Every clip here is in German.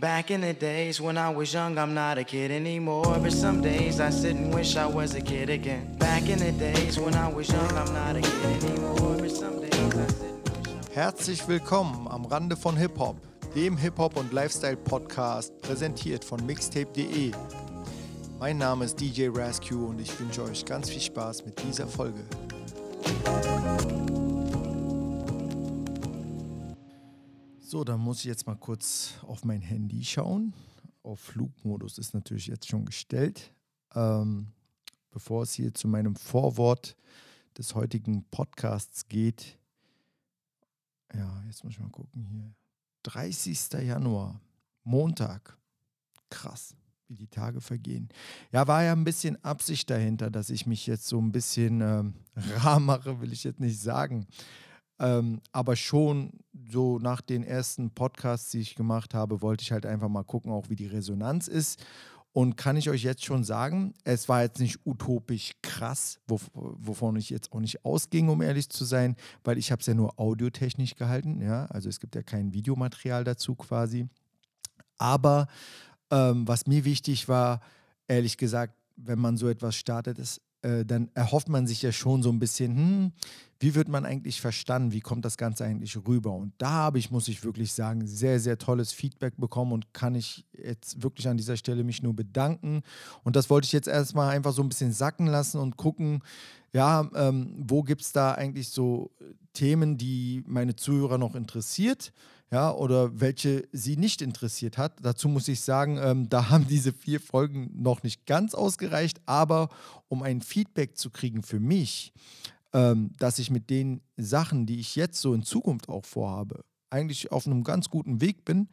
Back in the days when I was young, I'm not a kid anymore. But some days I sit and wish I was a kid again. Back in the days when I was young, I'm not a kid anymore. But some days I sit and wish I was Herzlich willkommen am Rande von Hip-Hop, dem Hip-Hop- und Lifestyle-Podcast, präsentiert von mixtape.de. Mein Name ist DJ Rascue und ich wünsche euch ganz viel Spaß mit dieser Folge. So, dann muss ich jetzt mal kurz auf mein Handy schauen. Auf Flugmodus ist natürlich jetzt schon gestellt. Ähm, bevor es hier zu meinem Vorwort des heutigen Podcasts geht, ja, jetzt muss ich mal gucken hier. 30. Januar, Montag. Krass, wie die Tage vergehen. Ja, war ja ein bisschen Absicht dahinter, dass ich mich jetzt so ein bisschen ähm, rar mache, will ich jetzt nicht sagen. Ähm, aber schon so nach den ersten Podcasts, die ich gemacht habe, wollte ich halt einfach mal gucken, auch wie die Resonanz ist. Und kann ich euch jetzt schon sagen, es war jetzt nicht utopisch krass, wov wovon ich jetzt auch nicht ausging, um ehrlich zu sein, weil ich habe es ja nur audiotechnisch gehalten, ja, also es gibt ja kein Videomaterial dazu quasi. Aber ähm, was mir wichtig war, ehrlich gesagt, wenn man so etwas startet, ist, äh, dann erhofft man sich ja schon so ein bisschen, hm, wie wird man eigentlich verstanden, wie kommt das Ganze eigentlich rüber? Und da habe ich, muss ich wirklich sagen, sehr, sehr tolles Feedback bekommen und kann ich jetzt wirklich an dieser Stelle mich nur bedanken. Und das wollte ich jetzt erstmal einfach so ein bisschen sacken lassen und gucken, ja, ähm, wo gibt es da eigentlich so Themen, die meine Zuhörer noch interessiert? Ja, oder welche sie nicht interessiert hat. Dazu muss ich sagen, ähm, da haben diese vier Folgen noch nicht ganz ausgereicht, aber um ein Feedback zu kriegen für mich, ähm, dass ich mit den Sachen, die ich jetzt so in Zukunft auch vorhabe, eigentlich auf einem ganz guten Weg bin,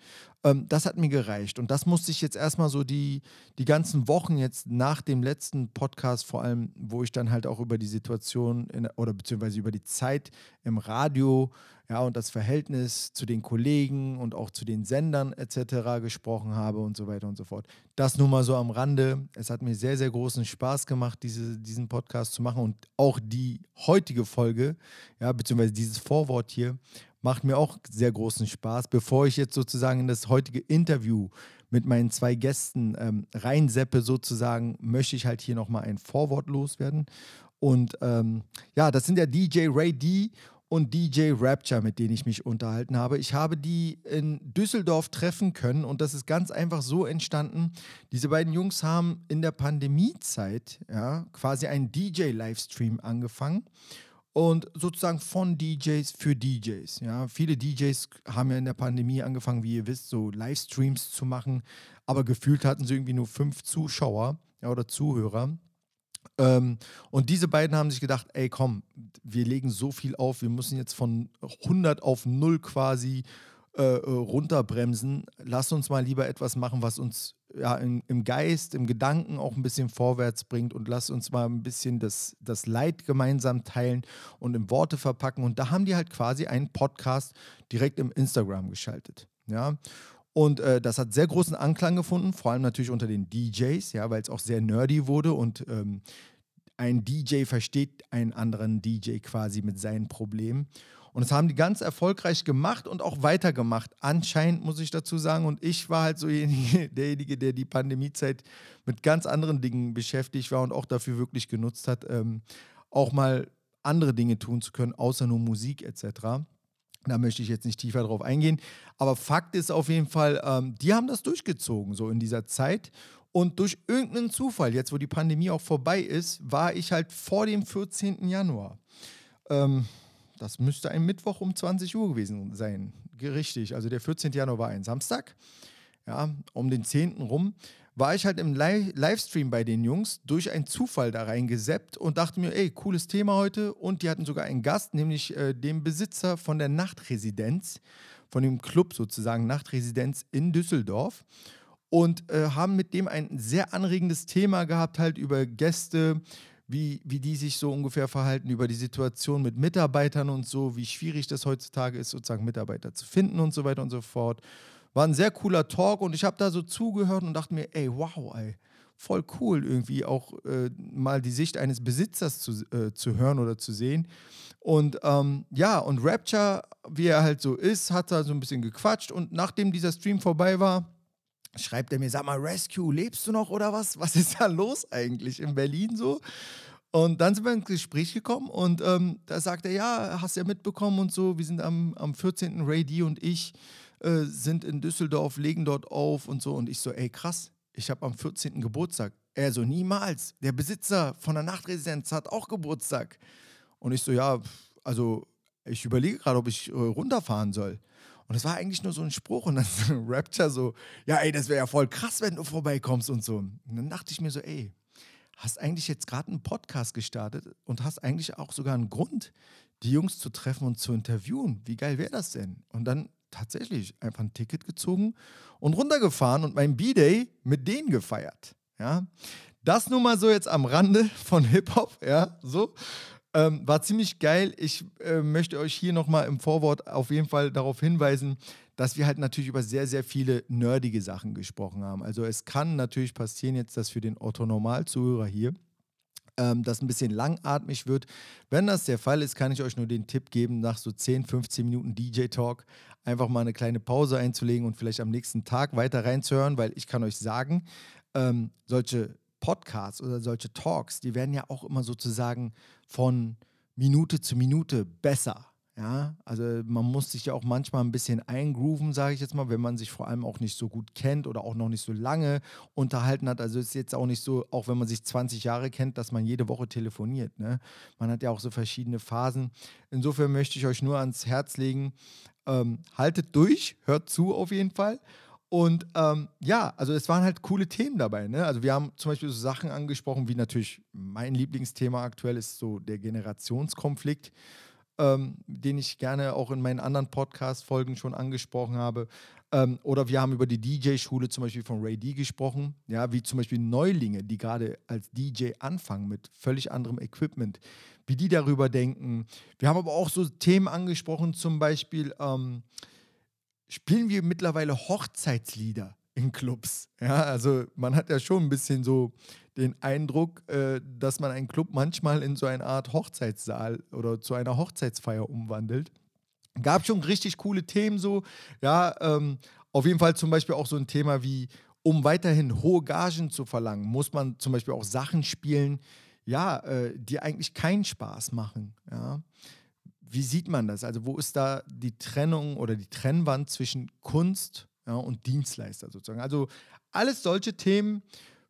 ähm, das hat mir gereicht. Und das musste ich jetzt erstmal so die, die ganzen Wochen jetzt nach dem letzten Podcast, vor allem, wo ich dann halt auch über die Situation in, oder beziehungsweise über die Zeit im Radio ja, und das Verhältnis zu den Kollegen und auch zu den Sendern etc. gesprochen habe und so weiter und so fort. Das nur mal so am Rande. Es hat mir sehr, sehr großen Spaß gemacht, diese, diesen Podcast zu machen und auch die heutige Folge, ja, beziehungsweise dieses Vorwort hier, macht mir auch sehr großen Spaß. Bevor ich jetzt sozusagen in das heutige Interview mit meinen zwei Gästen ähm, reinseppe, sozusagen, möchte ich halt hier nochmal ein Vorwort loswerden. Und ähm, ja, das sind ja DJ Ray D und DJ Rapture, mit denen ich mich unterhalten habe. Ich habe die in Düsseldorf treffen können und das ist ganz einfach so entstanden. Diese beiden Jungs haben in der Pandemiezeit ja, quasi einen DJ-Livestream angefangen und sozusagen von DJs für DJs. Ja. Viele DJs haben ja in der Pandemie angefangen, wie ihr wisst, so Livestreams zu machen, aber gefühlt hatten sie irgendwie nur fünf Zuschauer ja, oder Zuhörer. Ähm, und diese beiden haben sich gedacht, ey komm, wir legen so viel auf, wir müssen jetzt von 100 auf 0 quasi äh, runterbremsen. Lass uns mal lieber etwas machen, was uns ja, im, im, Geist, im Gedanken auch ein bisschen vorwärts bringt und lass uns mal ein bisschen das, das Leid gemeinsam teilen und in Worte verpacken. Und da haben die halt quasi einen Podcast direkt im Instagram geschaltet. Ja. Und äh, das hat sehr großen Anklang gefunden, vor allem natürlich unter den DJs, ja, weil es auch sehr nerdy wurde und ähm, ein DJ versteht einen anderen DJ quasi mit seinen Problemen. Und das haben die ganz erfolgreich gemacht und auch weitergemacht. Anscheinend muss ich dazu sagen. Und ich war halt so derjenige, der die Pandemiezeit mit ganz anderen Dingen beschäftigt war und auch dafür wirklich genutzt hat, ähm, auch mal andere Dinge tun zu können, außer nur Musik etc. Da möchte ich jetzt nicht tiefer drauf eingehen. Aber Fakt ist auf jeden Fall, ähm, die haben das durchgezogen, so in dieser Zeit. Und durch irgendeinen Zufall, jetzt wo die Pandemie auch vorbei ist, war ich halt vor dem 14. Januar. Ähm, das müsste ein Mittwoch um 20 Uhr gewesen sein. Richtig, also der 14. Januar war ein Samstag. Ja, um den 10. rum war ich halt im Livestream bei den Jungs durch einen Zufall da reingeseppt und dachte mir, ey, cooles Thema heute. Und die hatten sogar einen Gast, nämlich äh, den Besitzer von der Nachtresidenz, von dem Club sozusagen Nachtresidenz in Düsseldorf. Und äh, haben mit dem ein sehr anregendes Thema gehabt, halt über Gäste, wie, wie die sich so ungefähr verhalten, über die Situation mit Mitarbeitern und so, wie schwierig das heutzutage ist, sozusagen Mitarbeiter zu finden und so weiter und so fort. War ein sehr cooler Talk und ich habe da so zugehört und dachte mir, ey, wow, ey, voll cool irgendwie auch äh, mal die Sicht eines Besitzers zu, äh, zu hören oder zu sehen. Und ähm, ja, und Rapture, wie er halt so ist, hat da so ein bisschen gequatscht und nachdem dieser Stream vorbei war, schreibt er mir, sag mal, Rescue, lebst du noch oder was? Was ist da los eigentlich in Berlin so? Und dann sind wir ins Gespräch gekommen und ähm, da sagt er, ja, hast ja mitbekommen und so, wir sind am, am 14. Ray D und ich äh, sind in Düsseldorf, legen dort auf und so. Und ich so, ey krass, ich habe am 14. Geburtstag. Er so, niemals. Der Besitzer von der Nachtresidenz hat auch Geburtstag. Und ich so, ja, also ich überlege gerade, ob ich äh, runterfahren soll. Und das war eigentlich nur so ein Spruch und dann Rapture so, ja, ey, das wäre ja voll krass, wenn du vorbeikommst und so. Und dann dachte ich mir so, ey, hast eigentlich jetzt gerade einen Podcast gestartet und hast eigentlich auch sogar einen Grund, die Jungs zu treffen und zu interviewen. Wie geil wäre das denn? Und dann tatsächlich einfach ein Ticket gezogen und runtergefahren und mein B-Day mit denen gefeiert. Ja, das nur mal so jetzt am Rande von Hip-Hop, ja, so. Ähm, war ziemlich geil. Ich äh, möchte euch hier nochmal im Vorwort auf jeden Fall darauf hinweisen, dass wir halt natürlich über sehr, sehr viele nerdige Sachen gesprochen haben. Also es kann natürlich passieren jetzt, dass für den Otto-Normal-Zuhörer hier ähm, das ein bisschen langatmig wird. Wenn das der Fall ist, kann ich euch nur den Tipp geben, nach so 10, 15 Minuten DJ-Talk einfach mal eine kleine Pause einzulegen und vielleicht am nächsten Tag weiter reinzuhören, weil ich kann euch sagen, ähm, solche Podcasts oder solche Talks, die werden ja auch immer sozusagen von Minute zu Minute besser. Ja, also man muss sich ja auch manchmal ein bisschen eingrooven, sage ich jetzt mal, wenn man sich vor allem auch nicht so gut kennt oder auch noch nicht so lange unterhalten hat. Also es ist jetzt auch nicht so, auch wenn man sich 20 Jahre kennt, dass man jede Woche telefoniert. Ne? Man hat ja auch so verschiedene Phasen. Insofern möchte ich euch nur ans Herz legen, ähm, haltet durch, hört zu auf jeden Fall. Und ähm, ja, also es waren halt coole Themen dabei. Ne? Also wir haben zum Beispiel so Sachen angesprochen, wie natürlich mein Lieblingsthema aktuell ist so der Generationskonflikt ähm, den ich gerne auch in meinen anderen Podcast-Folgen schon angesprochen habe. Ähm, oder wir haben über die DJ-Schule zum Beispiel von Ray D gesprochen, ja, wie zum Beispiel Neulinge, die gerade als DJ anfangen mit völlig anderem Equipment, wie die darüber denken. Wir haben aber auch so Themen angesprochen, zum Beispiel ähm, spielen wir mittlerweile Hochzeitslieder in Clubs. Ja, also man hat ja schon ein bisschen so den Eindruck, äh, dass man einen Club manchmal in so eine Art Hochzeitssaal oder zu einer Hochzeitsfeier umwandelt. Gab schon richtig coole Themen so. Ja, ähm, auf jeden Fall zum Beispiel auch so ein Thema wie, um weiterhin hohe Gagen zu verlangen, muss man zum Beispiel auch Sachen spielen, ja, äh, die eigentlich keinen Spaß machen. Ja. Wie sieht man das? Also wo ist da die Trennung oder die Trennwand zwischen Kunst ja, und Dienstleister sozusagen? Also alles solche Themen,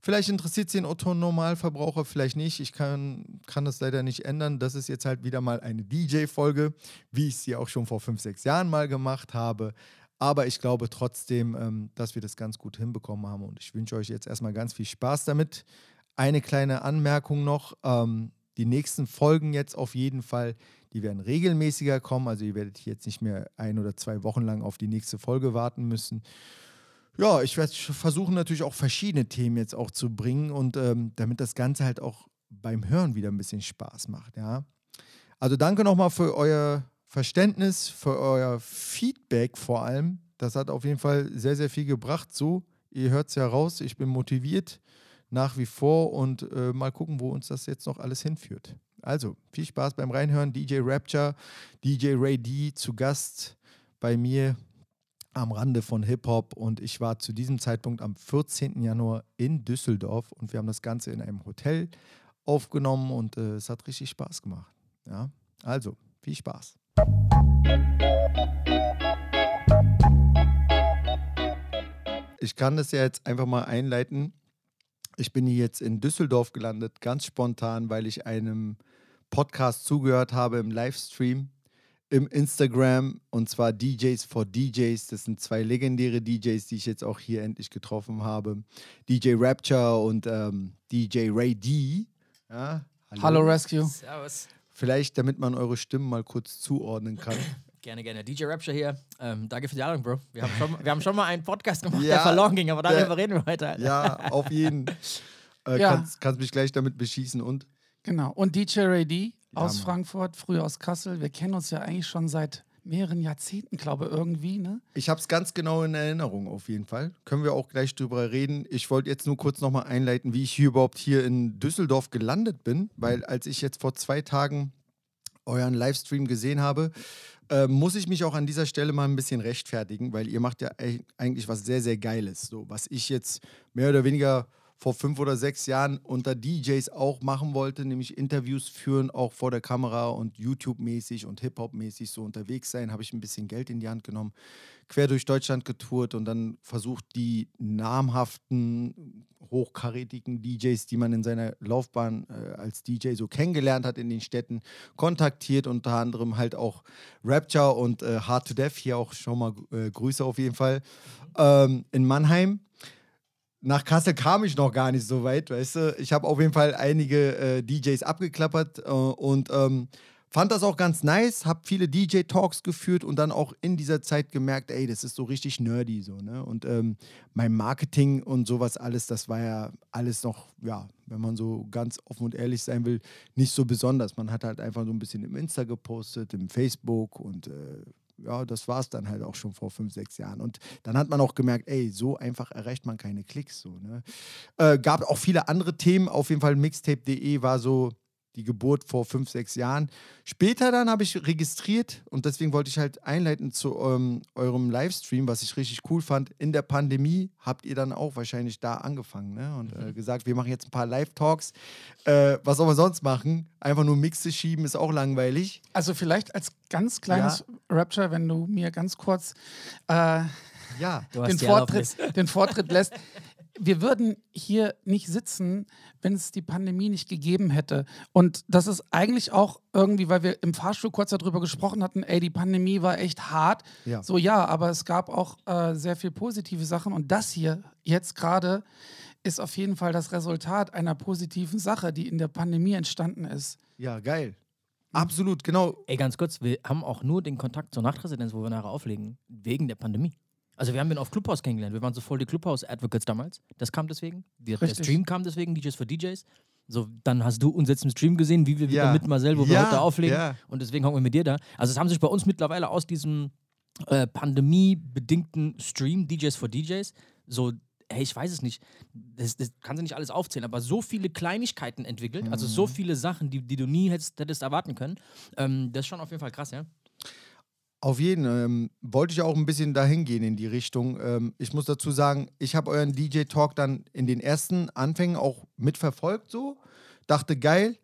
Vielleicht interessiert sie den Otto-Normalverbraucher, vielleicht nicht. Ich kann, kann das leider nicht ändern. Das ist jetzt halt wieder mal eine DJ-Folge, wie ich sie auch schon vor fünf, sechs Jahren mal gemacht habe. Aber ich glaube trotzdem, ähm, dass wir das ganz gut hinbekommen haben. Und ich wünsche euch jetzt erstmal ganz viel Spaß damit. Eine kleine Anmerkung noch. Ähm, die nächsten Folgen jetzt auf jeden Fall, die werden regelmäßiger kommen. Also ihr werdet jetzt nicht mehr ein oder zwei Wochen lang auf die nächste Folge warten müssen. Ja, ich werde versuchen natürlich auch verschiedene Themen jetzt auch zu bringen und ähm, damit das Ganze halt auch beim Hören wieder ein bisschen Spaß macht, ja. Also danke nochmal für euer Verständnis, für euer Feedback vor allem. Das hat auf jeden Fall sehr, sehr viel gebracht. So, ihr hört es ja raus, ich bin motiviert nach wie vor und äh, mal gucken, wo uns das jetzt noch alles hinführt. Also, viel Spaß beim Reinhören. DJ Rapture, DJ Ray D zu Gast bei mir am Rande von Hip-Hop und ich war zu diesem Zeitpunkt am 14. Januar in Düsseldorf und wir haben das Ganze in einem Hotel aufgenommen und äh, es hat richtig Spaß gemacht. Ja, also viel Spaß. Ich kann das ja jetzt einfach mal einleiten. Ich bin hier jetzt in Düsseldorf gelandet, ganz spontan, weil ich einem Podcast zugehört habe im Livestream im Instagram und zwar DJs for DJs. Das sind zwei legendäre DJs, die ich jetzt auch hier endlich getroffen habe. DJ Rapture und ähm, DJ Ray D. Ja, hallo. hallo Rescue. Servus. Vielleicht, damit man eure Stimmen mal kurz zuordnen kann. Gerne, gerne. DJ Rapture hier. Ähm, danke für die Einladung, Bro. Wir haben schon, wir haben schon mal einen Podcast gemacht, ja, der verloren ging, aber darüber reden wir heute. Ja, auf jeden. Äh, ja. Kannst, kannst mich gleich damit beschießen und? Genau. Und DJ Ray D aus Frankfurt, früher aus Kassel. Wir kennen uns ja eigentlich schon seit mehreren Jahrzehnten, glaube ich, irgendwie. Ne? Ich habe es ganz genau in Erinnerung auf jeden Fall. Können wir auch gleich drüber reden. Ich wollte jetzt nur kurz nochmal einleiten, wie ich hier überhaupt hier in Düsseldorf gelandet bin, weil als ich jetzt vor zwei Tagen euren Livestream gesehen habe, äh, muss ich mich auch an dieser Stelle mal ein bisschen rechtfertigen, weil ihr macht ja eigentlich was sehr, sehr Geiles. So, was ich jetzt mehr oder weniger vor fünf oder sechs Jahren unter DJs auch machen wollte, nämlich Interviews führen, auch vor der Kamera und YouTube-mäßig und Hip-Hop-mäßig so unterwegs sein, habe ich ein bisschen Geld in die Hand genommen, quer durch Deutschland getourt und dann versucht, die namhaften, hochkarätigen DJs, die man in seiner Laufbahn äh, als DJ so kennengelernt hat in den Städten, kontaktiert, unter anderem halt auch Rapture und äh, Hard to Death, hier auch schon mal äh, Grüße auf jeden Fall, ähm, in Mannheim nach Kassel kam ich noch gar nicht so weit, weißt du. Ich habe auf jeden Fall einige äh, DJs abgeklappert äh, und ähm, fand das auch ganz nice, habe viele DJ-Talks geführt und dann auch in dieser Zeit gemerkt, ey, das ist so richtig nerdy so, ne? Und ähm, mein Marketing und sowas alles, das war ja alles noch, ja, wenn man so ganz offen und ehrlich sein will, nicht so besonders. Man hat halt einfach so ein bisschen im Insta gepostet, im Facebook und äh, ja, das war es dann halt auch schon vor fünf, sechs Jahren. Und dann hat man auch gemerkt, ey, so einfach erreicht man keine Klicks. So, ne? Äh, gab auch viele andere Themen. Auf jeden Fall mixtape.de war so die Geburt vor fünf, sechs Jahren. Später dann habe ich registriert und deswegen wollte ich halt einleiten zu ähm, eurem Livestream, was ich richtig cool fand. In der Pandemie habt ihr dann auch wahrscheinlich da angefangen ne? und äh, mhm. gesagt, wir machen jetzt ein paar Live-Talks. Äh, was soll man sonst machen? Einfach nur Mixe schieben ist auch langweilig. Also vielleicht als ganz kleines ja. Rapture, wenn du mir ganz kurz äh, ja. den, Vortritt, den Vortritt lässt wir würden hier nicht sitzen, wenn es die Pandemie nicht gegeben hätte. Und das ist eigentlich auch irgendwie, weil wir im Fahrstuhl kurz darüber gesprochen hatten, ey, die Pandemie war echt hart. Ja. So ja, aber es gab auch äh, sehr viel positive Sachen. Und das hier jetzt gerade ist auf jeden Fall das Resultat einer positiven Sache, die in der Pandemie entstanden ist. Ja, geil. Absolut, genau. Ey, ganz kurz, wir haben auch nur den Kontakt zur Nachtresidenz, wo wir nachher auflegen, wegen der Pandemie. Also wir haben ihn auf Clubhouse kennengelernt. Wir waren so voll die Clubhouse-Advocates damals. Das kam deswegen. Wir, der Stream kam deswegen, DJs für DJs. So, dann hast du uns jetzt im Stream gesehen, wie wir ja. wieder mit Marcel, wo ja. wir heute auflegen. Ja. Und deswegen hocken wir mit dir da. Also es haben sich bei uns mittlerweile aus diesem äh, pandemiebedingten Stream, DJs für DJs, so hey, ich weiß es nicht, das, das kannst du nicht alles aufzählen, aber so viele Kleinigkeiten entwickelt, also so mhm. viele Sachen, die, die du nie hättest, hättest erwarten können. Ähm, das ist schon auf jeden Fall krass, ja. Auf jeden ähm, wollte ich auch ein bisschen dahin gehen in die Richtung. Ähm, ich muss dazu sagen, ich habe euren DJ-Talk dann in den ersten Anfängen auch mitverfolgt, so. Dachte, geil.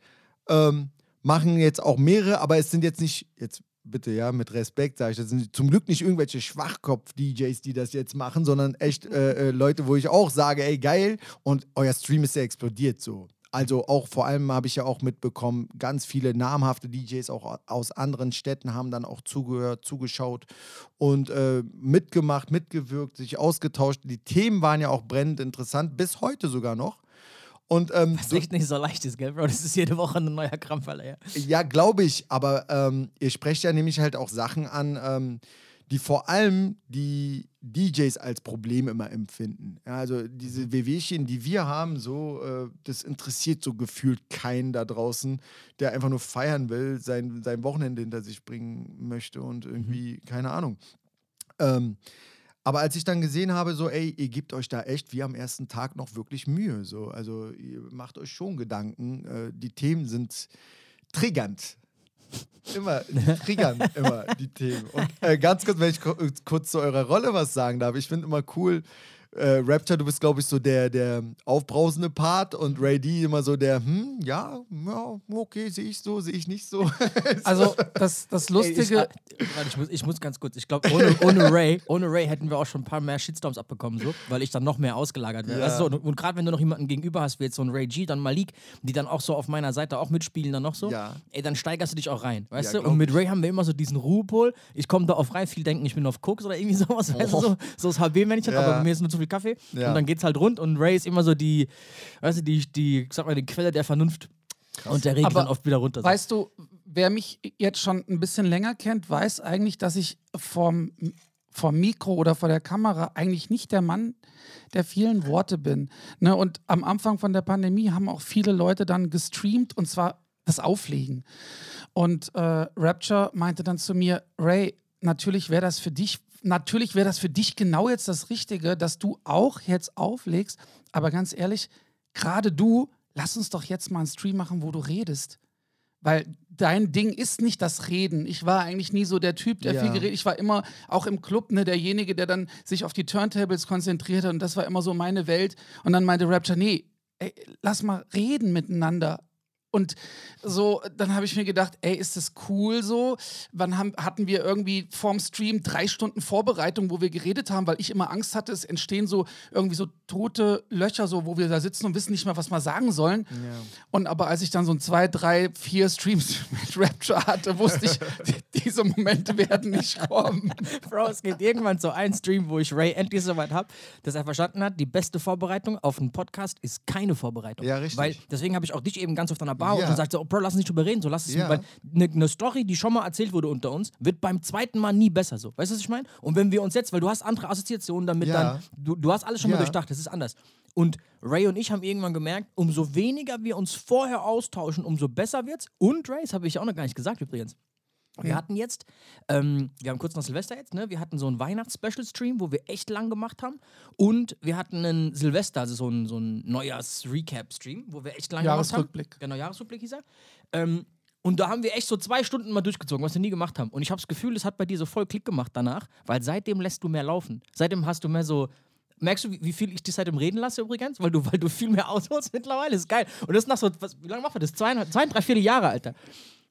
Ähm, machen jetzt auch mehrere, aber es sind jetzt nicht, jetzt bitte ja, mit Respekt sage ich, das sind zum Glück nicht irgendwelche Schwachkopf-DJs, die das jetzt machen, sondern echt äh, äh, Leute, wo ich auch sage, ey, geil. Und euer Stream ist ja explodiert so. Also auch vor allem habe ich ja auch mitbekommen, ganz viele namhafte DJs auch aus anderen Städten haben dann auch zugehört, zugeschaut und äh, mitgemacht, mitgewirkt, sich ausgetauscht. Die Themen waren ja auch brennend interessant, bis heute sogar noch. Und, ähm, Was echt nicht so leicht ist, gell, Bro? Das ist jede Woche ein neuer Krampfaller, ja. Ja, glaube ich, aber ähm, ihr sprecht ja nämlich halt auch Sachen an, ähm, die vor allem die DJs als Problem immer empfinden. Ja, also diese Wehwehchen, die wir haben, so, äh, das interessiert so gefühlt keinen da draußen, der einfach nur feiern will, sein, sein Wochenende hinter sich bringen möchte und irgendwie, mhm. keine Ahnung. Ähm, aber als ich dann gesehen habe, so, ey, ihr gebt euch da echt wie am ersten Tag noch wirklich Mühe. So. Also ihr macht euch schon Gedanken. Äh, die Themen sind triggernd. Immer, triggern immer die Themen. Und äh, ganz kurz, wenn ich kurz zu eurer Rolle was sagen darf, ich finde immer cool, äh, Rapture, du bist, glaube ich, so der, der aufbrausende Part und Ray D immer so der, hm, ja, ja okay, sehe ich so, sehe ich nicht so. also, das, das Lustige. Ey, ich, warte, ich, muss, ich muss ganz kurz, ich glaube, ohne, ohne, Ray, ohne Ray hätten wir auch schon ein paar mehr Shitstorms abbekommen, so, weil ich dann noch mehr ausgelagert wäre. Ja. Also, und, und gerade wenn du noch jemanden gegenüber hast, wie jetzt so ein Ray G, dann Malik, die dann auch so auf meiner Seite auch mitspielen, dann noch so, ja. ey, dann steigerst du dich auch rein, weißt ja, du? Und mit Ray haben wir immer so diesen Ruhepol. Ich komme da auf rein, viel denken, ich bin auf Koks oder irgendwie sowas, oh. weißt du, so, so das HB-Männchen, aber bei mir ist nur zu viel Kaffee. Ja. Und dann geht's halt rund und Ray ist immer so die, weißt du, die, die, sag mal, die Quelle der Vernunft. Krass. Und der regelt dann oft wieder runter. Weißt du, wer mich jetzt schon ein bisschen länger kennt, weiß eigentlich, dass ich vom, vom Mikro oder vor der Kamera eigentlich nicht der Mann der vielen Worte bin. Ne? Und am Anfang von der Pandemie haben auch viele Leute dann gestreamt und zwar das Auflegen. Und äh, Rapture meinte dann zu mir, Ray, natürlich wäre das für dich natürlich wäre das für dich genau jetzt das Richtige, dass du auch jetzt auflegst. Aber ganz ehrlich, gerade du, lass uns doch jetzt mal einen Stream machen, wo du redest. weil dein Ding ist nicht das Reden. Ich war eigentlich nie so der Typ, der Ja. viel geredet. Ich war immer auch im Club ne, derjenige, der dann sich auf die Turntables konzentriert hat und das war immer so meine Welt. Und dann meinte Rapture, nee, ey, lass mal reden miteinander. Und so, dann habe ich mir gedacht, ey, ist das cool so? Wann haben, hatten wir irgendwie vorm Stream drei Stunden Vorbereitung, wo wir geredet haben, weil ich immer Angst hatte, es entstehen so irgendwie so tote Löcher, so, wo wir da sitzen und wissen nicht mehr, was wir sagen sollen. Und aber als ich dann so ein zwei, drei, vier Streams mit Rapture hatte, wusste ich, die- diese Momente werden nicht kommen. Bro, es gibt irgendwann so einen Stream, wo ich Ray endlich so weit habe, dass er verstanden hat, die beste Vorbereitung auf einen Podcast ist keine Vorbereitung. Ja, richtig. Weil deswegen habe ich auch dich eben ganz oft an der Bar Ja. und sagte, oh, Bro, lass uns nicht drüber reden, so lass es Ja. weil eine ne Story, die schon mal erzählt wurde unter uns, wird beim zweiten Mal nie besser so. Weißt du, was ich meine? Und wenn wir uns jetzt, weil du hast andere Assoziationen damit Ja. dann, du, du hast alles schon mal durchdacht, das ist anders. Und Ray und ich haben irgendwann gemerkt, umso weniger wir uns vorher austauschen, umso besser wird's. Und Ray, das habe ich auch noch gar nicht gesagt übrigens. Wir hatten jetzt, ähm, wir haben kurz nach Silvester jetzt, ne? Wir hatten so einen Weihnachts-Special-Stream, wo wir echt lang gemacht haben. Und wir hatten einen Silvester, also so einen, so einen Neujahrs-Recap-Stream, wo wir echt lang gemacht haben. Jahresrückblick. Genau, Jahresrückblick hieß er. Ähm, und da haben wir echt so zwei Stunden mal durchgezogen, was wir nie gemacht haben. Und ich habe das Gefühl, es hat bei dir so voll Klick gemacht danach, weil seitdem lässt du mehr laufen. Seitdem hast du mehr so. Merkst du, wie, viel ich dich seitdem reden lasse übrigens? Weil du, weil du viel mehr ausholst mittlerweile. ist geil. Und das ist nach so, was, wie lange machen wir das? Zwei, zwei drei, vier Jahre, Alter.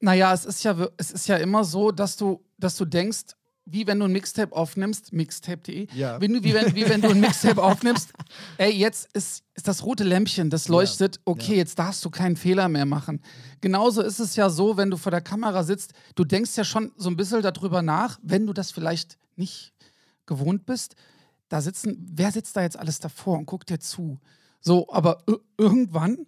Naja, es ist ja, es ist ja immer so, dass du, dass du denkst, wie wenn du ein Mixtape aufnimmst, mixtape.de, Ja. wenn du, wie, wenn, wie wenn du ein Mixtape aufnimmst, ey, jetzt ist, ist das rote Lämpchen, das leuchtet, okay, jetzt darfst du keinen Fehler mehr machen. Genauso ist es ja so, wenn du vor der Kamera sitzt, du denkst ja schon so ein bisschen darüber nach, wenn du das vielleicht nicht gewohnt bist, da sitzen, wer sitzt da jetzt alles davor und guckt dir zu? So, aber ir- irgendwann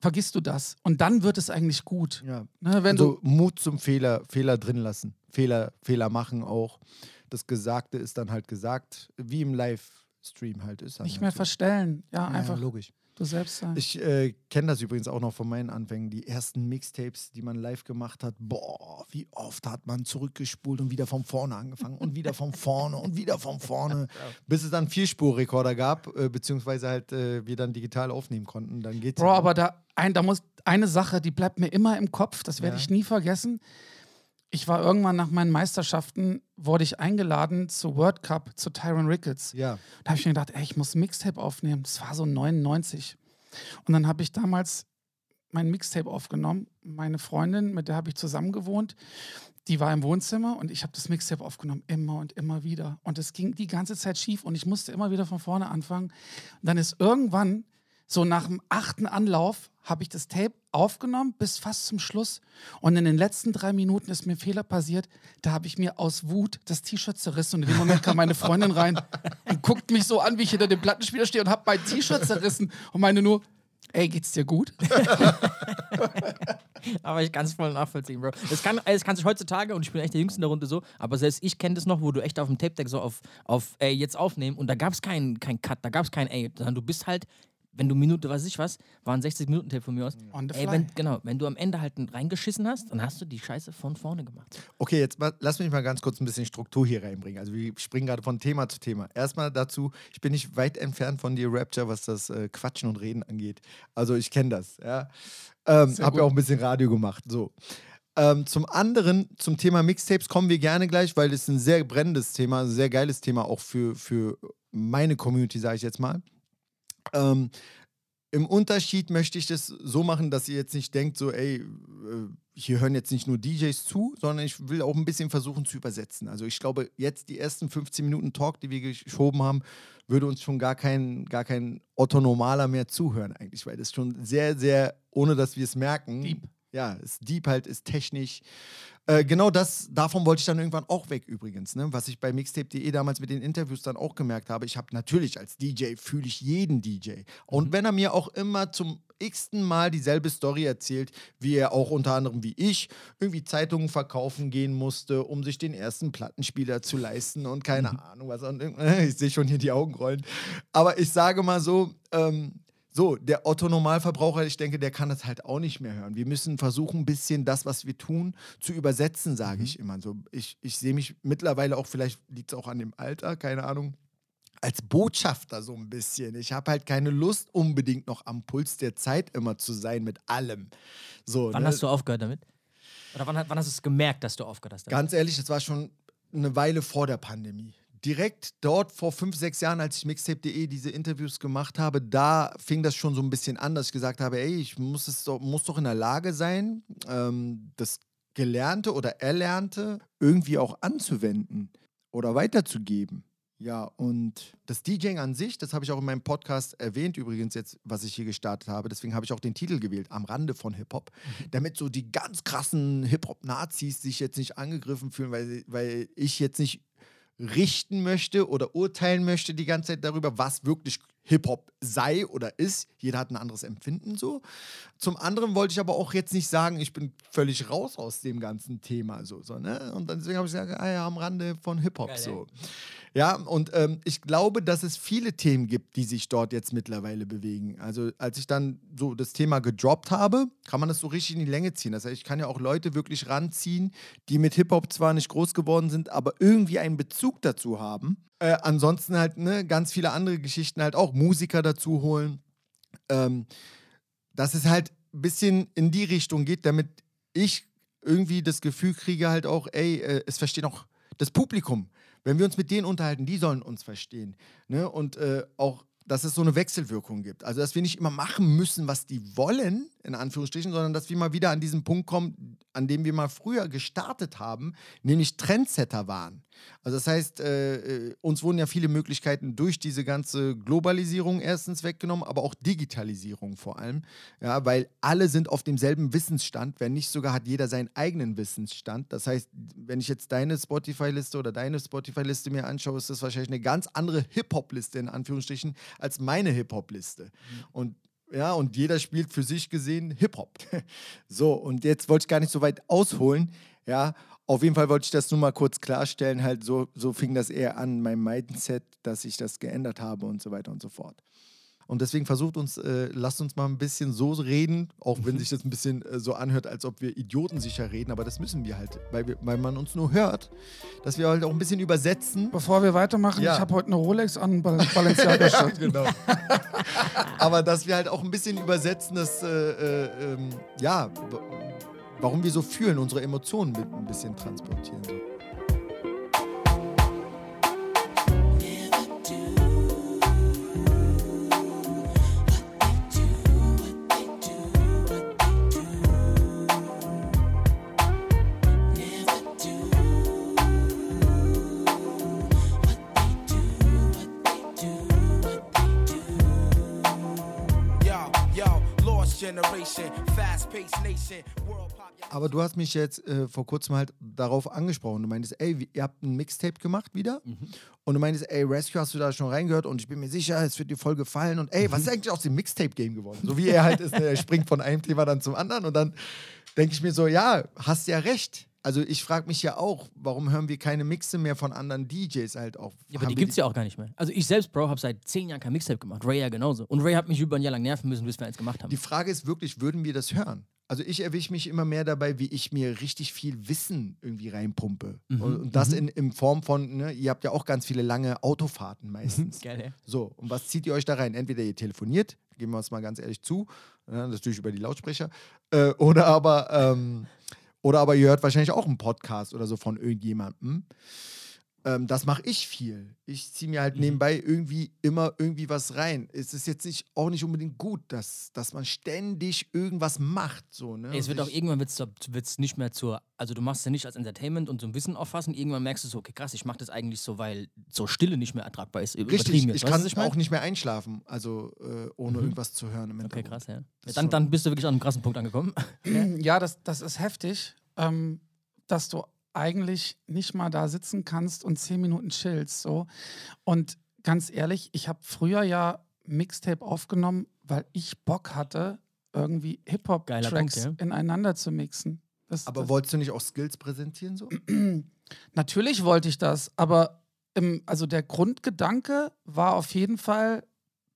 vergisst du das und dann wird es eigentlich gut. Ja. Ne, wenn also Mut zum Fehler, Fehler drin lassen. Fehler, Fehler machen auch. Das Gesagte ist dann halt gesagt, wie im Livestream halt ist. du nicht halt mehr so. verstellen, ja, Ja, einfach logisch. Du selbst sein. Ich äh, kenne das übrigens auch noch von meinen Anfängen. Die ersten Mixtapes, die man live gemacht hat, boah, wie oft hat man zurückgespult und wieder von vorne angefangen und wieder von vorne und wieder von vorne, bis es dann Vierspurrekorder gab, äh, beziehungsweise halt äh, wir dann digital aufnehmen konnten. Dann geht's. Bro, aber da, ein, da muss eine Sache, die bleibt mir immer im Kopf, das werde Ja. ich nie vergessen. Ich war irgendwann nach meinen Meisterschaften, wurde ich eingeladen zu World Cup, zu Tyron Ricketts. Ja, Da habe ich mir gedacht, ey, ich muss Mixtape aufnehmen. Das war so 99. Und dann habe ich damals mein Mixtape aufgenommen. Meine Freundin, mit der habe ich zusammen gewohnt, die war im Wohnzimmer und ich habe das Mixtape aufgenommen, immer und immer wieder. Und es ging die ganze Zeit schief und ich musste immer wieder von vorne anfangen. Und dann ist irgendwann, so nach dem achten Anlauf, habe ich das Tape aufgenommen bis fast zum Schluss. Und in den letzten drei Minuten ist mir ein Fehler passiert. Da habe ich mir aus Wut das T-Shirt zerrissen. Und in dem Moment kam meine Freundin rein und guckt mich so an, wie ich hinter dem Plattenspieler stehe und habe mein T-Shirt zerrissen und meine nur, ey, geht's dir gut? Aber ich kann es voll nachvollziehen, Bro. Es kann, es kann sich heutzutage, und ich bin echt der Jüngste in der Runde so, aber selbst ich kenne das noch, wo du echt auf dem Tape-Deck so auf, auf ey, jetzt aufnehmen und da gab es keinen kein Cut, da gab es kein ey, sondern du bist halt, wenn du Minute, weiß ich was, waren 60 Minuten Tape von mir aus. On the Ey, wenn, genau, wenn du am Ende halt reingeschissen hast, dann hast du die Scheiße von vorne gemacht. Okay, jetzt mal, lass mich mal ganz kurz ein bisschen Struktur hier reinbringen. Also wir springen gerade von Thema zu Thema. Erstmal dazu, ich bin nicht weit entfernt von dir, Rapture, was das äh, Quatschen und Reden angeht. Also ich kenne das, ja. Ähm, Sehr hab ja auch ein bisschen Radio gemacht, so. Ähm, zum anderen, zum Thema Mixtapes kommen wir gerne gleich, weil es ein sehr brennendes Thema, ein sehr geiles Thema auch für, für meine Community, sage ich jetzt mal. Ähm, Im Unterschied möchte ich das so machen, dass ihr jetzt nicht denkt, so, ey, äh, hier hören jetzt nicht nur DJs zu, sondern ich will auch ein bisschen versuchen zu übersetzen. Also ich glaube, jetzt die ersten 15 Minuten Talk, die wir geschoben haben, würde uns schon gar kein, gar kein Otto Normaler mehr zuhören eigentlich, weil das schon sehr, sehr, ohne dass wir es merken, Deep. Ja, ist deep halt, ist technisch. Äh, genau das, davon wollte ich dann irgendwann auch weg übrigens, ne? was ich bei mixtape.de damals mit den Interviews dann auch gemerkt habe. Ich habe natürlich als DJ, fühle ich jeden DJ. Und wenn er mir auch immer zum x-ten Mal dieselbe Story erzählt, wie er auch unter anderem wie ich irgendwie Zeitungen verkaufen gehen musste, um sich den ersten Plattenspieler zu leisten und keine Ahnung was. Und, ich sehe schon hier die Augen rollen. Aber ich sage mal so, ähm, so, der Otto-Normalverbraucher, ich denke, der kann das halt auch nicht mehr hören. Wir müssen versuchen, ein bisschen das, was wir tun, zu übersetzen, sage ich immer. So, ich, ich sehe mich mittlerweile auch, vielleicht liegt es auch an dem Alter, keine Ahnung, als Botschafter so ein bisschen. Ich habe halt keine Lust, unbedingt noch am Puls der Zeit immer zu sein mit allem. So, Wann ne? hast du aufgehört damit? Oder wann, wann hast du es gemerkt, dass du aufgehört hast? damit? Ganz ehrlich, das war schon eine Weile vor der Pandemie. Direkt dort vor fünf, sechs Jahren, als ich Mixtape.de diese Interviews gemacht habe, da fing das schon so ein bisschen an, dass ich gesagt habe, ey, ich muss, es doch, muss doch in der Lage sein, ähm, das Gelernte oder Erlernte irgendwie auch anzuwenden oder weiterzugeben. Ja, und das DJing an sich, das habe ich auch in meinem Podcast erwähnt, übrigens jetzt, was ich hier gestartet habe. Deswegen habe ich auch den Titel gewählt, am Rande von Hip-Hop, damit so die ganz krassen Hip-Hop-Nazis sich jetzt nicht angegriffen fühlen, weil, weil ich jetzt nicht richten möchte oder urteilen möchte die ganze Zeit darüber, was wirklich Hip-Hop sei oder ist. Jeder hat ein anderes Empfinden so. Zum anderen wollte ich aber auch jetzt nicht sagen, ich bin völlig raus aus dem ganzen Thema so. so ne? Und deswegen habe ich gesagt, ah ja, am Rande von Hip-Hop so. Ja, und ähm, ich glaube, dass es viele Themen gibt, die sich dort jetzt mittlerweile bewegen. Also als ich dann so das Thema gedroppt habe, kann man das so richtig in die Länge ziehen. Das heißt, ich kann ja auch Leute wirklich ranziehen, die mit Hip-Hop zwar nicht groß geworden sind, aber irgendwie einen Bezug dazu haben. Äh, ansonsten halt ne, ganz viele andere Geschichten halt auch Musiker dazu holen. Ähm, dass es halt ein bisschen in die Richtung geht, damit ich irgendwie das Gefühl kriege halt auch, ey, äh, es versteht auch das Publikum. Wenn wir uns mit denen unterhalten, die sollen uns verstehen. Ne? Und äh, auch, dass es so eine Wechselwirkung gibt. Also, dass wir nicht immer machen müssen, was die wollen, in Anführungsstrichen, sondern dass wir mal wieder an diesen Punkt kommen, an dem wir mal früher gestartet haben, nämlich Trendsetter waren. Also das heißt, äh, äh, uns wurden ja viele Möglichkeiten durch diese ganze Globalisierung erstens weggenommen, aber auch Digitalisierung vor allem. Ja, weil alle sind auf demselben Wissensstand, wenn nicht sogar hat jeder seinen eigenen Wissensstand. Das heißt, wenn ich jetzt deine Spotify-Liste oder deine Spotify-Liste mir anschaue, ist das wahrscheinlich eine ganz andere Hip-Hop-Liste in Anführungsstrichen als meine Hip-Hop-Liste. Und ja, und jeder spielt für sich gesehen Hip-Hop. So, und jetzt wollte ich gar nicht so weit ausholen. Ja, auf jeden Fall wollte ich das nur mal kurz klarstellen. Halt, so, so fing das eher an, mein Mindset, dass ich das geändert habe und so weiter und so fort. Und deswegen versucht uns, äh, lasst uns mal ein bisschen so reden, auch wenn sich das ein bisschen äh, so anhört, als ob wir idiotensicher reden, aber das müssen wir halt, weil, wir, weil man uns nur hört, dass wir halt auch ein bisschen übersetzen. Bevor wir weitermachen, Ja. ich habe heute eine Rolex an Bal Balenciaga Shirt. genau. Aber dass wir halt auch ein bisschen übersetzen, dass, äh, äh, ähm, ja, warum wir so fühlen, unsere Emotionen mit ein bisschen transportieren. So. Aber du hast mich jetzt äh, vor kurzem halt darauf angesprochen. Du meintest, ey, wie- ihr habt ein Mixtape gemacht wieder. Und du meintest, ey, Rescue, hast du da schon reingehört? Und ich bin mir sicher, es wird dir voll gefallen. Und ey, was ist eigentlich aus dem Mixtape-Game geworden? So wie er halt ist, ne? er springt von einem Thema dann zum anderen. Und dann denke ich mir so, ja, hast ja recht. Also ich frage mich ja auch, warum hören wir keine Mixe mehr von anderen DJs halt auch? Ja, aber die wir gibt's ja auch gar nicht mehr. Also ich selbst, Bro, habe seit zehn Jahren kein Mixtape gemacht. Ray ja genauso. Und Ray hat mich über ein Jahr lang nerven müssen, bis wir eins gemacht haben. Die Frage ist wirklich, würden wir das hören? Also ich erwische mich immer mehr dabei, wie ich mir richtig viel Wissen irgendwie reinpumpe. Mhm, Und, das in, in Form von, ne, ihr habt ja auch ganz viele lange Autofahrten meistens. Geil, ja. So, und was zieht ihr euch da rein? Entweder ihr telefoniert, geben wir es mal ganz ehrlich zu, ja, natürlich über die Lautsprecher, äh, oder aber ähm, oder aber ihr hört wahrscheinlich auch einen Podcast oder so von irgendjemandem. Ähm, das mache ich viel. Ich ziehe mir halt Mhm. nebenbei irgendwie immer irgendwie was rein. Es ist jetzt nicht, auch nicht unbedingt gut, dass, dass man ständig irgendwas macht. So, ne? Es wird auch irgendwann wird's, wird's nicht mehr zur, also du machst es ja nicht als Entertainment und so ein Wissen auffassen. Irgendwann merkst du so, okay, krass, ich mache das eigentlich so, weil so Stille nicht mehr ertragbar ist. Richtig, ich kann ich mein? auch nicht mehr einschlafen, also äh, ohne Mhm. irgendwas zu hören. Im Okay, krass, ja. ja dann, dann bist du wirklich an einem krassen Punkt angekommen. Ja, das, das ist heftig, ähm, dass du eigentlich nicht mal da sitzen kannst und zehn Minuten chillst. So. Und ganz ehrlich, ich habe früher ja Mixtape aufgenommen, weil ich Bock hatte, irgendwie Hip-Hop-Tracks ja. ineinander zu mixen. Das, Aber das, wolltest du nicht auch Skills präsentieren so? Natürlich wollte ich das, aber im, also der Grundgedanke war auf jeden Fall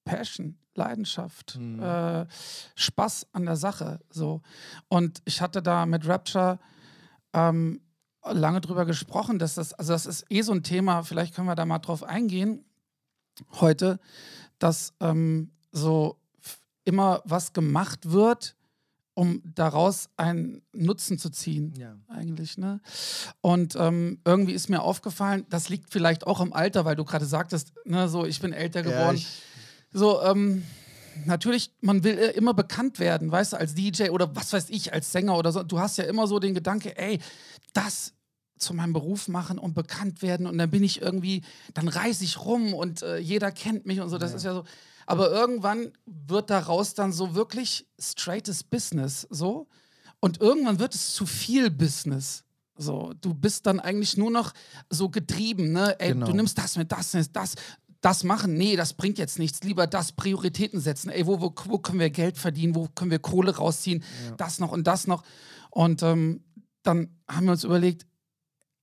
Passion, Leidenschaft, Mhm. äh, Spaß an der Sache. So. Und ich hatte da mit Rapture ähm, lange drüber gesprochen, dass das, also das ist eh so ein Thema, vielleicht können wir da mal drauf eingehen. heute, dass ähm, so immer was gemacht wird, um daraus einen Nutzen zu ziehen. Ja. Eigentlich, ne? Und ähm, irgendwie ist mir aufgefallen, das liegt vielleicht auch im Alter, weil du gerade sagtest, ne, so ich bin älter geworden. ich- so, ähm, natürlich, man will immer bekannt werden, weißt du, als DJ oder was weiß ich, als Sänger oder so. Du hast ja immer so den Gedanke, ey, das zu meinem Beruf machen und bekannt werden und dann bin ich irgendwie, dann reise ich rum und äh, jeder kennt mich und so. Das ist ja so. Aber irgendwann wird daraus dann so wirklich straightes Business, so. Und irgendwann wird es zu viel Business. So, du bist dann eigentlich nur noch so getrieben, ne? Ey, Genau. du nimmst das mit, das mit, das, das machen. Nee, das bringt jetzt nichts. Lieber das Prioritäten setzen. Ey, wo, wo, wo können wir Geld verdienen? Wo können wir Kohle rausziehen? Das noch und das noch. Und ähm, dann haben wir uns überlegt,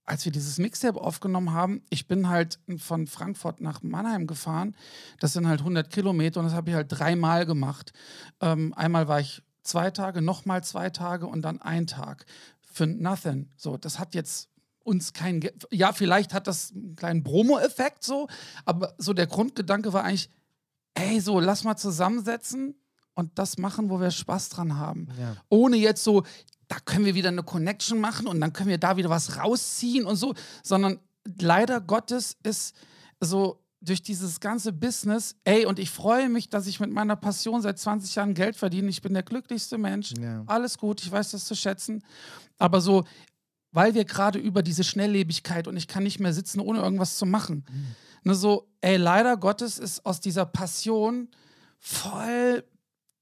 als wir dieses Mixtape aufgenommen haben, ich bin halt von Frankfurt nach Mannheim gefahren. Das sind halt 100 Kilometer und das habe ich halt dreimal gemacht. Ähm, einmal war ich zwei Tage, nochmal zwei Tage und dann ein Tag für nothing. So, das hat jetzt uns kein, Ge ja, vielleicht hat das einen kleinen Bromo-Effekt so, aber so der Grundgedanke war eigentlich, ey, so, lass mal zusammensetzen und das machen, wo wir Spaß dran haben. Ja. Ohne jetzt so, da können wir wieder eine Connection machen und dann können wir da wieder was rausziehen und so, sondern leider Gottes ist so durch dieses ganze Business, ey, und ich freue mich, dass ich mit meiner Passion seit 20 Jahren Geld verdiene. Ich bin der glücklichste Mensch. Ja. Alles gut, ich weiß das zu schätzen. Aber so, weil wir gerade über diese Schnelllebigkeit und ich kann nicht mehr sitzen, ohne irgendwas zu machen. Ne, so, ey, leider Gottes ist aus dieser Passion voll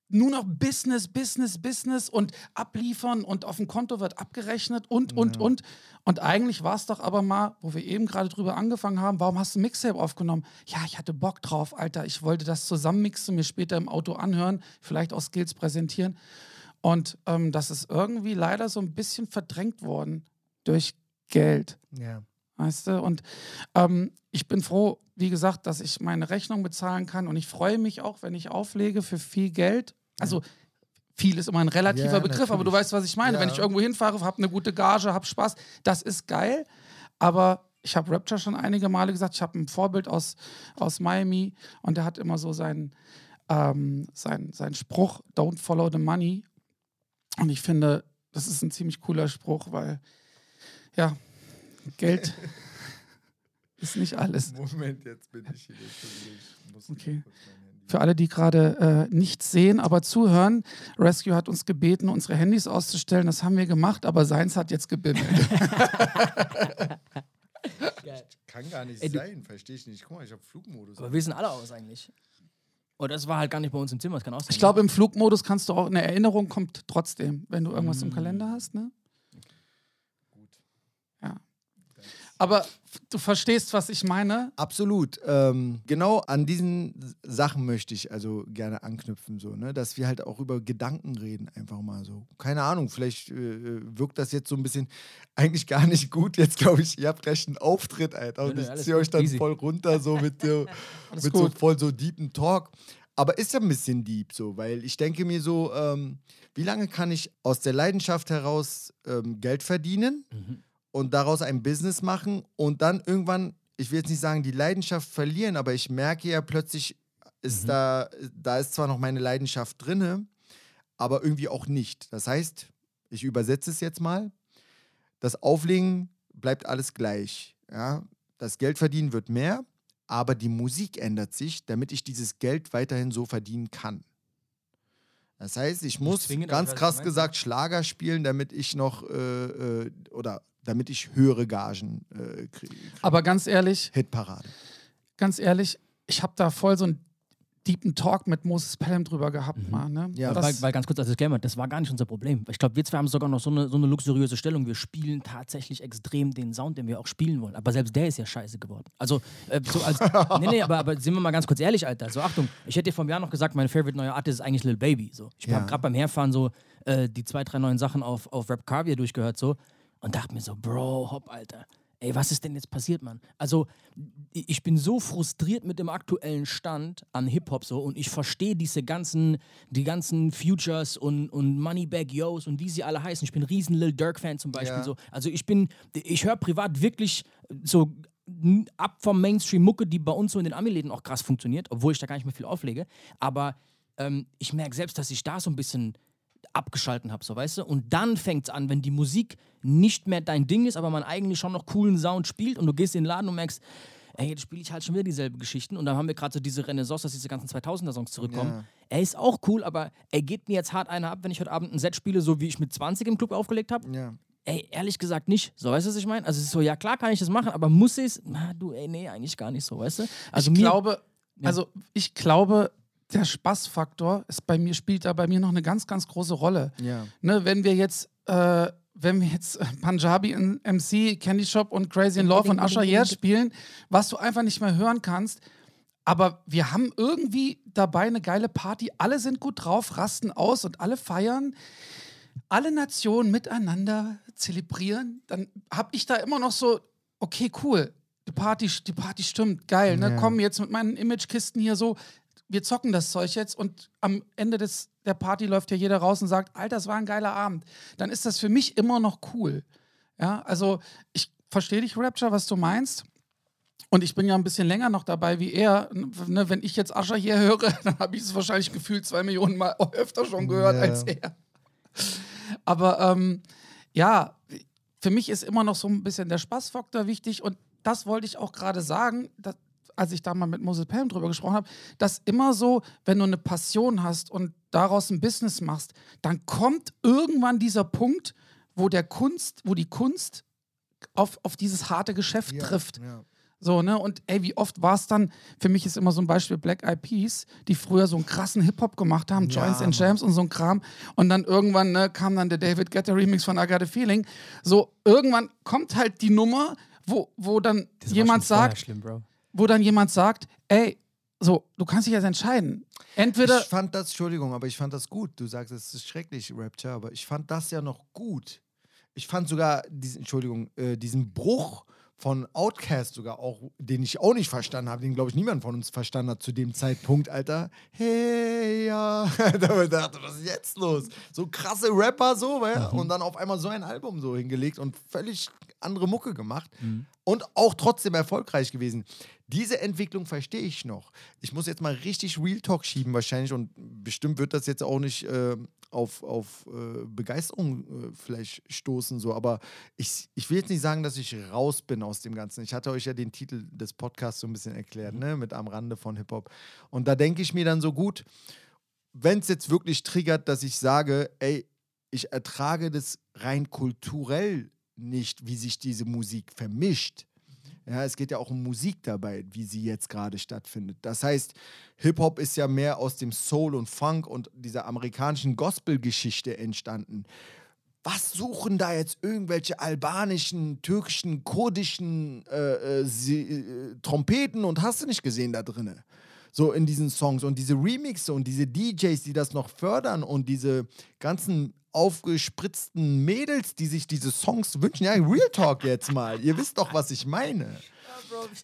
nur noch Business, Business, Business und abliefern und auf dem Konto wird abgerechnet und, und, und. Und eigentlich war es doch aber mal, wo wir eben gerade drüber angefangen haben, warum hast du ein Mixtape aufgenommen? Ja, ich hatte Bock drauf, Alter. Ich wollte das zusammenmixen, mir später im Auto anhören, vielleicht auch Skills präsentieren. Und ähm, das ist irgendwie leider so ein bisschen verdrängt worden durch Geld. Ja. Weißt du? Und ähm, ich bin froh, wie gesagt, dass ich meine Rechnung bezahlen kann. Und ich freue mich auch, wenn ich auflege für viel Geld. Also viel ist immer ein relativer Ja, Begriff, aber du natürlich. weißt, was ich meine. Ja. Wenn ich irgendwo hinfahre, habe eine gute Gage, habe Spaß, das ist geil. Aber ich habe Rapture schon einige Male gesagt, ich habe ein Vorbild aus, aus Miami und der hat immer so seinen, ähm, sein, sein Spruch, don't follow the money. Und ich finde, das ist ein ziemlich cooler Spruch, weil ja, Geld ist nicht alles. Moment, jetzt bin ich hier. Ich muss Okay. kurz mein Handy- Für alle, die gerade äh, nichts sehen, aber zuhören, Rescue hat uns gebeten, unsere Handys auszustellen. Das haben wir gemacht, aber seins hat jetzt gebimmelt. Kann gar nicht Ey, du- sein, verstehe ich nicht. Guck mal, ich habe Flugmodus. Aber wir sind alle aus eigentlich. Oder das war halt gar nicht bei uns im Zimmer, das kann auch sein. Ich glaube, im Flugmodus kannst du auch, eine Erinnerung kommt trotzdem, wenn du irgendwas im Kalender hast, ne? Gut. Ja. Aber du verstehst, was ich meine. Absolut. Ähm, genau an diesen Sachen möchte ich also gerne anknüpfen, so, ne? dass wir halt auch über Gedanken reden, einfach mal so. Keine Ahnung, vielleicht äh, wirkt das jetzt so ein bisschen eigentlich gar nicht gut. Jetzt glaube ich, ihr habt gleich einen Auftritt, Alter. Und ich ziehe euch dann easy. voll runter, so mit, so, mit so voll so deepen Talk. Aber ist ja ein bisschen deep so, weil ich denke mir so, ähm, wie lange kann ich aus der Leidenschaft heraus ähm, Geld verdienen? Mhm. Und daraus ein Business machen und dann irgendwann, ich will jetzt nicht sagen, die Leidenschaft verlieren, aber ich merke ja plötzlich, ist Mhm. da, da ist zwar noch meine Leidenschaft drinne, aber irgendwie auch nicht. Das heißt, ich übersetze es jetzt mal, das Auflegen bleibt alles gleich. Ja? Das Geld verdienen wird mehr, aber die Musik ändert sich, damit ich dieses Geld weiterhin so verdienen kann. Das heißt, ich muss zwingend, ganz krass gesagt Schlager spielen, damit ich noch äh, äh, oder damit ich höhere Gagen äh, kriege. Aber ganz ehrlich, Hitparade. ganz ehrlich, ich habe da voll so einen deepen Talk mit Moses Pelham drüber gehabt, mal, ne? Ja. das, weil, weil ganz kurz als Disclaimer, das war gar nicht unser Problem. Ich glaube, wir zwei haben sogar noch so eine, so eine luxuriöse Stellung. Wir spielen tatsächlich extrem den Sound, den wir auch spielen wollen. Aber selbst der ist ja scheiße geworden. Also, äh, so als. nee, nee, aber, aber sind wir mal ganz kurz ehrlich, Alter. So, Achtung, ich hätte dir vor einem Jahr noch gesagt, mein favorite neuer Artist ist eigentlich Lil Baby. So. Ich Ja. habe gerade beim Herfahren so äh, die zwei, drei neuen Sachen auf, auf Rap Caviar durchgehört so und dachte mir so, Bro, hopp, Alter. Ey, was ist denn jetzt passiert, Mann? Also, ich bin so frustriert mit dem aktuellen Stand an Hip-Hop so und ich verstehe diese ganzen, die ganzen Futures und, und Moneybag Yos und wie sie alle heißen. Ich bin ein riesen Lil Durk-Fan zum Beispiel. Ja. So. Also ich bin, ich höre privat wirklich so ab vom Mainstream-Mucke, die bei uns so in den Ami-Läden auch krass funktioniert, obwohl ich da gar nicht mehr viel auflege. Aber ähm, ich merke selbst, dass ich da so ein bisschen abgeschalten habe, so weißt du? Und dann fängt es an, wenn die Musik nicht mehr dein Ding ist, aber man eigentlich schon noch coolen Sound spielt und du gehst in den Laden und merkst, ey, jetzt spiele ich halt schon wieder dieselbe Geschichten und dann haben wir gerade so diese Renaissance, dass diese ganzen 2000er-Songs zurückkommen. Ja. Er ist auch cool, aber er geht mir jetzt hart einer ab, wenn ich heute Abend ein Set spiele, so wie ich mit 20 im Club aufgelegt habe. Ja. Ey, ehrlich gesagt nicht. So, weißt du, was ich meine? Also es ist so, ja klar kann ich das machen, aber muss ich es? Na, du, ey, nee, eigentlich gar nicht so, weißt du? Also ich mir, glaube, also ich glaube, der Spaßfaktor ist bei mir, spielt da bei mir noch eine ganz, ganz große Rolle. Ja. Ne, wenn wir jetzt, äh, wenn wir jetzt Punjabi in MC, Candy Shop und Crazy in Love und Usher Yeah spielen, was du einfach nicht mehr hören kannst. Aber wir haben irgendwie dabei eine geile Party. Alle sind gut drauf, rasten aus und alle feiern. Alle Nationen miteinander zelebrieren. Dann habe ich da immer noch so, okay, cool. Die Party, die Party stimmt, geil. Ne? Ja. Komm jetzt mit meinen Imagekisten hier so. Wir zocken das Zeug jetzt und am Ende des, der Party läuft ja jeder raus und sagt, Alter, das war ein geiler Abend. Dann ist das für mich immer noch cool. Ja, also ich verstehe dich, Rapture, was du meinst. Und ich bin ja ein bisschen länger noch dabei wie er. Ne, wenn ich jetzt Ascher hier höre, dann habe ich es wahrscheinlich gefühlt zwei Millionen Mal öfter schon gehört Ja. als er. Aber ähm, ja, für mich ist immer noch so ein bisschen der Spaßfaktor wichtig. Und das wollte ich auch gerade sagen, dass, als ich da mal mit Moses Pelham drüber gesprochen habe, dass immer so, wenn du eine Passion hast und daraus ein Business machst, dann kommt irgendwann dieser Punkt, wo der Kunst, wo die Kunst auf, auf dieses harte Geschäft Ja. trifft. Ja. So, ne? Und ey, wie oft war es dann, für mich ist immer so ein Beispiel Black Eyed Peas, die früher so einen krassen Hip-Hop gemacht haben, Ja, Joints and. Jams und so ein Kram. Und dann irgendwann ne, kam dann der David Guetta Remix von I Got a Feeling. So, irgendwann kommt halt die Nummer, wo, wo dann Das war jemand sagt, Schlimm, Bro. Wo dann jemand sagt, ey, so, du kannst dich jetzt entscheiden. Entweder, Ich fand das, Entschuldigung, aber ich fand das gut. Du sagst, es ist schrecklich, Rapture, aber ich fand das ja noch gut. Ich fand sogar diesen, Entschuldigung, äh, diesen Bruch von Outcast sogar auch, den ich auch nicht verstanden habe, den glaube ich niemand von uns verstanden hat zu dem Zeitpunkt, Alter. Hey, ja. da gedacht, was ist jetzt los? So krasse Rapper so, ja? und dann auf einmal so ein Album so hingelegt und völlig andere Mucke gemacht und auch trotzdem erfolgreich gewesen. Diese Entwicklung verstehe ich noch. Ich muss jetzt mal richtig Real Talk schieben wahrscheinlich und bestimmt wird das jetzt auch nicht äh, auf, auf äh, Begeisterung äh, vielleicht stoßen, so, aber ich, ich will jetzt nicht sagen, dass ich raus bin aus dem Ganzen. Ich hatte euch ja den Titel des Podcasts so ein bisschen erklärt, ne, mit am Rande von Hip-Hop. Und da denke ich mir dann so gut, wenn es jetzt wirklich triggert, dass ich sage, ey, ich ertrage das rein kulturell nicht, wie sich diese Musik vermischt. Ja, es geht ja auch um Musik dabei, wie sie jetzt gerade stattfindet. Das heißt, Hip-Hop ist ja mehr aus dem Soul und Funk und dieser amerikanischen Gospel-Geschichte entstanden. Was suchen da jetzt irgendwelche albanischen, türkischen, kurdischen äh, äh, äh, Trompeten und hast du nicht gesehen da drinne? So in diesen Songs und diese Remixe und diese DJs, die das noch fördern und diese ganzen aufgespritzten Mädels, die sich diese Songs wünschen. Ja, Real Talk jetzt mal. Ihr wisst doch, was ich meine.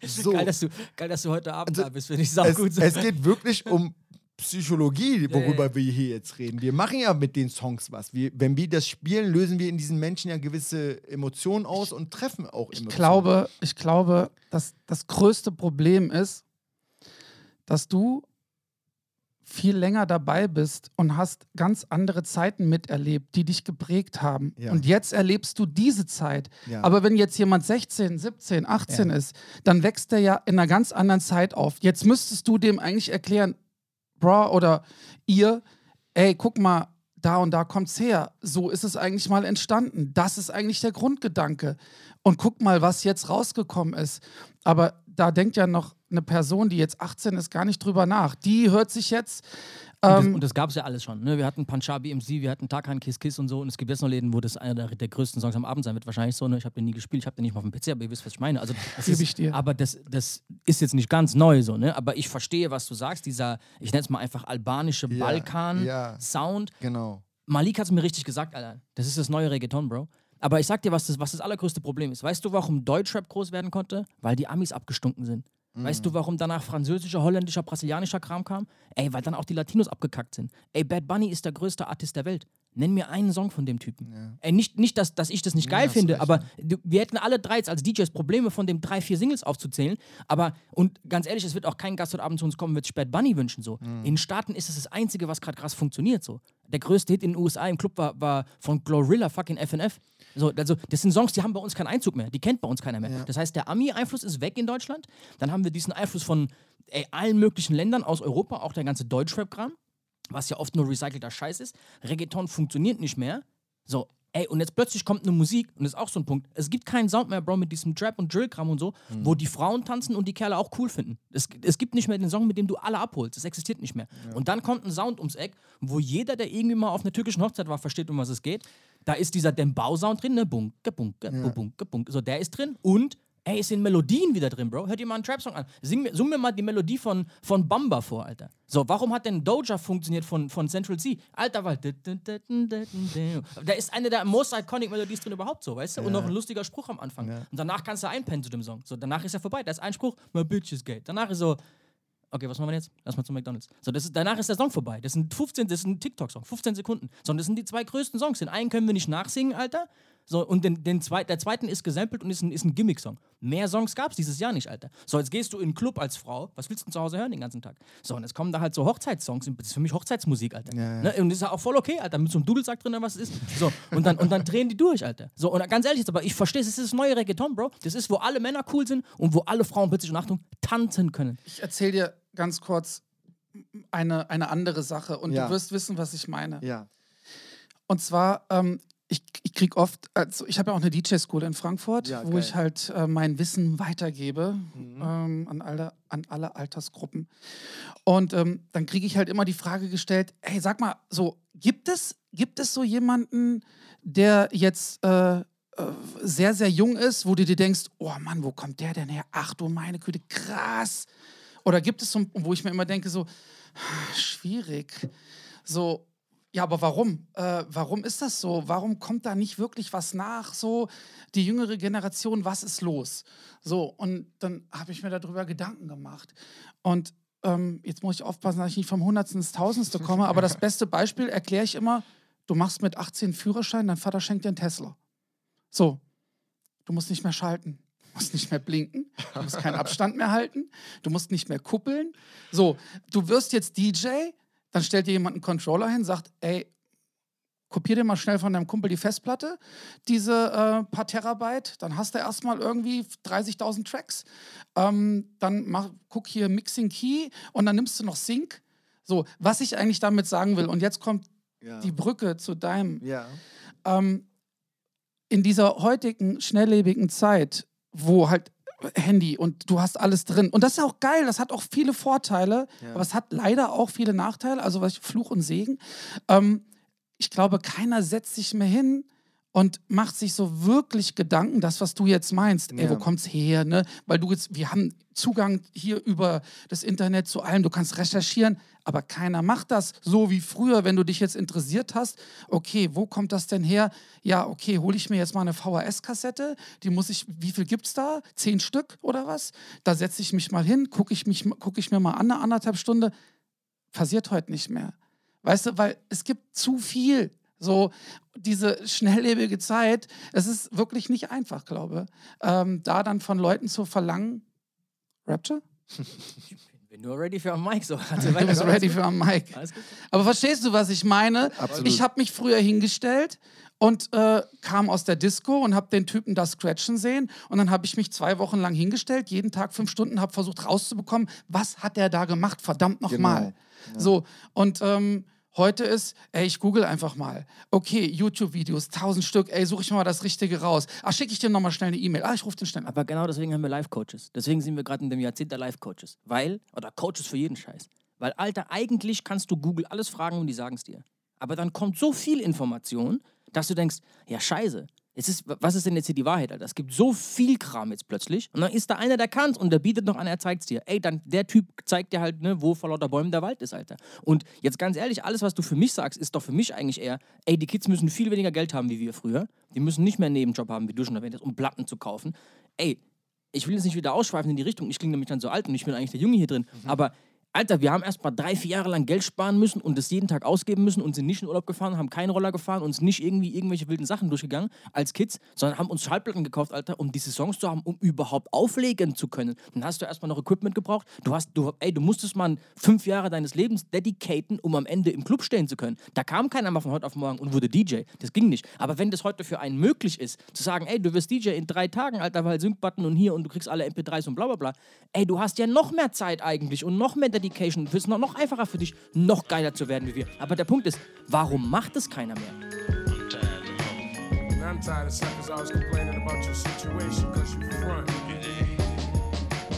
So. Geil, dass du, geil, dass du heute Abend da bist, finde ich sau Es, gut. es geht wirklich um Psychologie, worüber ja. wir hier jetzt reden. Wir machen ja mit den Songs was. Wir, wenn wir das spielen, lösen wir in diesen Menschen ja gewisse Emotionen aus und treffen auch Emotionen. ich glaube, ich glaube, dass das größte Problem ist, dass du viel länger dabei bist und hast ganz andere Zeiten miterlebt, die dich geprägt haben. Ja. Und jetzt erlebst du diese Zeit. Ja. Aber wenn jetzt jemand 16, 17, 18 ist, dann wächst er ja in einer ganz anderen Zeit auf. Jetzt müsstest du dem eigentlich erklären, Bro oder ihr, ey, guck mal, da und da kommt's her. So ist es eigentlich mal entstanden. Das ist eigentlich der Grundgedanke. Und guck mal, was jetzt rausgekommen ist. Aber da denkt ja noch eine Person, die jetzt 18 ist, gar nicht drüber nach. Die hört sich jetzt. Und das, Ähm, und das gab es ja alles schon. Ne? Wir hatten Punjabi MC, wir hatten Tarkan Kiss Kiss und so. Und es gibt jetzt noch Läden, wo das einer der, der größten Songs am Abend sein wird. Wahrscheinlich so. Ne? Ich habe den nie gespielt, ich habe den nicht mal auf dem PC, aber ihr wisst, was ich meine. Also, das ist, ich dir. Aber das, das ist jetzt nicht ganz neu so. Ne? Aber ich verstehe, was du sagst. Dieser, ich nenne es mal einfach albanische Ja, ja. Balkan-Sound. Genau. Malik hat es mir richtig gesagt, Alter. Das ist das neue Reggaeton, Bro. Aber ich sag dir, was das, was das allergrößte Problem ist. Weißt du, warum Deutschrap groß werden konnte? Weil die Amis abgestunken sind. Weißt du, warum danach französischer, holländischer, brasilianischer Kram kam? Ey, weil dann auch die Latinos abgekackt sind. Ey, Bad Bunny ist der größte Artist der Welt. Nenn mir einen Song von dem Typen. Ey, nicht, nicht dass, dass ich das nicht geil hast du finde, aber du, wir hätten alle drei jetzt als DJs Probleme, von dem drei, vier Singles aufzuzählen. Aber, und ganz ehrlich, es wird auch kein Gast heute Abend zu uns kommen, wird sich Bad Bunny wünschen. So. Mhm. In den Staaten ist es das Einzige, was gerade krass funktioniert. So. Der größte Hit in den USA im Club war, war von Glorilla fucking FNF. So, also, das sind Songs, die haben bei uns keinen Einzug mehr. Die kennt bei uns keiner mehr. Das heißt, der Ami-Einfluss ist weg in Deutschland. Dann haben wir diesen Einfluss von ey, allen möglichen Ländern aus Europa, auch der ganze Deutschrap-Kram was ja oft nur recycelter Scheiß ist. Reggaeton funktioniert nicht mehr. So, ey, und jetzt plötzlich kommt eine Musik, und das ist auch so ein Punkt. Es gibt keinen Sound mehr, Bro, mit diesem Trap und Drill-Kram und so, wo die Frauen tanzen und die Kerle auch cool finden. Es, es gibt nicht mehr den Song, mit dem du alle abholst. Das existiert nicht mehr. Und dann kommt ein Sound ums Eck, wo jeder, der irgendwie mal auf einer türkischen Hochzeit war, versteht, um was es geht. Da ist dieser Dembau-Sound drin, ne? Bunke, bunke, bunke, bunke. So, der ist drin. Und Ey, es sind Melodien wieder drin, Bro. Hört ihr mal einen Trap-Song an. Sing, mir- sing mir mal die Melodie von, von Bamba vor, Alter. So, warum hat denn Doja funktioniert von, von Central C? Alter, weil. Da ist eine der most iconic Melodies drin überhaupt so, weißt du? Und noch ein lustiger Spruch am Anfang. Und danach kannst du einpennen zu dem Song. So, danach ist er vorbei. Da ist ein Spruch, my bitch is gay. Danach ist so. Okay, was machen wir jetzt? Lass mal zu McDonalds. So, das ist, danach ist der Song vorbei. Das sind 15, das ist ein TikTok-Song, 15 Sekunden. So, und das sind die zwei größten Songs. Den einen können wir nicht nachsingen, Alter. So, und den, den zweit, der zweiten ist gesampelt und ist ein, ist ein Gimmick-Song. Mehr Songs gab es dieses Jahr nicht, Alter. So, jetzt gehst du in den Club als Frau. Was willst du denn zu Hause hören den ganzen Tag? So, und jetzt kommen da halt so Hochzeitssongs. Das ist für mich Hochzeitsmusik, Alter. Ne? Und das ist ja auch voll okay, Alter. Mit so einem Dudelsack drin, oder was es ist. So, und dann, und dann drehen die durch, Alter. So, und ganz ehrlich jetzt, aber ich verstehe, es ist das neue Reggaeton, Bro. Das ist, wo alle Männer cool sind und wo alle Frauen plötzlich, und Achtung, tanzen können. Ich erzähle dir ganz kurz eine, eine andere Sache und Ja. du wirst wissen, was ich meine. Ja. Und zwar, ähm, ich, ich kriege oft, also ich habe ja auch eine DJ-School in Frankfurt, Ja, wo geil. ich halt äh, mein Wissen weitergebe ähm, an, alle, an alle Altersgruppen. Und ähm, dann kriege ich halt immer die Frage gestellt, hey, sag mal, so, gibt es, gibt es so jemanden, der jetzt äh, äh, sehr, sehr jung ist, wo du dir denkst, oh Mann, wo kommt der denn her? Ach du meine Güte, krass. Oder gibt es so, wo ich mir immer denke, so, schwierig. So, ja, aber warum? Äh, warum ist das so? Warum kommt da nicht wirklich was nach? So, die jüngere Generation, was ist los? So, und dann habe ich mir darüber Gedanken gemacht. Und ähm, jetzt muss ich aufpassen, dass ich nicht vom Hundertsten ins Tausendste komme, aber das beste Beispiel erkläre ich immer: Du machst mit 18 einen Führerschein, dein Vater schenkt dir einen Tesla. So, du musst nicht mehr schalten. Du musst nicht mehr blinken, du musst keinen Abstand mehr halten, du musst nicht mehr kuppeln. So, du wirst jetzt DJ, dann stellt dir jemand einen Controller hin, sagt, ey, kopier dir mal schnell von deinem Kumpel die Festplatte, diese äh, paar Terabyte, dann hast du erstmal irgendwie 30.000 Tracks. Ähm, dann mach, guck hier Mixing Key und dann nimmst du noch Sync. So, was ich eigentlich damit sagen will, und jetzt kommt Ja. die Brücke zu deinem ja. ähm, in dieser heutigen schnelllebigen Zeit, wo halt Handy und du hast alles drin. Und das ist auch geil, das hat auch viele Vorteile, aber es hat leider auch viele Nachteile, also was Fluch und Segen. Ähm, ich glaube, keiner setzt sich mehr hin und macht sich so wirklich Gedanken, das, was du jetzt meinst. Ey, wo Ja. kommt's her? Ne? Weil du jetzt, wir haben Zugang hier über das Internet zu allem, du kannst recherchieren, aber keiner macht das so wie früher, wenn du dich jetzt interessiert hast. Okay, wo kommt das denn her? Ja, okay, hole ich mir jetzt mal eine VHS-Kassette, die muss ich, wie viel gibt's da? Zehn Stück oder was? Da setze ich mich mal hin, gucke ich, mich- guck ich mir mal an, eine anderthalb Stunde. Passiert heute nicht mehr. Weißt du, weil es gibt zu viel. So diese schnelllebige Zeit, es ist wirklich nicht einfach, glaube ähm, da dann von Leuten zu verlangen, Rapture? Bin nur ready für einen Mic, so. Also, Du bist ready für einen Mic. Alles gut. Aber verstehst du, was ich meine? Absolut. Ich habe mich früher hingestellt und äh, kam aus der Disco und habe den Typen da scratchen sehen. Und dann habe ich mich zwei Wochen lang hingestellt, jeden Tag fünf Stunden, habe versucht rauszubekommen, was hat der da gemacht, verdammt nochmal. So, und ähm, heute ist, ey, ich google einfach mal. Okay, YouTube-Videos, tausend Stück, ey, suche ich mal das Richtige raus. Ah, schicke ich dir nochmal schnell eine E-Mail. Ah, ich rufe den schnell an. Aber genau deswegen haben wir Life-Coaches. Deswegen sind wir gerade in dem Jahrzehnt der Life-Coaches. Weil, oder Coaches für jeden Scheiß. Weil, Alter, eigentlich kannst du Google alles fragen und die sagen es dir. Aber dann kommt so viel Information, dass du denkst, ja, scheiße. Es ist, was ist denn jetzt hier die Wahrheit, Alter? Es gibt so viel Kram jetzt plötzlich. Und dann ist da einer, der kann und der bietet noch an, er zeigt es dir. Ey, dann der Typ zeigt dir halt, ne, wo vor lauter Bäumen der Wald ist, Alter. Und jetzt ganz ehrlich, alles, was du für mich sagst, ist doch für mich eigentlich eher, ey, die Kids müssen viel weniger Geld haben wie wir früher. Die müssen nicht mehr einen Nebenjob haben, wie du schon erwähnt hast, um Platten zu kaufen. Ey, ich will jetzt nicht wieder ausschweifen in die Richtung. Ich klinge nämlich dann so alt und ich bin eigentlich der Junge hier drin. Aber Alter, wir haben erst mal drei, vier Jahre lang Geld sparen müssen und das jeden Tag ausgeben müssen und sind nicht in Urlaub gefahren, haben keinen Roller gefahren und sind nicht irgendwie irgendwelche wilden Sachen durchgegangen als Kids, sondern haben uns Schallplatten gekauft, Alter, um diese Songs zu haben, um überhaupt auflegen zu können. Dann hast du erstmal noch Equipment gebraucht. Du hast, du, ey, du musstest mal fünf Jahre deines Lebens dedicaten, um am Ende im Club stehen zu können. Da kam keiner mal von heute auf morgen und wurde DJ. Das ging nicht. Aber wenn das heute für einen möglich ist, zu sagen, ey, du wirst DJ in drei Tagen, Alter, weil Sync-Button und hier und du kriegst alle MP3s und bla bla bla, ey, du hast ja noch mehr Zeit eigentlich und noch mehr Dedication. Es ist noch, noch einfacher für dich, noch geiler zu werden wie wir. Aber der Punkt ist, warum macht es keiner mehr? I'm tired of suckers always complaining about your situation because you front.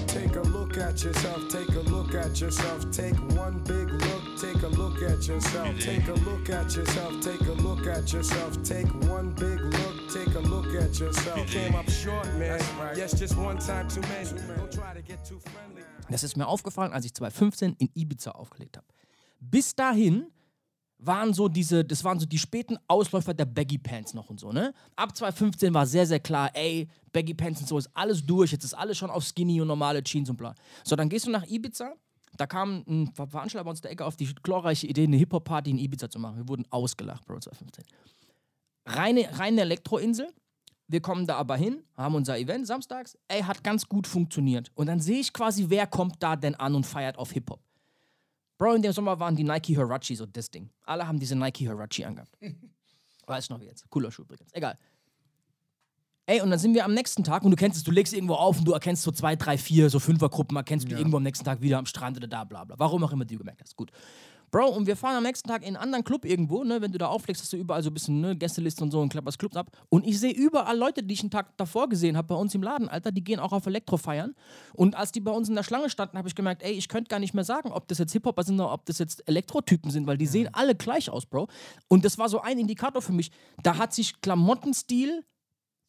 Take a look at yourself, take a look at yourself, take one big look, take a look at yourself, take a look at yourself, take a look at yourself, take one big look, take a look at yourself. Came up short, man. Yes, just one time too many. Don't try to get too friendly. Das ist mir aufgefallen, als ich 2015 in Ibiza aufgelegt habe. Bis dahin waren so diese, das waren so die späten Ausläufer der Baggy Pants noch und so, ne? Ab 2015 war sehr, sehr klar, ey, Baggy Pants und so ist alles durch, jetzt ist alles schon auf Skinny und normale Jeans und bla. So, dann gehst du nach Ibiza, da kam ein Ver- Veranstalter bei uns der Ecke auf die glorreiche Idee, eine Hip-Hop-Party in Ibiza zu machen. Wir wurden ausgelacht, Bro, 2015. Reine, reine Elektroinsel, wir kommen da aber hin, haben unser Event samstags. Ey, hat ganz gut funktioniert. Und dann sehe ich quasi, wer kommt da denn an und feiert auf Hip-Hop. Bro, in dem Sommer waren die Nike Hirachi so das Ding. Alle haben diese Nike Hirachi angehabt. Weiß ich noch wie jetzt. Cooler Schuh übrigens. Egal. Ey, und dann sind wir am nächsten Tag und du kennst es, du legst irgendwo auf und du erkennst so zwei, drei, vier, so Fünfergruppen, erkennst du irgendwo am nächsten Tag wieder am Strand oder da, bla bla. Warum auch immer du gemerkt hast. Gut. Bro, und wir fahren am nächsten Tag in einen anderen Club irgendwo, ne? Wenn du da auflegst, hast du überall so ein bisschen ne, Gästeliste und so und klapperst Clubs ab. Und ich sehe überall Leute, die ich einen Tag davor gesehen habe bei uns im Laden, Alter, die gehen auch auf Elektro feiern. Und als die bei uns in der Schlange standen, habe ich gemerkt, ey, ich könnte gar nicht mehr sagen, ob das jetzt Hip-Hopper sind oder ob das jetzt Elektrotypen sind, weil die sehen alle gleich aus, Bro. Und das war so ein Indikator für mich. Da hat sich Klamottenstil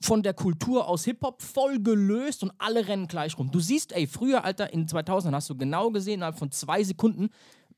von der Kultur aus Hip-Hop voll gelöst und alle rennen gleich rum. Du siehst, ey, früher, Alter, in 2000 hast du genau gesehen, innerhalb von zwei Sekunden,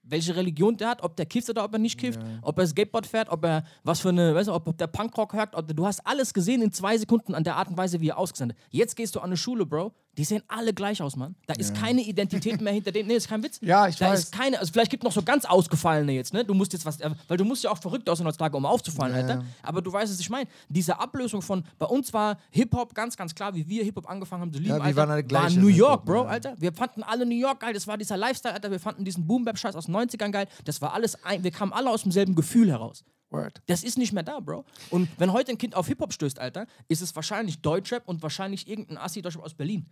welche Religion der hat, ob der kifft oder ob er nicht kifft, ob er Skateboard fährt, ob er was für eine, weißt du, ob, ob der Punkrock hört, ob, du hast alles gesehen in zwei Sekunden an der Art und Weise, wie er ausgesendet hat. Jetzt gehst du an eine Schule, Bro, die sehen alle gleich aus, Mann. Da ist keine Identität mehr hinter denen. Nee, ist kein Witz. Ja, ich da weiß. ist keine, also vielleicht gibt noch so ganz ausgefallene jetzt, ne? Du musst jetzt was, äh, weil du musst ja auch verrückt aussehen heutzutage, um aufzufallen, Alter. Aber du weißt, was ich meine. Diese Ablösung von, bei uns war Hip-Hop ganz, ganz klar, wie wir Hip-Hop angefangen haben zu lieben, Ja, wir Alter, waren alle gleich war New York, Bro, ja. Alter. Wir fanden alle New York geil, das war dieser Lifestyle, Alter. Wir fanden diesen Boom-Bap-Scheiß aus den 90ern geil. Das war alles, ein, wir kamen alle aus demselben Gefühl heraus. Word. Das ist nicht mehr da, Bro. Und wenn heute ein Kind auf Hip-Hop stößt, Alter, ist es wahrscheinlich Deutschrap und wahrscheinlich irgendein Assi-Deutschrap aus Berlin.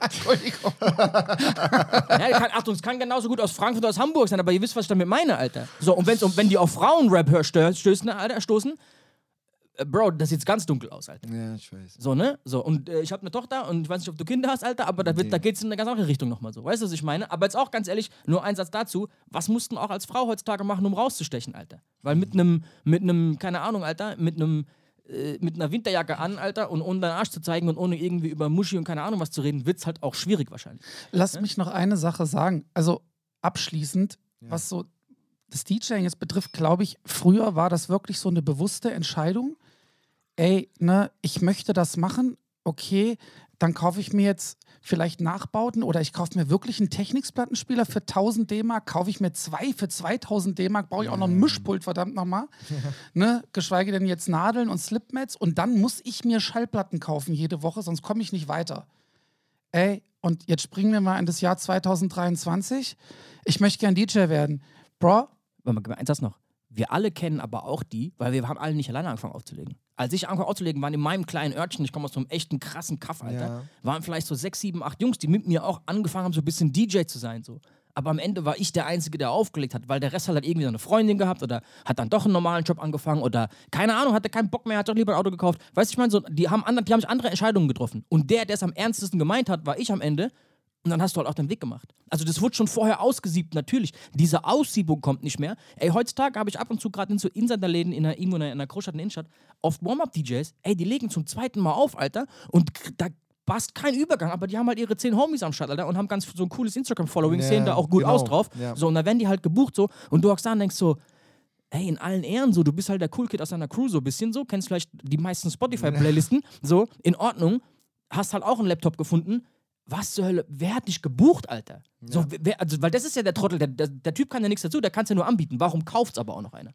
Entschuldigung. Ja, kann, Achtung, es kann genauso gut aus Frankfurt oder aus Hamburg sein, aber ihr wisst, was ich damit meine, Alter. So, und, wenn's, und wenn die auf Frauenrap stößen, Alter, stoßen, äh, Bro, das sieht ganz dunkel aus, Alter. Ja, ich weiß. So, ne? So, und äh, ich habe eine Tochter und ich weiß nicht, ob du Kinder hast, Alter, aber da, wird, da geht es in eine ganz andere Richtung nochmal so. Weißt du, was ich meine? Aber jetzt auch ganz ehrlich, nur ein Satz dazu: Was mussten auch als Frau heutzutage machen, um rauszustechen, Alter? Weil mit einem, mit einem, keine Ahnung, Alter, mit einem, äh, mit einer Winterjacke an, Alter, und ohne deinen Arsch zu zeigen und ohne irgendwie über Muschi und keine Ahnung was zu reden, wird's halt auch schwierig wahrscheinlich. Lass mich noch eine Sache sagen. Also abschließend, was so das DJing jetzt betrifft, glaube ich, früher war das wirklich so eine bewusste Entscheidung. Ey, ne, ich möchte das machen, okay, dann kaufe ich mir jetzt vielleicht Nachbauten oder ich kaufe mir wirklich einen Technics-Plattenspieler für 1000 D-Mark, kaufe ich mir zwei für 2000 D-Mark, brauche ich auch noch ein Mischpult, verdammt nochmal. ne? Geschweige denn jetzt Nadeln und Slipmats und dann muss ich mir Schallplatten kaufen jede Woche, sonst komme ich nicht weiter. Ey, und jetzt springen wir mal in das Jahr 2023. Ich möchte gern DJ werden. Bro, Warte mal, eins das noch. Wir alle kennen aber auch die, weil wir haben alle nicht alleine angefangen aufzulegen. Als ich angefangen aufzulegen, waren in meinem kleinen Örtchen, ich komme aus so einem echten krassen Kaff, Alter, Ja. waren vielleicht so sechs, sieben, acht Jungs, die mit mir auch angefangen haben, so ein bisschen DJ zu sein. So. Aber am Ende war ich der Einzige, der aufgelegt hat, weil der Rest hat halt irgendwie eine Freundin gehabt oder hat dann doch einen normalen Job angefangen oder keine Ahnung, hatte keinen Bock mehr, hat doch lieber ein Auto gekauft. Weißt du, ich meine, so, die, haben andere, die haben sich andere Entscheidungen getroffen. Und der, der es am ernstesten gemeint hat, war ich am Ende. Und dann hast du halt auch den Weg gemacht. Also das wurde schon vorher ausgesiebt, natürlich. Diese Aussiebung kommt nicht mehr. Ey, heutzutage habe ich ab und zu gerade in so Insiderläden in irgendwo in einer Großstadt, in der Innenstadt, oft Warm-Up-DJs, ey, die legen zum zweiten Mal auf, Alter, und da passt kein Übergang, aber die haben halt ihre zehn Homies am Start, Alter, und haben ganz so ein cooles Instagram-Following, Ja, sehen da auch gut genau. aus drauf. Ja. So, und dann werden die halt gebucht so, und du hockst da und denkst so, ey, in allen Ehren so, du bist halt der Cool Kid aus deiner Crew so ein bisschen so, kennst vielleicht die meisten Spotify-Playlisten, so, in Ordnung, hast halt auch einen Laptop gefunden, was zur Hölle, wer hat dich gebucht, Alter? So, wer, also, weil das ist ja der Trottel, der, der, der Typ kann ja nichts dazu, der kann es ja nur anbieten. Warum kauft's aber auch noch einer?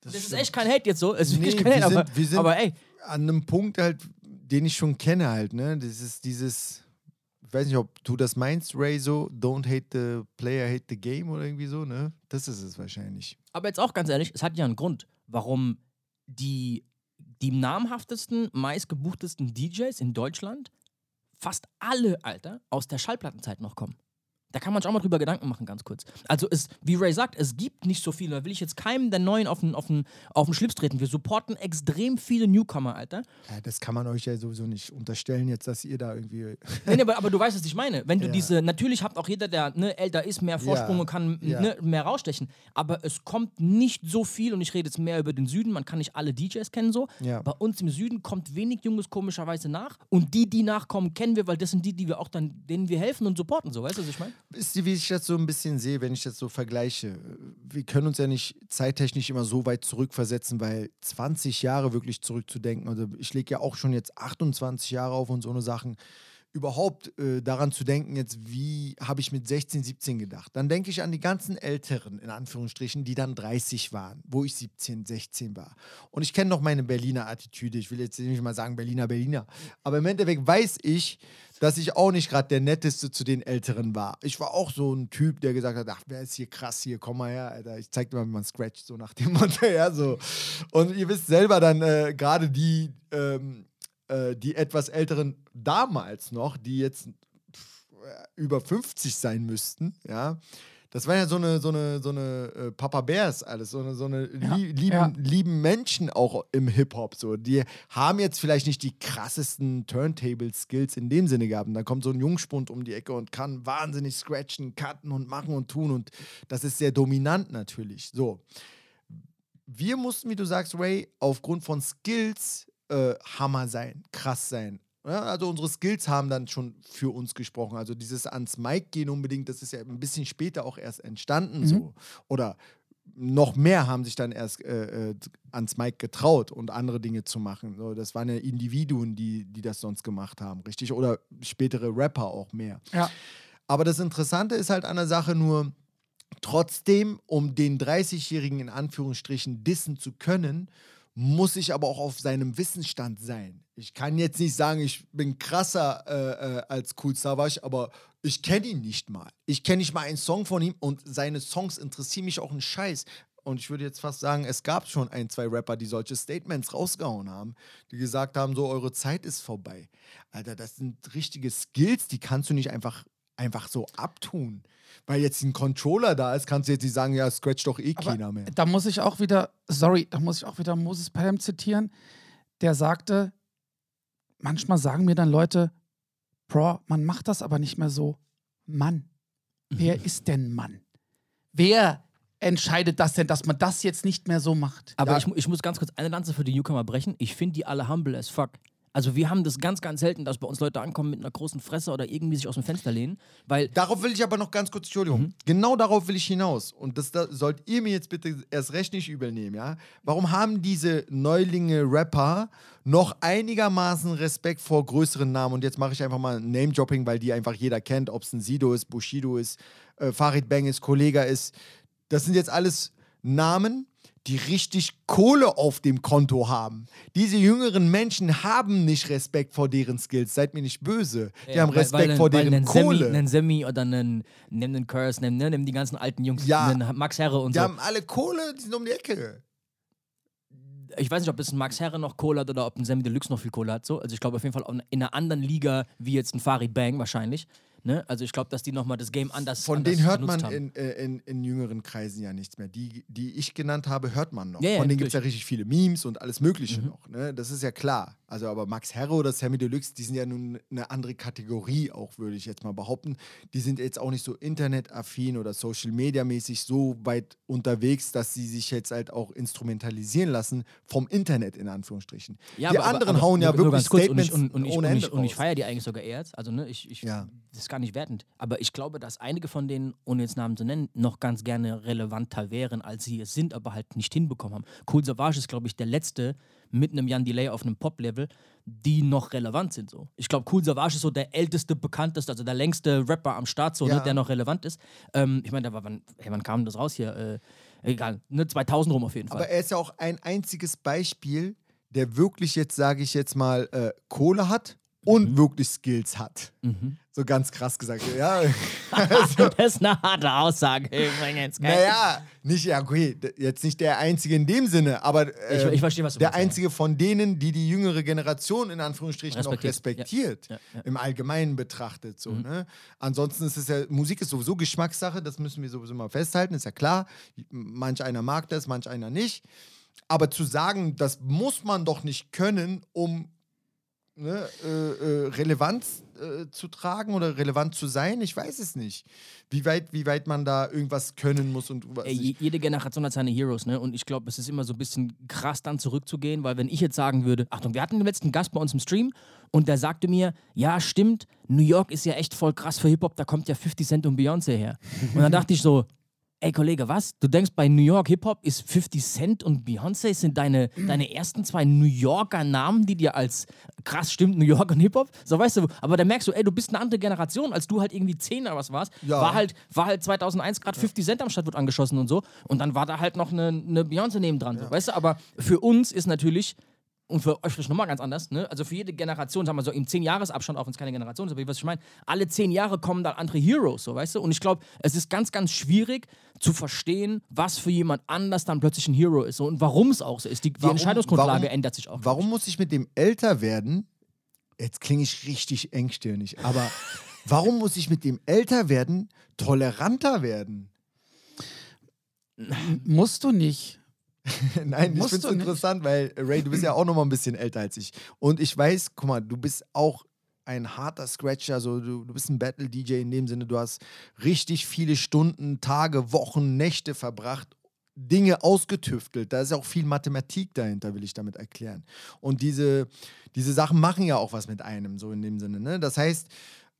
Das, ist echt kein Hate jetzt so, es ist Nee, wirklich kein wir Hate, sind- aber, wir sind- aber ey, An einem Punkt halt, den ich schon kenne halt, ne? Das ist dieses, ich weiß nicht, ob du das meinst, Ray, so, don't hate the player, hate the game oder irgendwie so, ne? Das ist es wahrscheinlich. Aber jetzt auch ganz ehrlich, es hat ja einen Grund, warum die, die namhaftesten, meistgebuchtesten DJs in Deutschland fast alle, Alter, aus der Schallplattenzeit noch kommen. Da kann man sich auch mal drüber Gedanken machen, ganz kurz. Also, es, wie Ray sagt, es gibt nicht so viele. Da will ich jetzt keinem der Neuen auf den, auf, den, auf den Schlips treten. Wir supporten extrem viele Newcomer, Alter. Ja, das kann man euch ja sowieso nicht unterstellen, jetzt, dass ihr da irgendwie. Nee, nee, aber, aber du weißt, was ich meine. Wenn du Ja. diese, natürlich hat auch jeder, der ne, älter ist, mehr Vorsprung Ja. und kann ne, mehr rausstechen. Aber es kommt nicht so viel, und ich rede jetzt mehr über den Süden, man kann nicht alle DJs kennen so. Ja. Bei uns im Süden kommt wenig Junges komischerweise nach. Und die, die nachkommen, kennen wir, weil das sind die, die wir auch dann, denen wir helfen und supporten. So, weißt du, was ich meine? Ihr, wie ich das so ein bisschen sehe, wenn ich das so vergleiche? Wir können uns ja nicht zeittechnisch immer so weit zurückversetzen, weil 20 Jahre wirklich zurückzudenken, also ich lege ja auch schon jetzt 28 Jahre auf und so eine Sachen. Überhaupt äh, daran zu denken, jetzt, wie habe ich mit 16, 17 gedacht? Dann denke ich an die ganzen Älteren, in Anführungsstrichen, die dann 30 waren, wo ich 17, 16 war. Und ich kenne noch meine Berliner Attitüde. Ich will jetzt nicht mal sagen Berliner, Berliner. Aber im Endeffekt weiß ich, dass ich auch nicht gerade der Netteste zu den Älteren war. Ich war auch so ein Typ, der gesagt hat, ach, wer ist hier krass hier, komm mal her, Alter. Ich zeig dir mal, wie man scratcht, so nach dem Motto, ja, so. Und ihr wisst selber dann, äh, gerade die, ähm, äh, die etwas Älteren damals noch, die jetzt über 50 sein müssten, ja, das waren ja so eine, so eine, so eine äh, Papa Bears alles, so eine, so eine lie lieben, ja. lieben Menschen auch im Hip-Hop. So. Die haben jetzt vielleicht nicht die krassesten Turntable-Skills in dem Sinne gehabt. Und da kommt so ein Jungspund um die Ecke und kann wahnsinnig scratchen, cutten und machen und tun. Und das ist sehr dominant natürlich. So. Wir mussten, wie du sagst, Ray, aufgrund von Skills äh, Hammer sein, krass sein. Also unsere Skills haben dann schon für uns gesprochen. Also dieses ans Mic gehen unbedingt, das ist ja ein bisschen später auch erst entstanden so. Oder noch mehr haben sich dann erst äh, äh, ans Mic getraut und andere Dinge zu machen. So, das waren ja Individuen, die, die das sonst gemacht haben, richtig? Oder spätere Rapper auch mehr. Ja. Aber das Interessante ist halt an der Sache nur, trotzdem, um den 30-Jährigen in Anführungsstrichen dissen zu können, muss ich aber auch auf seinem Wissensstand sein. Ich kann jetzt nicht sagen, ich bin krasser äh, äh, als Cool Savage, aber ich kenne ihn nicht mal. Ich kenne nicht mal einen Song von ihm und seine Songs interessieren mich auch einen Scheiß. Und ich würde jetzt fast sagen, es gab schon ein, zwei Rapper, die solche Statements rausgehauen haben, die gesagt haben, so, eure Zeit ist vorbei. Alter, das sind richtige Skills, die kannst du nicht einfach, einfach so abtun. Weil jetzt ein Controller da ist, kannst du jetzt nicht sagen, ja, scratch doch eh keiner mehr. Da muss ich auch wieder, sorry, da muss ich auch wieder Moses Pelham zitieren, der sagte, manchmal sagen mir dann Leute, Bro, man macht das aber nicht mehr so. Mann, wer ist denn Mann? Wer entscheidet das denn, dass man das jetzt nicht mehr so macht? Aber Ja. ich, ich muss ganz kurz eine Lanze für die Newcomer brechen. Ich finde die alle humble as fuck. Also wir haben das ganz, ganz selten, dass bei uns Leute ankommen mit einer großen Fresse oder irgendwie sich aus dem Fenster lehnen, weil Darauf will ich aber noch ganz kurz, Entschuldigung, genau darauf will ich hinaus. Und das da sollt ihr mir jetzt bitte erst recht nicht übel nehmen, ja? Warum haben diese Neulinge Rapper noch einigermaßen Respekt vor größeren Namen? Und jetzt mache ich einfach mal ein Name-Dropping, weil die einfach jeder kennt, ob es ein Sido ist, Bushido ist, äh, Farid Bang ist, Kollega ist. Das sind jetzt alles Namen, die richtig Kohle auf dem Konto haben. Diese jüngeren Menschen haben nicht Respekt vor deren Skills. Seid mir nicht böse. Die haben weil- Respekt weil, vor weil deren Kohle. Semi, einen Semi oder einen, nimm Curse, nimm, ne, nimm die ganzen alten Jungs, Ja. einen Max Herre und Die so. haben alle Kohle, die sind um die Ecke. ich weiß nicht, ob das ein Max Herre noch Kohle hat oder ob ein Sammy Deluxe noch viel Kohle hat. So. Also ich glaube auf jeden Fall in einer anderen Liga wie jetzt ein Farid Bang wahrscheinlich. Ne? Also ich glaube, dass die nochmal das Game anders Von anders denen hört man in, äh, in, in jüngeren Kreisen ja nichts mehr. Die, die ich genannt habe, hört man noch. Ja, ja, Von denen gibt es ja richtig viele Memes und alles Mögliche Mhm. noch. Ne? Das ist ja klar. Also, aber Max Herre oder Sammy Deluxe, die sind ja nun eine andere Kategorie, auch würde ich jetzt mal behaupten. Die sind jetzt auch nicht so internetaffin oder Social Media mäßig so weit unterwegs, dass sie sich jetzt halt auch instrumentalisieren lassen vom Internet, in Anführungsstrichen. die aber- anderen aber hauen ja nur- wirklich kurz, Statements und ich, und, und ich, ohne ich, und ich raus. feiere die eigentlich sogar eher jetzt. Also ne, ich, ich Ja. das gar nicht wertend. Aber ich glaube, dass einige von denen, ohne jetzt Namen zu nennen, noch ganz gerne relevanter wären, als sie es sind, aber halt nicht hinbekommen haben. Cool Savage ist, glaube ich, der letzte mit einem Jan Delay auf einem Pop-Level, die noch relevant sind. So. Ich glaube, Cool Savage ist so der älteste, bekannteste, also der längste Rapper am Start, so, Ja. ne, der noch relevant ist. Ähm, ich meine, da war, wann, hey, wann kam das raus hier? Äh, egal, ne, 2000 rum auf jeden Fall. Aber er ist ja auch ein einziges Beispiel, der wirklich jetzt, sage ich jetzt mal, äh, Kohle hat und wirklich Skills hat. So ganz krass gesagt. Ja, das ist eine harte Aussage übrigens. naja, nicht, ja, okay, jetzt nicht der Einzige in dem Sinne, aber äh, Ich- ich verstehe, was du der meinst, ja. Einzige von denen, die die jüngere Generation in Anführungsstrichen noch Respektiert, respektiert, ja. Ja, im Allgemeinen betrachtet. So, ne? Ansonsten ist es ja, Musik ist sowieso Geschmackssache, das müssen wir sowieso mal festhalten, ist ja klar. Manch einer mag das, manch einer nicht. Aber zu sagen, das muss man doch nicht können, um ne, äh, äh, Relevanz äh, zu tragen oder relevant zu sein, ich weiß es nicht. Wie weit, wie weit man da irgendwas können muss und was Ey, jede Generation hat seine Heroes, ne? Und ich glaube, es ist immer so ein bisschen krass, dann zurückzugehen, weil wenn ich jetzt sagen würde, Achtung, wir hatten den letzten Gast bei uns im Stream und der sagte mir, ja, stimmt, New York ist ja echt voll krass für Hip-Hop, da kommt ja 50 Cent und Beyoncé her. Und dann dachte ich so, ey Kollege, was? Du denkst, bei New York Hip-Hop ist 50 Cent und Beyoncé sind deine, deine ersten zwei New Yorker Namen, die dir als krass stimmt, New York und Hip-Hop? So weißt du, aber da merkst du, ey, du bist eine andere Generation, als du halt irgendwie 10 oder was warst. Ja. War halt war halt 2001 gerade 50 Cent am Stadt wird angeschossen und so. Und dann war da halt noch eine, eine Beyoncé nebendran. So, weißt du, aber für uns ist natürlich, und für euch vielleicht nochmal ganz anders, ne? also für jede Generation, sagen wir so im 10-Jahres-Abstand, auch wenn es keine Generation ist, aber ihr wisst, was ich meine, alle 10 Jahre kommen dann andere Heroes, so weißt du? Und ich glaube, es ist ganz, ganz schwierig zu verstehen, was für jemand anders dann plötzlich ein Hero ist so, und warum es auch so ist. Die, die Warum- Entscheidungsgrundlage warum- ändert sich auch. Warum muss ich mit dem Älterwerden, jetzt klinge ich richtig engstirnig, aber warum muss ich mit dem Älterwerden toleranter werden? Musst du nicht. Nein, ich Musst finde es interessant, weil Ray, du bist ja auch noch mal ein bisschen älter als ich. Und ich weiß, guck mal, du bist auch ein harter Scratcher, also du, du bist ein Battle-DJ in dem Sinne, du hast richtig viele Stunden, Tage, Wochen, Nächte verbracht, Dinge ausgetüftelt. Da ist ja auch viel Mathematik dahinter, will ich damit erklären. Und diese, diese Sachen machen ja auch was mit einem, so in dem Sinne. Ne? Das heißt,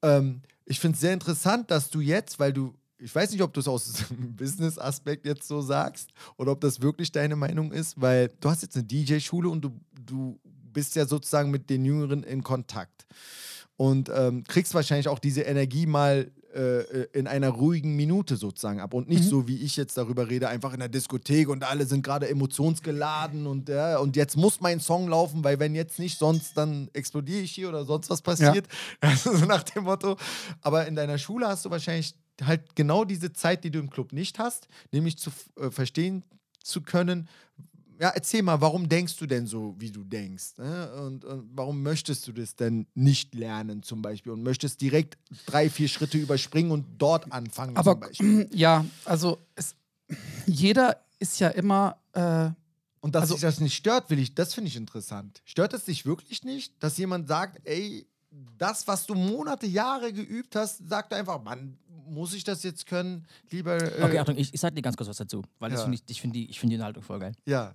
ähm, ich finde es sehr interessant, dass du jetzt, weil du, ich weiß nicht, ob du es aus dem Business-Aspekt jetzt so sagst oder ob das wirklich deine Meinung ist, weil du hast jetzt eine DJ-Schule und du, du bist ja sozusagen mit den Jüngeren in Kontakt und ähm, kriegst wahrscheinlich auch diese Energie mal äh, in einer ruhigen Minute sozusagen ab und nicht so wie ich jetzt darüber rede, einfach in der Diskothek und alle sind gerade emotionsgeladen und, ja, und jetzt muss mein Song laufen, weil wenn jetzt nicht, sonst dann explodiere ich hier oder sonst was passiert. Also so nach dem Motto. Aber in deiner Schule hast du wahrscheinlich halt genau diese Zeit, die du im Club nicht hast, nämlich zu äh, verstehen zu können, ja, erzähl mal, warum denkst du denn so, wie du denkst? Ne? Und, und warum möchtest du das denn nicht lernen, zum Beispiel? Und möchtest direkt drei, vier Schritte überspringen und dort anfangen, Aber zum Beispiel? ja, also es, jeder ist ja immer. Äh, Und dass also- sich das nicht stört, will ich, das finde ich interessant. Stört es dich wirklich nicht, dass jemand sagt, ey, das, was du Monate, Jahre geübt hast, sagt einfach, Mann, muss ich das jetzt können? Lieber. Äh, Okay, Achtung, ich, ich sag dir ganz kurz was dazu, weil das Ja. find ich, ich finde die, ich find die Inhaltung voll geil. Ja,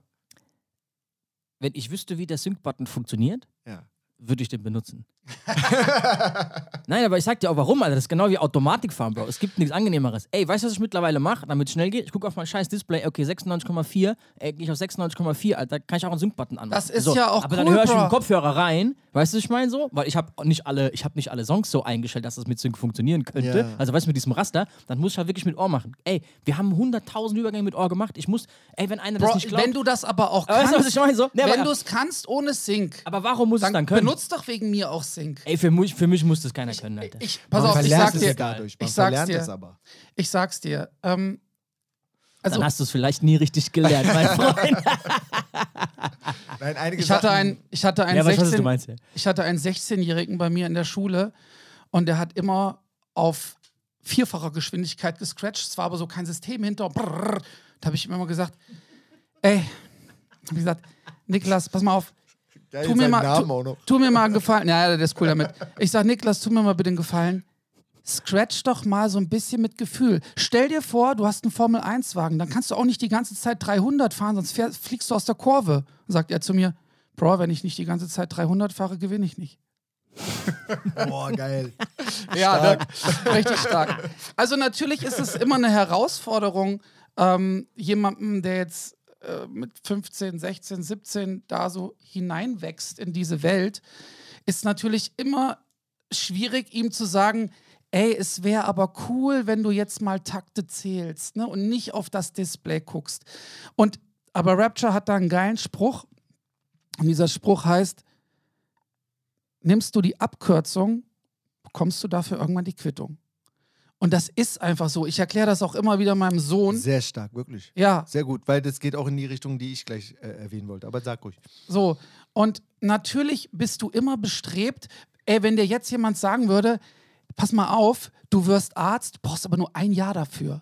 Wenn ich wüsste, wie der Sync-Button funktioniert, ja. würde ich den benutzen. Nein, aber ich sag dir auch warum, Alter. Das ist genau wie Automatikfahren, Bro. Es gibt nichts Angenehmeres. Ey, weißt du, was ich mittlerweile mache, damit es schnell geht? Ich gucke auf mein scheiß Display, okay, 96,4. Ey, gehe ich auf 96,4, Alter, kann ich auch einen Sync-Button anmachen. Das ist ja auch Aber dann cool, höre ich mit dem. Kopfhörer rein. Weißt du, was ich meine so? Weil ich habe nicht alle, ich habe nicht alle Songs so eingestellt, dass das mit Sync funktionieren könnte. Ja. Also weißt du, mit diesem Raster, dann muss ich halt wirklich mit Ohr machen. Ey, wir haben 100.000 Übergänge mit Ohr gemacht. Ich muss, ey, wenn einer das Bro, nicht glaubt. wenn du das aber auch Aber weißt kannst, du, was ich meine? So? Nee, wenn du es kannst ohne Sync, aber warum muss ich es dann, dann können? benutzt doch wegen mir auch Sync. Ey, für mich, für mich muss das keiner können, Alter. Ich, pass Man auf, ich sag es dir, dadurch. Man ich sag's dir. es aber. ich sag's dir. Ähm, also dann hast du es vielleicht nie richtig gelernt, mein Freund. Nein, einige ich hatte einen, ich hatte einen Ja, aber ich weiß, was 16, du meinst, ja. ich hatte einen 16-Jährigen bei mir in der Schule und der hat immer auf vierfacher Geschwindigkeit gescratcht. Es war aber so kein System hinter. Brrr. Da habe ich ihm immer gesagt, ey, hab ich gesagt, Niklas, pass mal auf, Geil, tu mir, mal, tu, noch. tu mir mal einen Gefallen. Ja, ja, der ist cool damit. Ich sag, Niklas, tu mir mal bitte einen Gefallen. Scratch doch mal so ein bisschen mit Gefühl. Stell dir vor, du hast einen Formel-1-Wagen, dann kannst du auch nicht die ganze Zeit 300 fahren, sonst fährst, fliegst du aus der Kurve. Sagt er zu mir, Bro, wenn ich nicht die ganze Zeit 300 fahre, gewinne ich nicht. Boah, geil. Ja, ne? richtig stark. Also natürlich ist es immer eine Herausforderung, ähm, jemandem, der jetzt äh, mit 15, 16, 17 da so hineinwächst in diese Welt, ist natürlich immer schwierig, ihm zu sagen, ey, es wäre aber cool, wenn du jetzt mal Takte zählst ne? und nicht auf das Display guckst. Und aber Rapture hat da einen geilen Spruch. Und dieser Spruch heißt, nimmst du die Abkürzung, bekommst du dafür irgendwann die Quittung. Und das ist einfach so. Ich erkläre das auch immer wieder meinem Sohn. Sehr stark, wirklich. Ja, Sehr gut, weil das geht auch in die Richtung, die ich gleich äh, erwähnen wollte. Aber sag ruhig. so. Und natürlich bist du immer bestrebt, ey, wenn dir jetzt jemand sagen würde, pass mal auf, du wirst Arzt, brauchst aber nur ein Jahr dafür.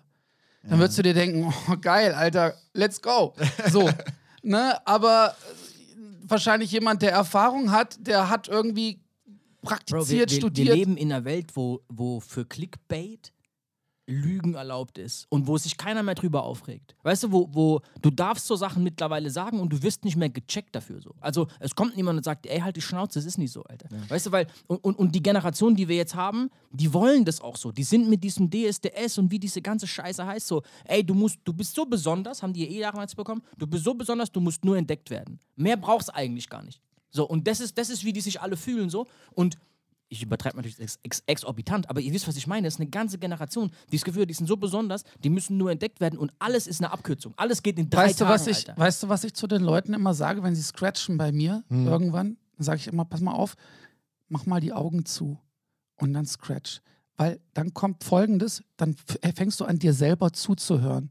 Dann würdest du dir denken, oh, geil, Alter, let's go. So, ne? Aber wahrscheinlich jemand, der Erfahrung hat, der hat irgendwie Bro, wir, praktiziert, wir, studiert. wir leben in einer Welt, wo, wo für Clickbait Lügen erlaubt ist und wo sich keiner mehr drüber aufregt. Weißt du, wo, wo du darfst so Sachen mittlerweile sagen und du wirst nicht mehr gecheckt dafür so. Also es kommt niemand und sagt, ey, halt die Schnauze, das ist nicht so, Alter. Weißt du, weil, und, und, und die Generation, die wir jetzt haben, die wollen das auch so. Die sind mit diesem DSDS und wie diese ganze Scheiße heißt so, ey, du musst, du bist so besonders, haben die eh damals bekommen, du bist so besonders, du musst nur entdeckt werden. Mehr brauchst eigentlich gar nicht. So, und das ist, das ist, wie die sich alle fühlen so. Und ich übertreibe natürlich ex ex exorbitant, aber ihr wisst, was ich meine. Es ist eine ganze Generation, die das Gefühl hat, die sind so besonders, die müssen nur entdeckt werden und alles ist eine Abkürzung. Alles geht in drei Weißt du, Tagen, was ich, Alter. weißt du, was ich zu den Leuten immer sage, wenn sie scratchen bei mir irgendwann? Dann sage ich immer, pass mal auf, mach mal die Augen zu und dann scratch. Weil dann kommt folgendes, dann äh, fängst du an, dir selber zuzuhören.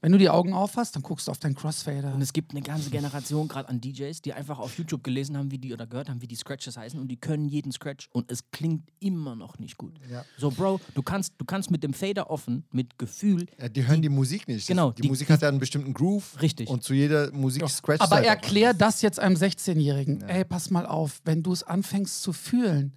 Wenn du die Augen aufhast, dann guckst du auf deinen Crossfader. Und es gibt eine ganze Generation gerade an DJs, die einfach auf YouTube gelesen haben, wie die oder gehört haben, wie die Scratches heißen und die können jeden Scratch und es klingt immer noch nicht gut. So, Bro, du kannst, du kannst mit dem Fader offen, mit Gefühl, Ja, die hören die, Musik nicht. Genau, Die, die- Musik hat ja einen bestimmten Groove. Richtig. Und zu jeder Musik scratcht Aber halt erklär das jetzt einem 16-Jährigen. Ey, pass mal auf, wenn du es anfängst zu fühlen.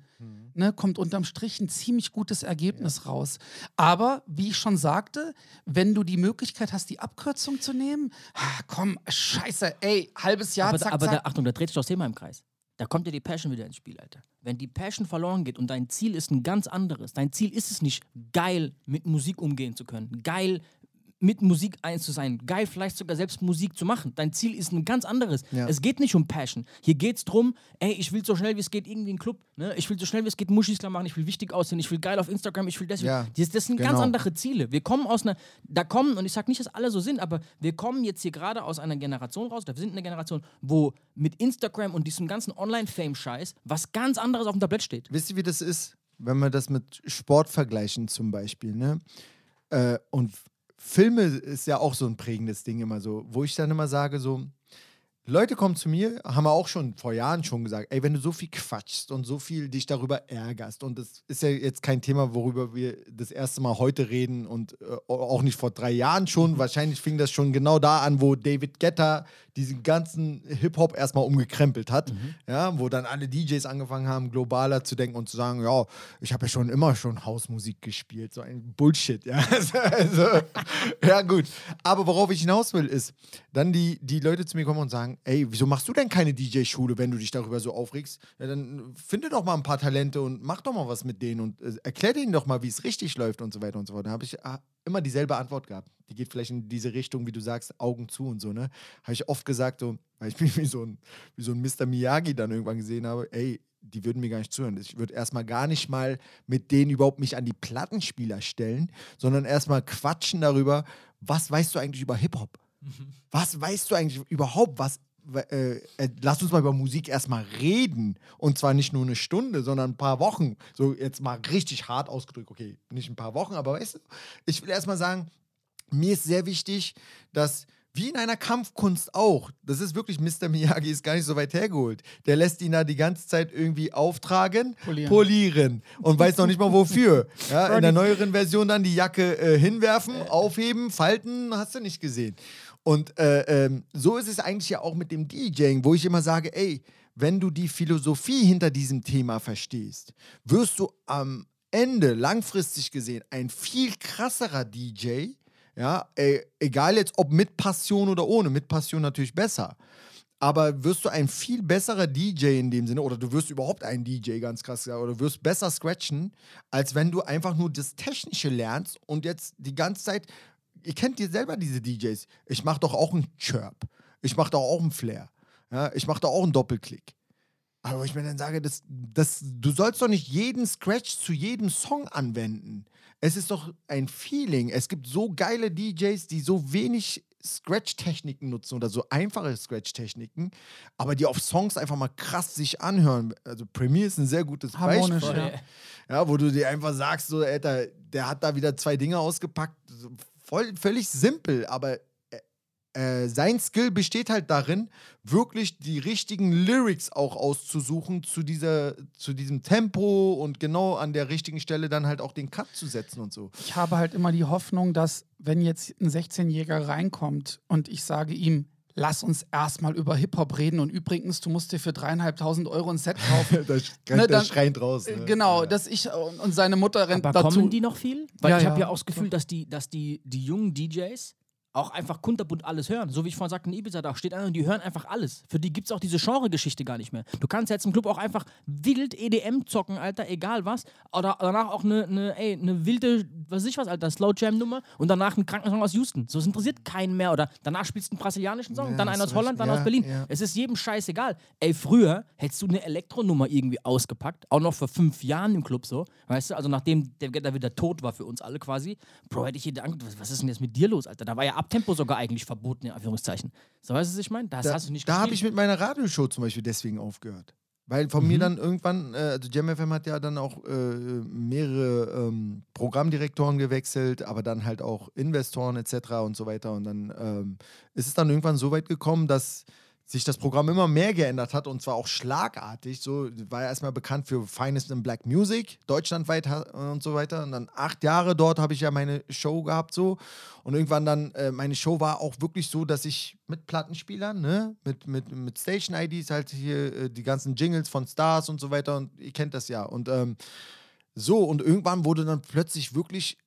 Ne, kommt unterm Strich ein ziemlich gutes Ergebnis raus. Aber, wie ich schon sagte, wenn du die Möglichkeit hast, die Abkürzung zu nehmen, ah, komm, scheiße, ey, halbes Jahr, aber, zack, aber zack. Da, Achtung, da dreht sich das Thema im Kreis. Da kommt ja die Passion wieder ins Spiel, Alter. Wenn die Passion verloren geht und dein Ziel ist ein ganz anderes, dein Ziel ist es nicht, geil mit Musik umgehen zu können, geil mit Musik eins zu sein, geil vielleicht sogar selbst Musik zu machen. Dein Ziel ist ein ganz anderes. Ja. Es geht nicht um Passion. Hier geht es darum, ey, ich will so schnell wie es geht irgendwie einen Club, ne? ich will so schnell wie es geht Muschis klar machen, ich will wichtig aussehen, ich will geil auf Instagram, ich will das. Ja, das, das sind ganz genau. andere Ziele. Wir kommen aus einer, da kommen, und ich sage nicht, dass alle so sind, aber wir kommen jetzt hier gerade aus einer Generation raus, da wir sind eine Generation, wo mit Instagram und diesem ganzen Online-Fame-Scheiß was ganz anderes auf dem Tablett steht. Wisst ihr, wie das ist, wenn wir das mit Sport vergleichen zum Beispiel, ne? Äh, und Filme ist ja auch so ein prägendes Ding immer so, wo ich dann immer sage so, Leute kommen zu mir, haben wir auch schon vor Jahren schon gesagt, ey, wenn du so viel quatschst und so viel dich darüber ärgerst und das ist ja jetzt kein Thema, worüber wir das erste Mal heute reden und äh, auch nicht vor drei Jahren schon, wahrscheinlich fing das schon genau da an, wo David Guetta diesen ganzen Hip-Hop erstmal umgekrempelt hat, ja, wo dann alle DJs angefangen haben, globaler zu denken und zu sagen, ja, ich habe ja schon immer schon Hausmusik gespielt, so ein Bullshit, ja, also, also, ja gut, aber worauf ich hinaus will, ist, dann die, die Leute zu mir kommen und sagen, ey, wieso machst du denn keine DJ-Schule, wenn du dich darüber so aufregst? Ja, dann finde doch mal ein paar Talente und mach doch mal was mit denen und äh, erklär denen doch mal, wie es richtig läuft und so weiter und so fort. Da habe ich ah, immer dieselbe Antwort gehabt. Die geht vielleicht in diese Richtung, wie du sagst, Augen zu und so, ne? Habe ich oft gesagt, so, weil ich mich wie so ein, wie so ein Mr. Miyagi dann irgendwann gesehen habe, ey, die würden mir gar nicht zuhören. Ich würde erstmal gar nicht mal mit denen überhaupt mich an die Plattenspieler stellen, sondern erstmal quatschen darüber, was weißt du eigentlich über Hip-Hop? Was weißt du eigentlich überhaupt? Was, äh, äh, lass uns mal über Musik erstmal reden. Und zwar nicht nur eine Stunde, sondern ein paar Wochen. So jetzt mal richtig hart ausgedrückt. Okay, nicht ein paar Wochen, aber weißt du, ich will erstmal sagen, mir ist sehr wichtig, dass wie in einer Kampfkunst auch, das ist wirklich Mr. Miyagi, ist gar nicht so weit hergeholt. Der lässt ihn da die ganze Zeit irgendwie auftragen, Polieren. polieren und weiß noch nicht mal wofür. Ja, in der neueren Version dann die Jacke äh, hinwerfen, aufheben, falten, hast du nicht gesehen. Und äh, ähm, so ist es eigentlich ja auch mit dem DJing, wo ich immer sage, ey, wenn du die Philosophie hinter diesem Thema verstehst, wirst du am Ende langfristig gesehen ein viel krasserer DJ. Ja, ey, egal jetzt ob mit Passion oder ohne, mit Passion natürlich besser. aber wirst du ein viel besserer DJ in dem Sinne, oder du wirst überhaupt ein DJ, ganz krass gesagt, oder du wirst besser scratchen, als wenn du einfach nur das Technische lernst und jetzt die ganze Zeit, ihr kennt ihr selber diese DJs, ich mache doch auch einen Chirp, ich mache doch auch einen Flair, ja, ich mache doch auch einen Doppelklick. Aber ich mir dann sage, das, das, du sollst doch nicht jeden Scratch zu jedem Song anwenden. Es ist doch ein Feeling. Es gibt so geile DJs, die so wenig Scratch-Techniken nutzen oder so einfache Scratch-Techniken, aber die auf Songs einfach mal krass sich anhören. Also Premiere ist ein sehr gutes Harmonisch, Beispiel. ja. Ja, wo du dir einfach sagst, so, Alter, der hat da wieder zwei Dinge ausgepackt. Voll, völlig simpel, aber äh, sein Skill besteht halt darin, wirklich die richtigen Lyrics auch auszusuchen zu, dieser, zu diesem Tempo und genau an der richtigen Stelle dann halt auch den Cut zu setzen und so. Ich habe halt immer die Hoffnung, dass wenn jetzt ein 16-Jähriger reinkommt und ich sage ihm, lass uns erstmal über Hip-Hop reden und übrigens, du musst dir für dreieinhalbtausend Euro ein Set kaufen. da Ne, dann- schreient raus. Ne? Genau, dass ich und und seine Mutter rennt Aber dazu. kommen die noch viel? Weil Ja, ich habe ja. ja auch das Gefühl, dass die, dass die, die jungen DJs auch einfach kunterbunt alles hören. So wie ich vorhin sagte, in Ibiza, da steht einer und die hören einfach alles. Für die gibt es auch diese Genre-Geschichte gar nicht mehr. Du kannst jetzt im Club auch einfach wild EDM zocken, Alter, egal was. Oder danach auch eine, eine, ey, eine wilde, was weiß ich was, Alter, Slow Jam-Nummer und danach einen Krankensong aus Houston. So, es interessiert keinen mehr. Oder danach spielst du einen brasilianischen Song, Ja, dann einen aus Holland, dann Ja, aus Berlin. ja. Es ist jedem scheißegal. Ey, früher hättest du eine Elektronummer irgendwie ausgepackt, auch noch vor fünf Jahren im Club so, weißt du, also nachdem der da wieder tot war für uns alle quasi, Bro, hätte ich jeder angeguckt, was, was ist denn jetzt mit dir los, Alter? Da war ja Abtempo sogar eigentlich verboten, in Anführungszeichen. So, weißt du, was ich meine? Das Da, hast du nicht da habe ich mit meiner Radioshow zum Beispiel deswegen aufgehört. Weil von mir dann irgendwann, äh, also JamFM hat ja dann auch äh, mehrere ähm, Programmdirektoren gewechselt, aber dann halt auch Investoren etc. und so weiter. Und dann ähm, ist es dann irgendwann so weit gekommen, dass sich das Programm immer mehr geändert hat und zwar auch schlagartig. So war ja erstmal bekannt für Finest in Black Music, deutschlandweit und so weiter. Und dann acht Jahre dort habe ich ja meine Show gehabt so. Und irgendwann dann, äh, meine Show war auch wirklich so, dass ich mit Plattenspielern, ne, mit, mit, mit Station-IDs halt hier äh, die ganzen Jingles von Stars und so weiter und ihr kennt das ja. Und ähm, so, und irgendwann wurde dann plötzlich wirklich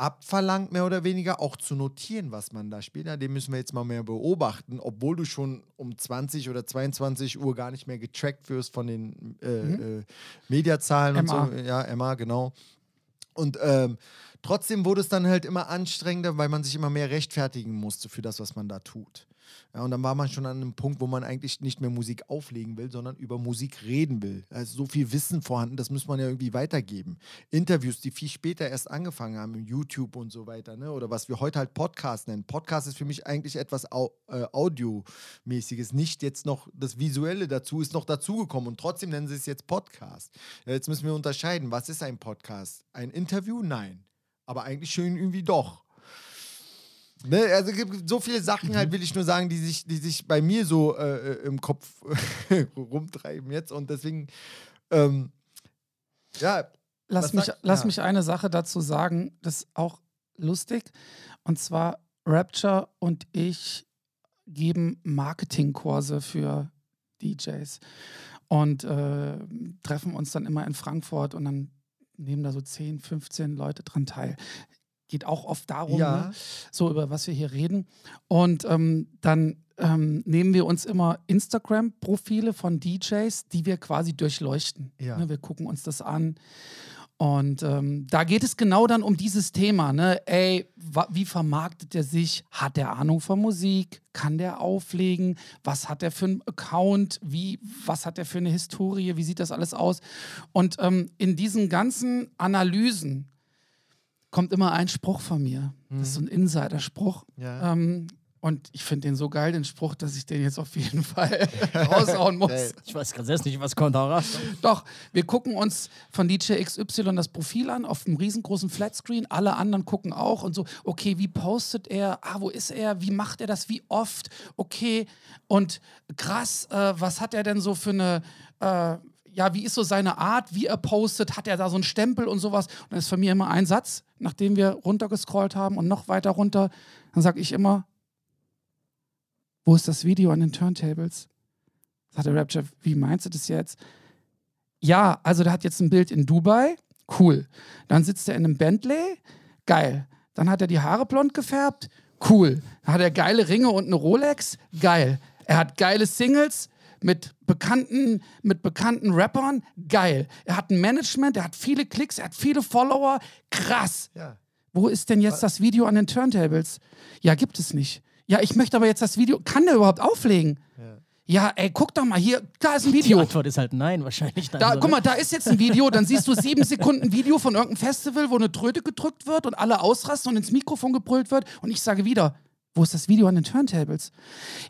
abverlangt, mehr oder weniger, auch zu notieren, was man da spielt. Ja, den müssen wir jetzt mal mehr beobachten, obwohl du schon um 20 oder 22 Uhr gar nicht mehr getrackt wirst von den äh, äh, Mediazahlen und MA. so. Ja, MA, genau. Und ähm, trotzdem wurde es dann halt immer anstrengender, weil man sich immer mehr rechtfertigen musste für das, was man da tut. Ja, und dann war man schon an einem Punkt, wo man eigentlich nicht mehr Musik auflegen will, sondern über Musik reden will. Ist so viel Wissen vorhanden, das muss man ja irgendwie weitergeben. Interviews, die viel später erst angefangen haben, YouTube und so weiter, ne? oder was wir heute halt Podcast nennen. Podcast ist für mich eigentlich etwas Au äh, Audiomäßiges, nicht jetzt noch das Visuelle dazu, ist noch dazugekommen und trotzdem nennen sie es jetzt Podcast. Ja, jetzt müssen wir unterscheiden, was ist ein Podcast? Ein Interview? Nein. Aber eigentlich schön irgendwie doch. Ne, also es gibt so viele Sachen, halt will ich nur sagen, die sich, die sich bei mir so äh, äh, im Kopf rumtreiben jetzt. Und deswegen, ähm, ja, Lass, mich, lass ja. mich eine Sache dazu sagen, das ist auch lustig. Und zwar Rapture und ich geben Marketingkurse für DJs und äh, treffen uns dann immer in Frankfurt und dann nehmen da so 10, 15 Leute dran teil. Geht auch oft darum, Ja. ne? so über was wir hier reden. Und ähm, dann ähm, nehmen wir uns immer Instagram-Profile von DJs, die wir quasi durchleuchten. Ja. Ne? Wir gucken uns das an. Und ähm, da geht es genau dann um dieses Thema, ne? Ey, wie vermarktet er sich? Hat er Ahnung von Musik? Kann der auflegen? Was hat er für einen Account? Wie, was hat er für eine Historie? Wie sieht das alles aus? Und ähm, in diesen ganzen Analysen kommt immer ein Spruch von mir. Das ist so ein Insider-Spruch. Ja. Ähm, und ich finde den so geil, den Spruch, dass ich den jetzt auf jeden Fall raushauen muss. Ich weiß gerade selbst nicht, was kommt da raus. Doch, wir gucken uns von DJ XY das Profil an auf einem riesengroßen Flatscreen. Alle anderen gucken auch und so, okay, wie postet er? Ah, wo ist er? Wie macht er das? Wie oft? Okay, und krass, äh, was hat er denn so für eine, äh, ja, wie ist so seine Art, wie er postet? Hat er da so einen Stempel und sowas? Und dann ist von mir immer ein Satz, nachdem wir runtergescrollt haben und noch weiter runter, dann sage ich immer, wo ist das Video an den Turntables? Sagt der Rapture, wie meinst du das jetzt? Ja, also der hat jetzt ein Bild in Dubai, cool. Dann sitzt er in einem Bentley, geil. Dann hat er die Haare blond gefärbt, cool. Dann hat er geile Ringe und eine Rolex, geil. Er hat geile Singles mit bekannten, mit bekannten Rappern. Geil. Er hat ein Management, er hat viele Klicks, er hat viele Follower. Krass. Ja. Wo ist denn jetzt das Video an den Turntables? Ja, gibt es nicht. Ja, ich möchte aber jetzt das Video. Kann der überhaupt auflegen? Ja, ey, guck doch mal hier. Da ist ein Die Video. Antwort ist halt nein, wahrscheinlich. Dann Da, so, guck ne? mal, da ist jetzt ein Video, dann siehst du sieben Sekunden Video von irgendeinem Festival, wo eine Tröte gedrückt wird und alle ausrasten und ins Mikrofon gebrüllt wird. Und ich sage wieder, wo ist das Video an den Turntables?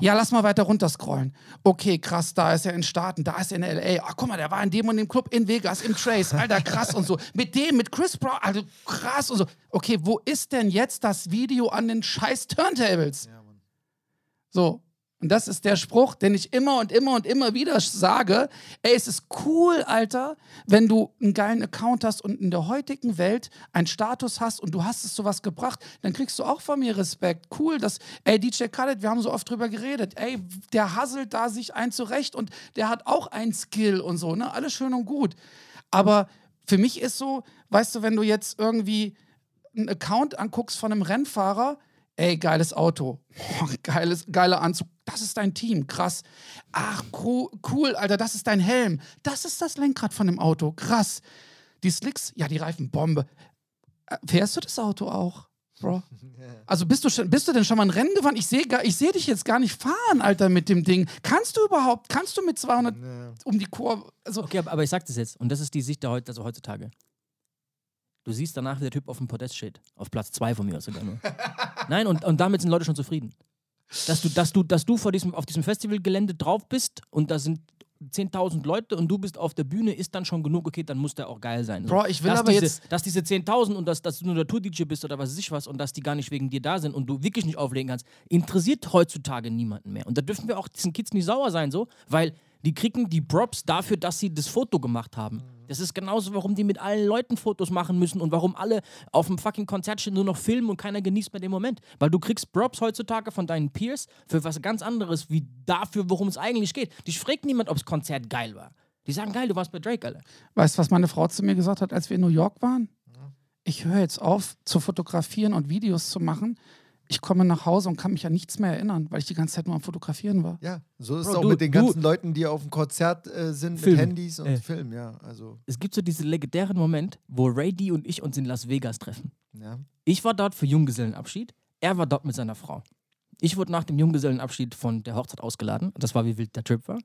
Ja, lass mal weiter runterscrollen. Okay, krass, da ist er in Staaten, da ist er in L.A. Ach, guck mal, der war in dem und dem Club in Vegas, im Trace. Alter, krass und so. Mit dem, mit Chris Brown, also krass und so. Okay, wo ist denn jetzt das Video an den scheiß Turntables? So. Und das ist der Spruch, den ich immer und immer und immer wieder sage. Ey, es ist cool, Alter, wenn du einen geilen Account hast und in der heutigen Welt einen Status hast und du hast es sowas gebracht, dann kriegst du auch von mir Respekt. Cool, dass, ey, DJ Khaled, wir haben so oft drüber geredet. Ey, der hasselt da sich ein zurecht und der hat auch einen Skill und so, ne? Alles schön und gut. Aber für mich ist so, weißt du, wenn du jetzt irgendwie einen Account anguckst von einem Rennfahrer, ey, geiles Auto, Boah, geiles, geiler Anzug, das ist dein Team, krass. Ach, cool, Alter, das ist dein Helm, das ist das Lenkrad von dem Auto, krass. Die Slicks, ja, die Reifen, Bombe. Äh, Fährst du das Auto auch, Bro? Also bist du, schon, bist du denn schon mal ein Rennen gefahren? Ich sehe ich seh dich jetzt gar nicht fahren, Alter, mit dem Ding. Kannst du überhaupt, kannst du mit 200 um die Kurve, also Okay, aber, aber ich sag das jetzt, und das ist die Sicht der heute, also heutzutage. Du siehst danach, wie der Typ auf dem Podest steht. Auf Platz zwei von mir aus sogar nur. Nein, und, und damit sind Leute schon zufrieden. Dass du, dass du, dass du vor diesem, auf diesem Festivalgelände drauf bist und da sind 10.000 Leute und du bist auf der Bühne, ist dann schon genug, okay, dann muss der auch geil sein. So. Bro, ich will dass aber diese, jetzt- Dass diese 10.000 und dass, dass du nur der Tour-DJ bist oder was weiß ich was und dass die gar nicht wegen dir da sind und du wirklich nicht auflegen kannst, interessiert heutzutage niemanden mehr. Und da dürfen wir auch diesen Kids nicht sauer sein, so, weil die kriegen die Props dafür, dass sie das Foto gemacht haben. Das ist genauso, warum die mit allen Leuten Fotos machen müssen und warum alle auf dem fucking Konzert stehen, nur noch filmen und keiner genießt mehr den Moment. Weil du kriegst Props heutzutage von deinen Peers für was ganz anderes, wie dafür, worum es eigentlich geht. Dich fragt niemand, ob das Konzert geil war. Die sagen, geil, du warst bei Drake, Alter. Weißt du, was meine Frau zu mir gesagt hat, als wir in New York waren? Ich höre jetzt auf zu fotografieren und Videos zu machen. Ich komme nach Hause und kann mich an nichts mehr erinnern, weil ich die ganze Zeit nur am Fotografieren war. Ja, so ist Bro, es auch du- mit den du- ganzen Leuten, die auf dem Konzert äh, sind, Filmen. mit Handys und Äh. Filmen, ja. Also, Es gibt so diesen legendären Moment, wo Ray D und ich uns in Las Vegas treffen. ja. Ich war dort für Junggesellenabschied, er war dort mit seiner Frau. Ich wurde nach dem Junggesellenabschied von der Hochzeit ausgeladen. Das war, wie wild der Trip war.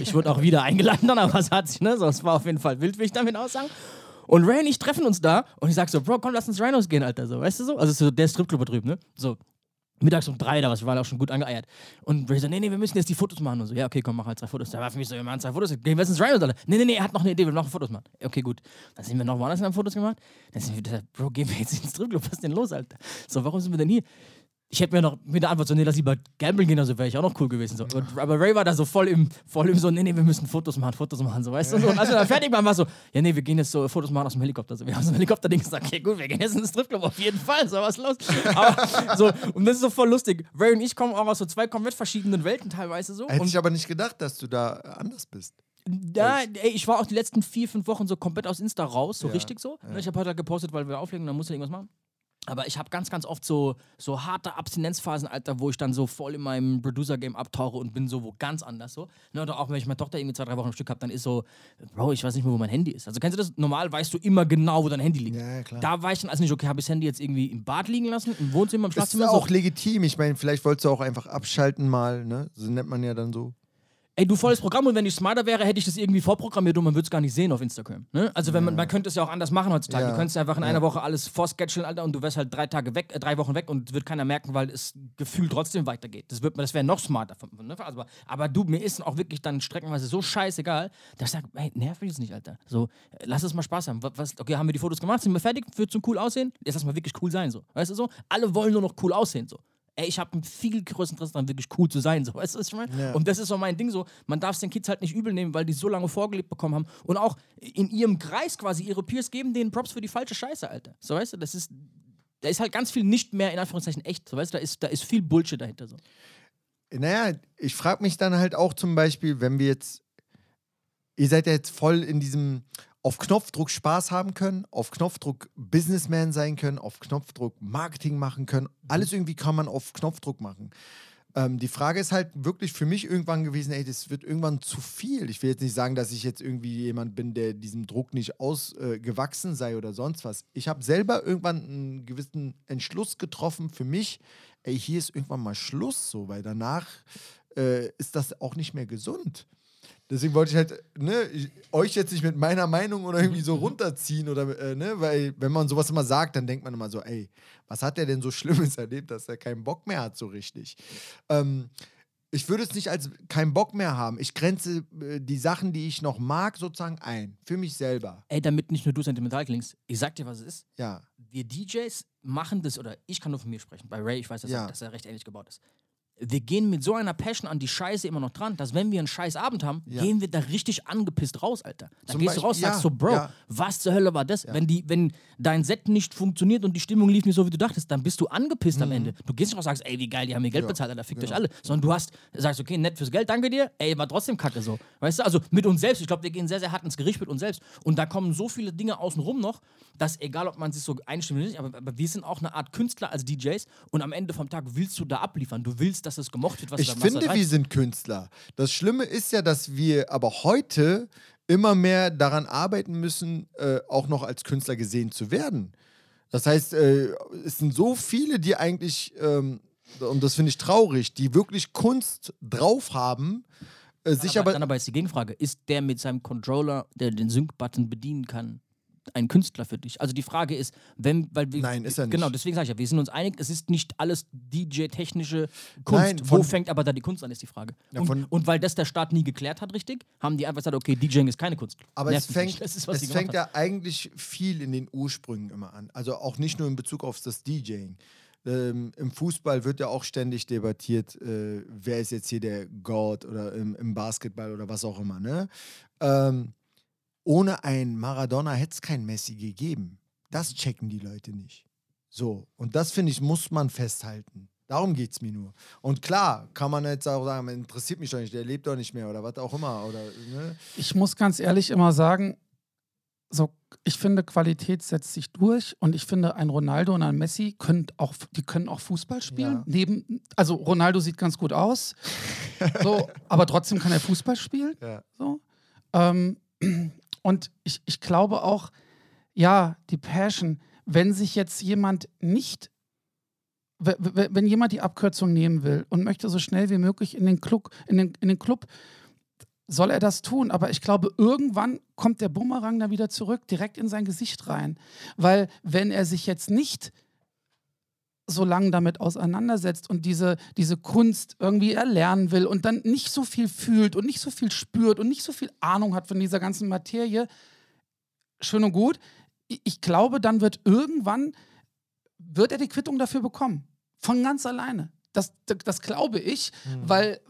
Ich wurde auch wieder eingeladen dann, aber es hat sich, ne? So, es war auf jeden Fall wild, will ich damit aussagen. Und Ray und ich treffen uns da und ich sag so, Bro, komm, lass uns Rhinos gehen, Alter. So, weißt du so? Also so der Stripclub da drüben, ne? So. Mittags um drei, da was, wir waren auch schon gut angeeiert. Und Ray so, nee, nee, wir müssen jetzt die Fotos machen. Und so, ja, okay, komm, mach halt zwei Fotos. Da war für mich so, wir machen zwei Fotos. Gehen wir jetzt ins Rhinos, Alter. Nee, nee, nee, er hat noch eine Idee, wir machen Fotos machen. Okay, gut. Dann sind wir noch woanders und haben Fotos gemacht. Dann sind wir wieder, Bro, gehen wir jetzt ins Stripclub, was ist denn los, Alter? So, warum sind wir denn hier? Ich hätte mir noch mit der Antwort so, nee, lass lieber gambeln gehen, also wäre ich auch noch cool gewesen. So. Aber, aber Ray war da so voll im, voll im so, nee, nee, wir müssen Fotos machen, Fotos machen, so, weißt du? So. Und als wir dann fertig waren, war so, ja, nee, wir gehen jetzt so Fotos machen aus dem Helikopter. So. Wir haben so ein Helikopter-Ding gesagt, okay, gut, wir gehen jetzt in den Stripclub, auf jeden Fall, so, was los? Aber so, und das ist so voll lustig. Ray und ich kommen auch aus so zwei komplett verschiedenen Welten teilweise so. Hätte Und ich aber nicht gedacht, dass du da anders bist. ja, ey, ich war auch die letzten vier, fünf Wochen so komplett aus Insta raus, so Ja, richtig so. Ne, Ich habe heute gepostet, weil wir auflegen, dann musste ich irgendwas machen. Aber ich habe ganz, ganz oft so, so harte Abstinenzphasen, Alter, wo ich dann so voll in meinem Producer-Game abtauche und bin so wo ganz anders so. Ne, oder auch wenn ich meine Tochter irgendwie zwei, drei Wochen am Stück habe, dann ist so, Bro, ich weiß nicht mehr, wo mein Handy ist. Also kennst du das? Normal weißt du immer genau, wo dein Handy liegt. Ja, klar. Da war ich dann also nicht, okay, habe ich das Handy jetzt irgendwie im Bad liegen lassen, im Wohnzimmer, im Das ist Schlafzimmer. auch so. legitim. Ich meine, vielleicht wolltest du auch einfach abschalten mal, ne? So nennt man ja dann so. Ey, du volles Programm und wenn ich smarter wäre, hätte ich das irgendwie vorprogrammiert und man würde es gar nicht sehen auf Instagram. Ne? Also wenn man, man könnte es ja auch anders machen heutzutage. Ja. Du könntest einfach in einer Woche alles vorsketcheln, Alter, und du wärst halt drei Tage weg, äh, drei Wochen weg und wird keiner merken, weil es gefühlt trotzdem weitergeht. Das, wird, das wäre noch smarter. Von, ne? also, aber du, mir ist auch wirklich dann streckenweise so scheißegal, dass ich sage, ey, nerv mich jetzt nicht, Alter. So, äh, lass es mal Spaß haben. Was, was, okay, haben wir die Fotos gemacht, sind wir fertig, wird zum cool aussehen? Jetzt lass mal wirklich cool sein, so. Weißt du so? Alle wollen nur noch cool aussehen, so. Ey, ich habe ein viel größeres Interesse daran, wirklich cool zu sein. So. Weißt du, was ich meine? Ja. Und das ist so mein Ding so. Man darf es den Kids halt nicht übel nehmen, weil die so lange vorgelebt bekommen haben. Und auch in ihrem Kreis quasi ihre Peers geben denen Props für die falsche Scheiße, Alter. So weißt du, das ist. Da ist halt ganz viel nicht mehr in Anführungszeichen echt. So weißt du, da ist, da ist viel Bullshit dahinter. So. Naja, ich frage mich dann halt auch zum Beispiel, wenn wir jetzt, ihr seid ja jetzt voll in diesem auf Knopfdruck Spaß haben können, auf Knopfdruck Businessman sein können, auf Knopfdruck Marketing machen können. Alles irgendwie kann man auf Knopfdruck machen. Ähm, die Frage ist halt wirklich für mich irgendwann gewesen, ey, das wird irgendwann zu viel. Ich will jetzt nicht sagen, dass ich jetzt irgendwie jemand bin, der diesem Druck nicht ausgewachsen äh, sei oder sonst was. Ich habe selber irgendwann einen gewissen Entschluss getroffen für mich, ey, hier ist irgendwann mal Schluss so, weil danach äh, ist das auch nicht mehr gesund. Deswegen wollte ich halt ne, ich, euch jetzt nicht mit meiner Meinung oder irgendwie so runterziehen oder äh, ne, weil wenn man sowas immer sagt, dann denkt man immer so, ey, was hat der denn so Schlimmes erlebt, dass er keinen Bock mehr hat so richtig. Ähm, ich würde es nicht als keinen Bock mehr haben. Ich grenze äh, die Sachen, die ich noch mag, sozusagen ein. Für mich selber. Ey, damit nicht nur du sentimental klingst, ich sag dir, was es ist. Ja. Wir DJs machen das, oder ich kann nur von mir sprechen. Bei Ray, ich weiß, dass, Ja. er, dass er recht ähnlich gebaut ist. Wir gehen mit so einer Passion an die Scheiße immer noch dran, dass wenn wir einen scheiß Abend haben, Ja. gehen wir da richtig angepisst raus, Alter. Da Zum gehst du Beispiel- raus, sagst ja, so, Bro, ja. was zur Hölle war das? Wenn, die, wenn dein Set nicht funktioniert und die Stimmung lief nicht so, wie du dachtest, dann bist du angepisst am Ende. Du gehst nicht raus und sagst, ey, wie geil, die haben mir Geld Mhm. Bezahlt, Alter, fickt genau. euch alle. Sondern du hast, sagst, okay, nett fürs Geld, danke dir, ey, war trotzdem kacke so. Weißt du, also mit uns selbst, ich glaube, wir gehen sehr, sehr hart ins Gericht mit uns selbst. Und da kommen so viele Dinge außenrum noch, dass egal, ob man sich so einstimmt oder nicht, aber, aber wir sind auch eine Art Künstler als DJs und am Ende vom Tag willst du da abliefern. Du willst, dass es gemocht wird, was Ich da finde, Das wir sind Künstler. Das Schlimme ist ja, dass wir aber heute immer mehr daran arbeiten müssen, äh, auch noch als Künstler gesehen zu werden. Das heißt, äh, es sind so viele, die eigentlich, ähm, und das finde ich traurig, die wirklich Kunst drauf haben, äh, sich aber, aber. dann aber jetzt die Gegenfrage: Ist der mit seinem Controller, der den Sync-Button bedienen kann, ein Künstler für dich? Also die Frage ist, wenn, weil wir, Nein, ist er nicht. Genau, deswegen sage ich ja, wir sind uns einig, es ist nicht alles DJ-technische Kunst. Nein, Wo fängt aber da die Kunst an, ist die Frage. Ja, und, und weil das der Staat nie geklärt hat, richtig, haben die einfach gesagt, okay, DJing ist keine Kunst. Aber Nervt es fängt, ist, was es fängt ja eigentlich viel in den Ursprüngen immer an. Also auch nicht nur in Bezug auf das DJing. Ähm, Im Fußball wird ja auch ständig debattiert, äh, wer ist jetzt hier der God oder im, im Basketball oder was auch immer. Ne? Ähm, ohne ein Maradona hätte es kein Messi gegeben. Das checken die Leute nicht. So, und das finde ich, muss man festhalten. Darum geht es mir nur. Und klar, kann man jetzt auch sagen, man interessiert mich doch nicht, der lebt doch nicht mehr oder was auch immer. Oder, ne? Ich muss ganz ehrlich immer sagen, so, ich finde, Qualität setzt sich durch und ich finde, ein Ronaldo und ein Messi können auch, die können auch Fußball spielen. Ja. Neben, also Ronaldo sieht ganz gut aus, so, aber trotzdem kann er Fußball spielen. Ja. So. Ähm, und ich, ich glaube auch, ja, die Passion, wenn sich jetzt jemand nicht, wenn jemand die Abkürzung nehmen will und möchte so schnell wie möglich in den Club, in den, in den Club soll er das tun. Aber ich glaube, irgendwann kommt der Bumerang da wieder zurück, direkt in sein Gesicht rein. Weil wenn er sich jetzt nicht so lange damit auseinandersetzt und diese, diese Kunst irgendwie erlernen will und dann nicht so viel fühlt und nicht so viel spürt und nicht so viel Ahnung hat von dieser ganzen Materie, schön und gut. Ich, glaube, dann wird irgendwann, wird er die Quittung dafür bekommen. Von ganz alleine. Das, das, das glaube ich, weil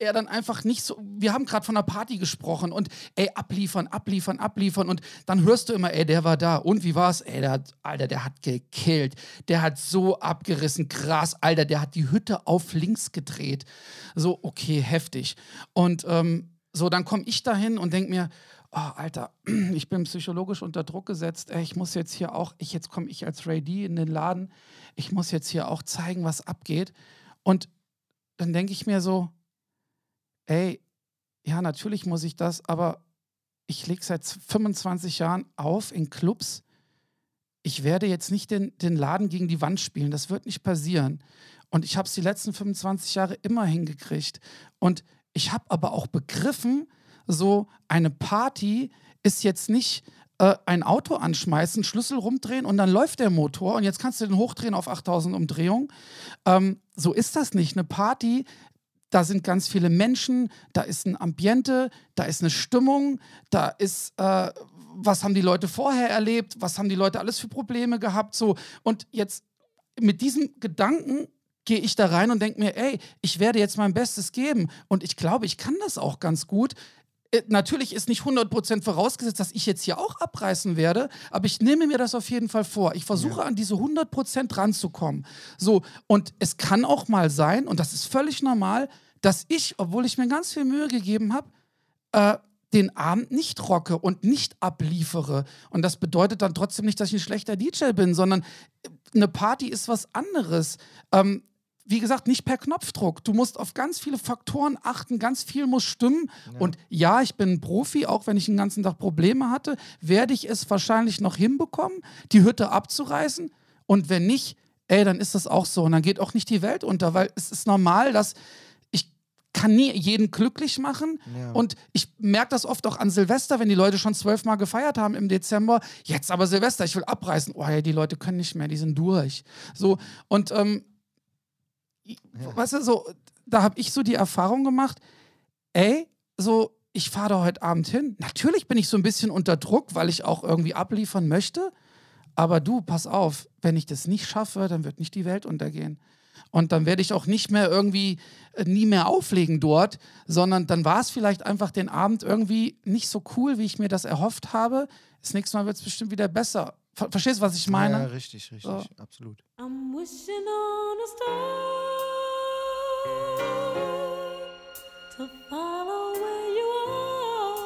er dann einfach nicht so. Wir haben gerade von einer Party gesprochen und ey, abliefern, abliefern, abliefern. Und dann hörst du immer, ey, der war da. Und wie war's? Ey, der hat, Alter, der hat gekillt. Der hat so abgerissen. Krass, Alter, der hat die Hütte auf links gedreht. So, okay, heftig. Und ähm, so, dann komme ich dahin und denke mir, oh, Alter, ich bin psychologisch unter Druck gesetzt. Ich muss jetzt hier auch, ich, jetzt komme ich als Ray D in den Laden. Ich muss jetzt hier auch zeigen, was abgeht. Und dann denke ich mir so, ey, ja, natürlich muss ich das, aber ich lege seit 25 Jahren auf in Clubs. Ich werde jetzt nicht den, den Laden gegen die Wand spielen. Das wird nicht passieren. Und ich habe es die letzten 25 Jahre immer hingekriegt. Und ich habe aber auch begriffen, so eine Party ist jetzt nicht äh, ein Auto anschmeißen, Schlüssel rumdrehen und dann läuft der Motor und jetzt kannst du den hochdrehen auf 8000 Umdrehungen. Ähm, so ist das nicht. Eine Party, da sind ganz viele Menschen, da ist ein Ambiente, da ist eine Stimmung, da ist, äh, was haben die Leute vorher erlebt, was haben die Leute alles für Probleme gehabt, so. Und jetzt mit diesem Gedanken gehe ich da rein und denke mir, ey, ich werde jetzt mein Bestes geben. Und ich glaube, ich kann das auch ganz gut. Äh, Natürlich ist nicht 100% vorausgesetzt, dass ich jetzt hier auch abreißen werde, aber ich nehme mir das auf jeden Fall vor. Ich versuche an diese 100% ranzukommen. So, und es kann auch mal sein, und das ist völlig normal, dass ich, obwohl ich mir ganz viel Mühe gegeben habe, äh, den Abend nicht rocke und nicht abliefere. Und das bedeutet dann trotzdem nicht, dass ich ein schlechter DJ bin, sondern äh, eine Party ist was anderes. Ähm, wie gesagt, nicht per Knopfdruck. Du musst auf ganz viele Faktoren achten, ganz viel muss stimmen. Und ja, ich bin ein Profi, auch wenn ich den ganzen Tag Probleme hatte, werde ich es wahrscheinlich noch hinbekommen, die Hütte abzureißen. Und wenn nicht, ey, dann ist das auch so. Und dann geht auch nicht die Welt unter, weil es ist normal, dass ich kann nie jeden glücklich machen. Ja. Und ich merke das oft auch an Silvester, wenn die Leute schon zwölfmal gefeiert haben im Dezember. Jetzt aber Silvester, ich will abreißen. Oh ja, die Leute können nicht mehr, die sind durch. So, und ähm, weißt du, so, da habe ich so die Erfahrung gemacht, ey, so, ich fahre da heute Abend hin. Natürlich bin ich so ein bisschen unter Druck, weil ich auch irgendwie abliefern möchte. Aber du, pass auf, wenn ich das nicht schaffe, dann wird nicht die Welt untergehen. Und dann werde ich auch nicht mehr irgendwie äh, nie mehr auflegen dort, sondern dann war es vielleicht einfach den Abend irgendwie nicht so cool, wie ich mir das erhofft habe. Das nächste Mal wird es bestimmt wieder besser. Ver verstehst du, was ich meine? Ja, richtig, richtig, So. absolut. I'm wishing on a star to follow where you are.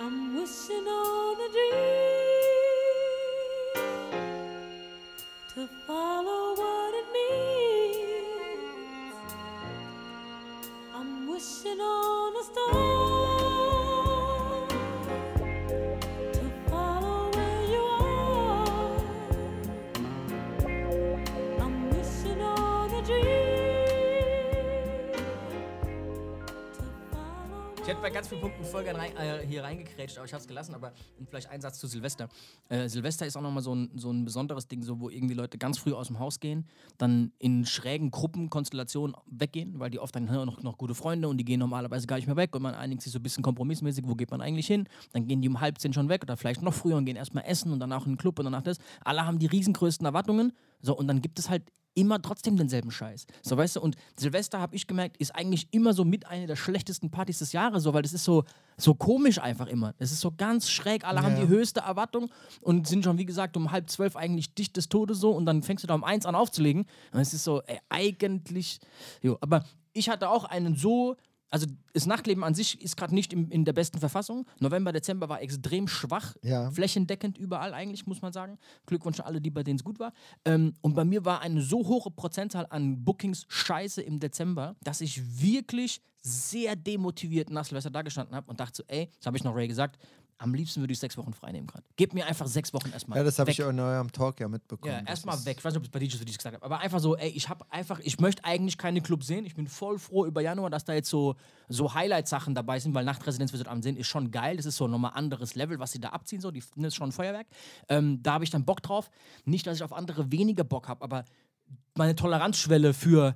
I'm wishing on bei ganz vielen Punkten voll rein, äh, hier reingekrätscht, aber ich habe es gelassen. Aber vielleicht ein Satz zu Silvester. Äh, Silvester ist auch nochmal so ein, so ein besonderes Ding, so, wo irgendwie Leute ganz früh aus dem Haus gehen, dann in schrägen Gruppenkonstellationen weggehen, weil die oft dann noch, noch gute Freunde und die gehen normalerweise gar nicht mehr weg und man einigt sich so ein bisschen kompromissmäßig, wo geht man eigentlich hin. Dann gehen die um halb zehn schon weg oder vielleicht noch früher und gehen erstmal essen und danach in den Club und danach das. Alle haben die riesengrößten Erwartungen. So, und dann gibt es halt immer trotzdem denselben Scheiß. So, weißt du, und Silvester, habe ich gemerkt, ist eigentlich immer so mit einer der schlechtesten Partys des Jahres, so, weil das ist so, so komisch einfach immer. Es ist so ganz schräg, alle haben die höchste Erwartung und sind schon, wie gesagt, um halb zwölf eigentlich dicht des Todes so und dann fängst du da um eins an aufzulegen. Und es ist so, ey, eigentlich, jo, aber ich hatte auch einen so also das Nachtleben an sich ist gerade nicht im, in der besten Verfassung. November, Dezember war extrem schwach, Ja. flächendeckend überall eigentlich, muss man sagen. Glückwunsch an alle, die bei denen es gut war. Ähm, und bei mir war eine so hohe Prozentzahl an Bookings scheiße im Dezember, dass ich wirklich sehr demotiviert nach Silvester da gestanden habe und dachte so, ey, das habe ich noch Ray gesagt, am liebsten würde ich sechs Wochen frei nehmen gerade. Gib mir einfach sechs Wochen erstmal. Ja, das habe ich auch in eurem Talk ja mitbekommen. Ja, erstmal weg. Ich weiß nicht, ob es bei DJs für gesagt habe. Aber einfach so, ey, ich habe einfach, ich möchte eigentlich keine Clubs sehen. Ich bin voll froh über Januar, dass da jetzt so, so Highlight-Sachen dabei sind, weil Nachtresidenz, wir heute Abend sehen, ist schon geil. Das ist so nochmal anderes Level, was sie da abziehen, so. Die, das ist schon ein Feuerwerk. Ähm, da habe ich dann Bock drauf. Nicht, dass ich auf andere weniger Bock habe, aber meine Toleranzschwelle für,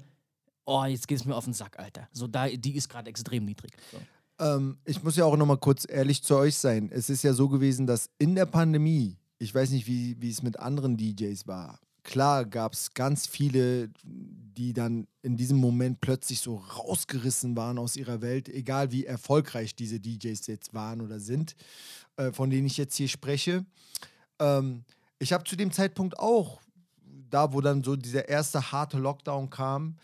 oh, jetzt geht es mir auf den Sack, Alter. So, da, die ist gerade extrem niedrig. So. Ähm, ich muss ja auch noch mal kurz ehrlich zu euch sein. Es ist ja so gewesen, dass in der Pandemie, ich weiß nicht, wie, wie es mit anderen DJs war. Klar gab es ganz viele, die dann in diesem Moment plötzlich so rausgerissen waren aus ihrer Welt, egal wie erfolgreich diese DJs jetzt waren oder sind, äh, von denen ich jetzt hier spreche. Ähm, ich habe zu dem Zeitpunkt auch, da wo dann so dieser erste harte Lockdown kam,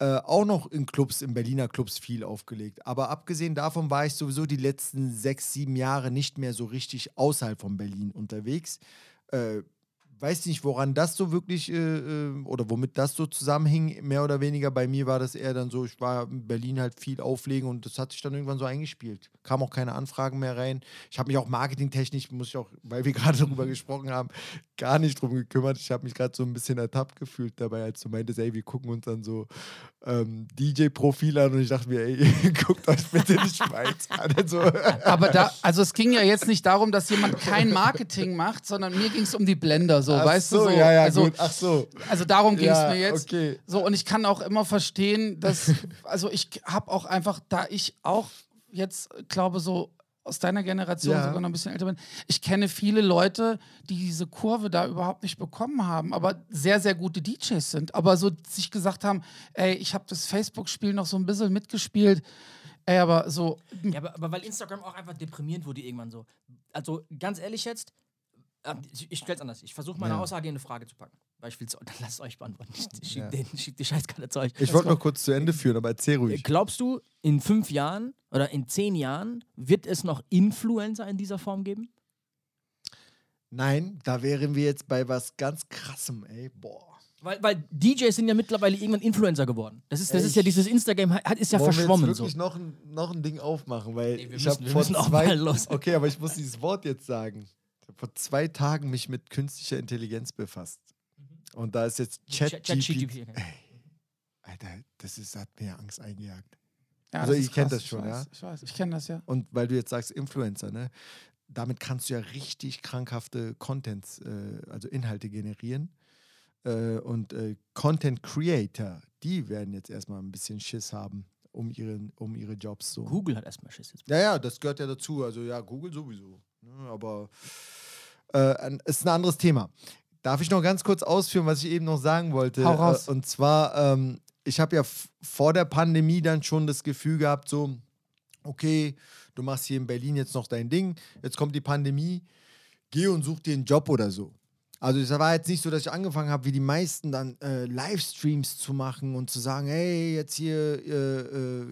äh, auch noch in Clubs, in Berliner Clubs viel aufgelegt. Aber abgesehen davon war ich sowieso die letzten sechs, sieben Jahre nicht mehr so richtig außerhalb von Berlin unterwegs. Äh, weiß nicht, woran das so wirklich äh, äh, oder womit das so zusammenhing, mehr oder weniger. Bei mir war das eher dann so, ich war in Berlin halt viel auflegen und das hat sich dann irgendwann so eingespielt. Kam auch keine Anfragen mehr rein. Ich habe mich auch marketingtechnisch, muss ich auch, weil wir gerade darüber gesprochen haben, gar nicht drum gekümmert. Ich habe mich gerade so ein bisschen ertappt gefühlt dabei, als du meintest, ey, wir gucken uns dann so ähm, DJ-Profile an und ich dachte mir, ey, guckt euch bitte nicht meins an. Also, Aber da, also es ging ja jetzt nicht darum, dass jemand kein Marketing macht, sondern mir ging es um die Blender, so, Ach weißt so, du? So, ja, ja, also, gut. Ach so. Also darum ging es Ja, mir jetzt. okay. So, und ich kann auch immer verstehen, dass, also ich habe auch einfach, da ich auch jetzt, glaube so aus deiner Generation Ja. sogar noch ein bisschen älter bin, ich kenne viele Leute, die diese Kurve da überhaupt nicht bekommen haben, aber sehr, sehr gute DJs sind, aber so sich gesagt haben, ey, ich habe das Facebook-Spiel noch so ein bisschen mitgespielt, ey, aber so, Ja, aber, aber weil Instagram auch einfach deprimierend wurde irgendwann so. Also ganz ehrlich jetzt, ich, ich stell's anders. Ich versuche meine Ja. Aussage in eine Frage zu packen. Weil ich will's, dann lasst euch beantworten. Ich, ich Ja. den, schieb die Scheißkarte zu euch. Ich wollte noch kurz zu Ende führen, aber erzähl ruhig. Glaubst du, in fünf Jahren oder in zehn Jahren wird es noch Influencer in dieser Form geben? Nein, da wären wir jetzt bei was ganz krassem, ey. Boah. Weil, weil DJs sind ja mittlerweile irgendwann Influencer geworden. Das ist, das ist ja dieses Instagram, hat, ist ja Wollen verschwommen wir jetzt so. wirklich noch ein, noch ein Ding aufmachen, weil Nee, wir ich habe vor zwei, mal los. okay, aber ich muss dieses Wort jetzt sagen. Ich habe vor zwei Tagen mich mit künstlicher Intelligenz befasst. Und da ist jetzt Chat- ChatGPT. ChatGPT. Alter, das ist, hat mir Angst eingejagt. Ja, Also kennt krass, das schon, ich ja? weiß, Ich weiß, ich kenne das ja. Und weil du jetzt sagst Influencer, ne? Damit kannst du ja richtig krankhafte Contents, äh, also Inhalte generieren. Äh, und äh, Content Creator, die werden jetzt erstmal ein bisschen Schiss haben um ihre, um ihre Jobs so. Google hat erstmal Schiss jetzt. Ja, ja, das gehört ja dazu. Also ja, Google sowieso. Ne? Aber äh, ist ein anderes Thema. Darf ich noch ganz kurz ausführen, was ich eben noch sagen wollte? Hau raus. Äh, und zwar, ähm, ich habe ja vor der Pandemie dann schon das Gefühl gehabt, so, okay, du machst hier in Berlin jetzt noch dein Ding, jetzt kommt die Pandemie, geh und such dir einen Job oder so. Also es war jetzt nicht so, dass ich angefangen habe, wie die meisten dann äh, Livestreams zu machen und zu sagen, hey, jetzt hier, äh, äh,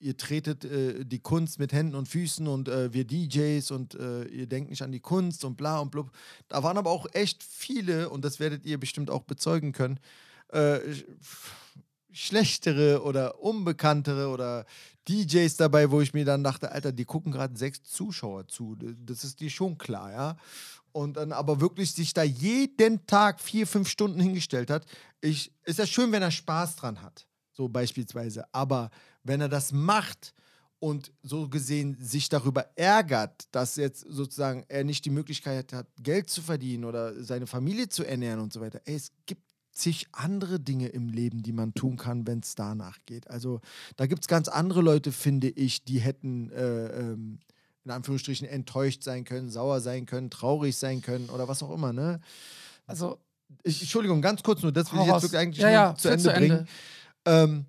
ihr tretet äh, die Kunst mit Händen und Füßen und äh, wir DJs und äh, ihr denkt nicht an die Kunst und bla und blub. Da waren aber auch echt viele, und das werdet ihr bestimmt auch bezeugen können, äh, sch- schlechtere oder unbekanntere oder DJs dabei, wo ich mir dann dachte, Alter, die gucken gerade sechs Zuschauer zu. Das ist dir schon klar, ja. Und dann aber wirklich sich da jeden Tag vier, fünf Stunden hingestellt hat. Ich, ist ja schön, wenn er Spaß dran hat, so beispielsweise. Aber wenn er das macht und so gesehen sich darüber ärgert, dass jetzt sozusagen er nicht die Möglichkeit hat, Geld zu verdienen oder seine Familie zu ernähren und so weiter. Ey, es gibt zig andere Dinge im Leben, die man tun kann, wenn es danach geht. Also da gibt es ganz andere Leute, finde ich, die hätten äh, ähm, in Anführungsstrichen enttäuscht sein können, sauer sein können, traurig sein können oder was auch immer. Ne? Also, Ich, Entschuldigung, ganz kurz nur, das will ich jetzt wirklich eigentlich Ja, ja, zu Ende zu Ende. bringen. Ähm,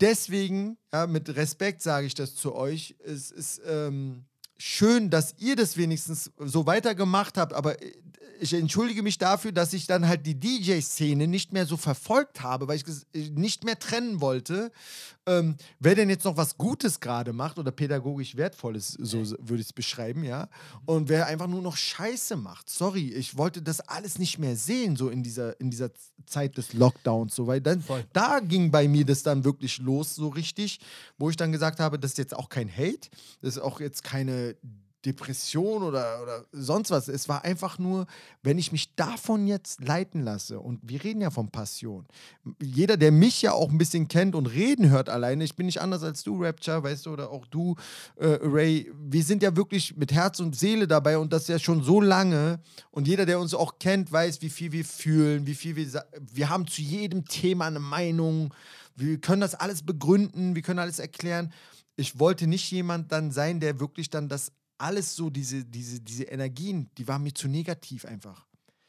deswegen, ja, mit Respekt sage ich das zu euch, es ist ähm, schön, dass ihr das wenigstens so weitergemacht habt, aber äh, ich entschuldige mich dafür, dass ich dann halt die DJ-Szene nicht mehr so verfolgt habe, weil ich äh, nicht mehr trennen wollte, ähm, wer denn jetzt noch was Gutes gerade macht oder pädagogisch Wertvolles, so würde ich es beschreiben, ja, und wer einfach nur noch Scheiße macht. Sorry, ich wollte das alles nicht mehr sehen, so in dieser, in dieser Zeit des Lockdowns, so, weil dann, da ging bei mir das dann wirklich los, so richtig, wo ich dann gesagt habe, das ist jetzt auch kein Hate, das ist auch jetzt keine Depression oder, oder sonst was. Es war einfach nur, wenn ich mich davon jetzt leiten lasse, und wir reden ja von Passion. Jeder, der mich ja auch ein bisschen kennt und reden hört alleine, ich bin nicht anders als du, Rapture, weißt du, oder auch du, äh, Ray, wir sind ja wirklich mit Herz und Seele dabei und das ja schon so lange. Und jeder, der uns auch kennt, weiß, wie viel wir fühlen, wie viel wir. Wir haben zu jedem Thema eine Meinung. Wir können das alles begründen, wir können alles erklären. Ich wollte nicht jemand dann sein, der wirklich dann das alles so, diese, diese, diese Energien, die waren mir zu negativ einfach.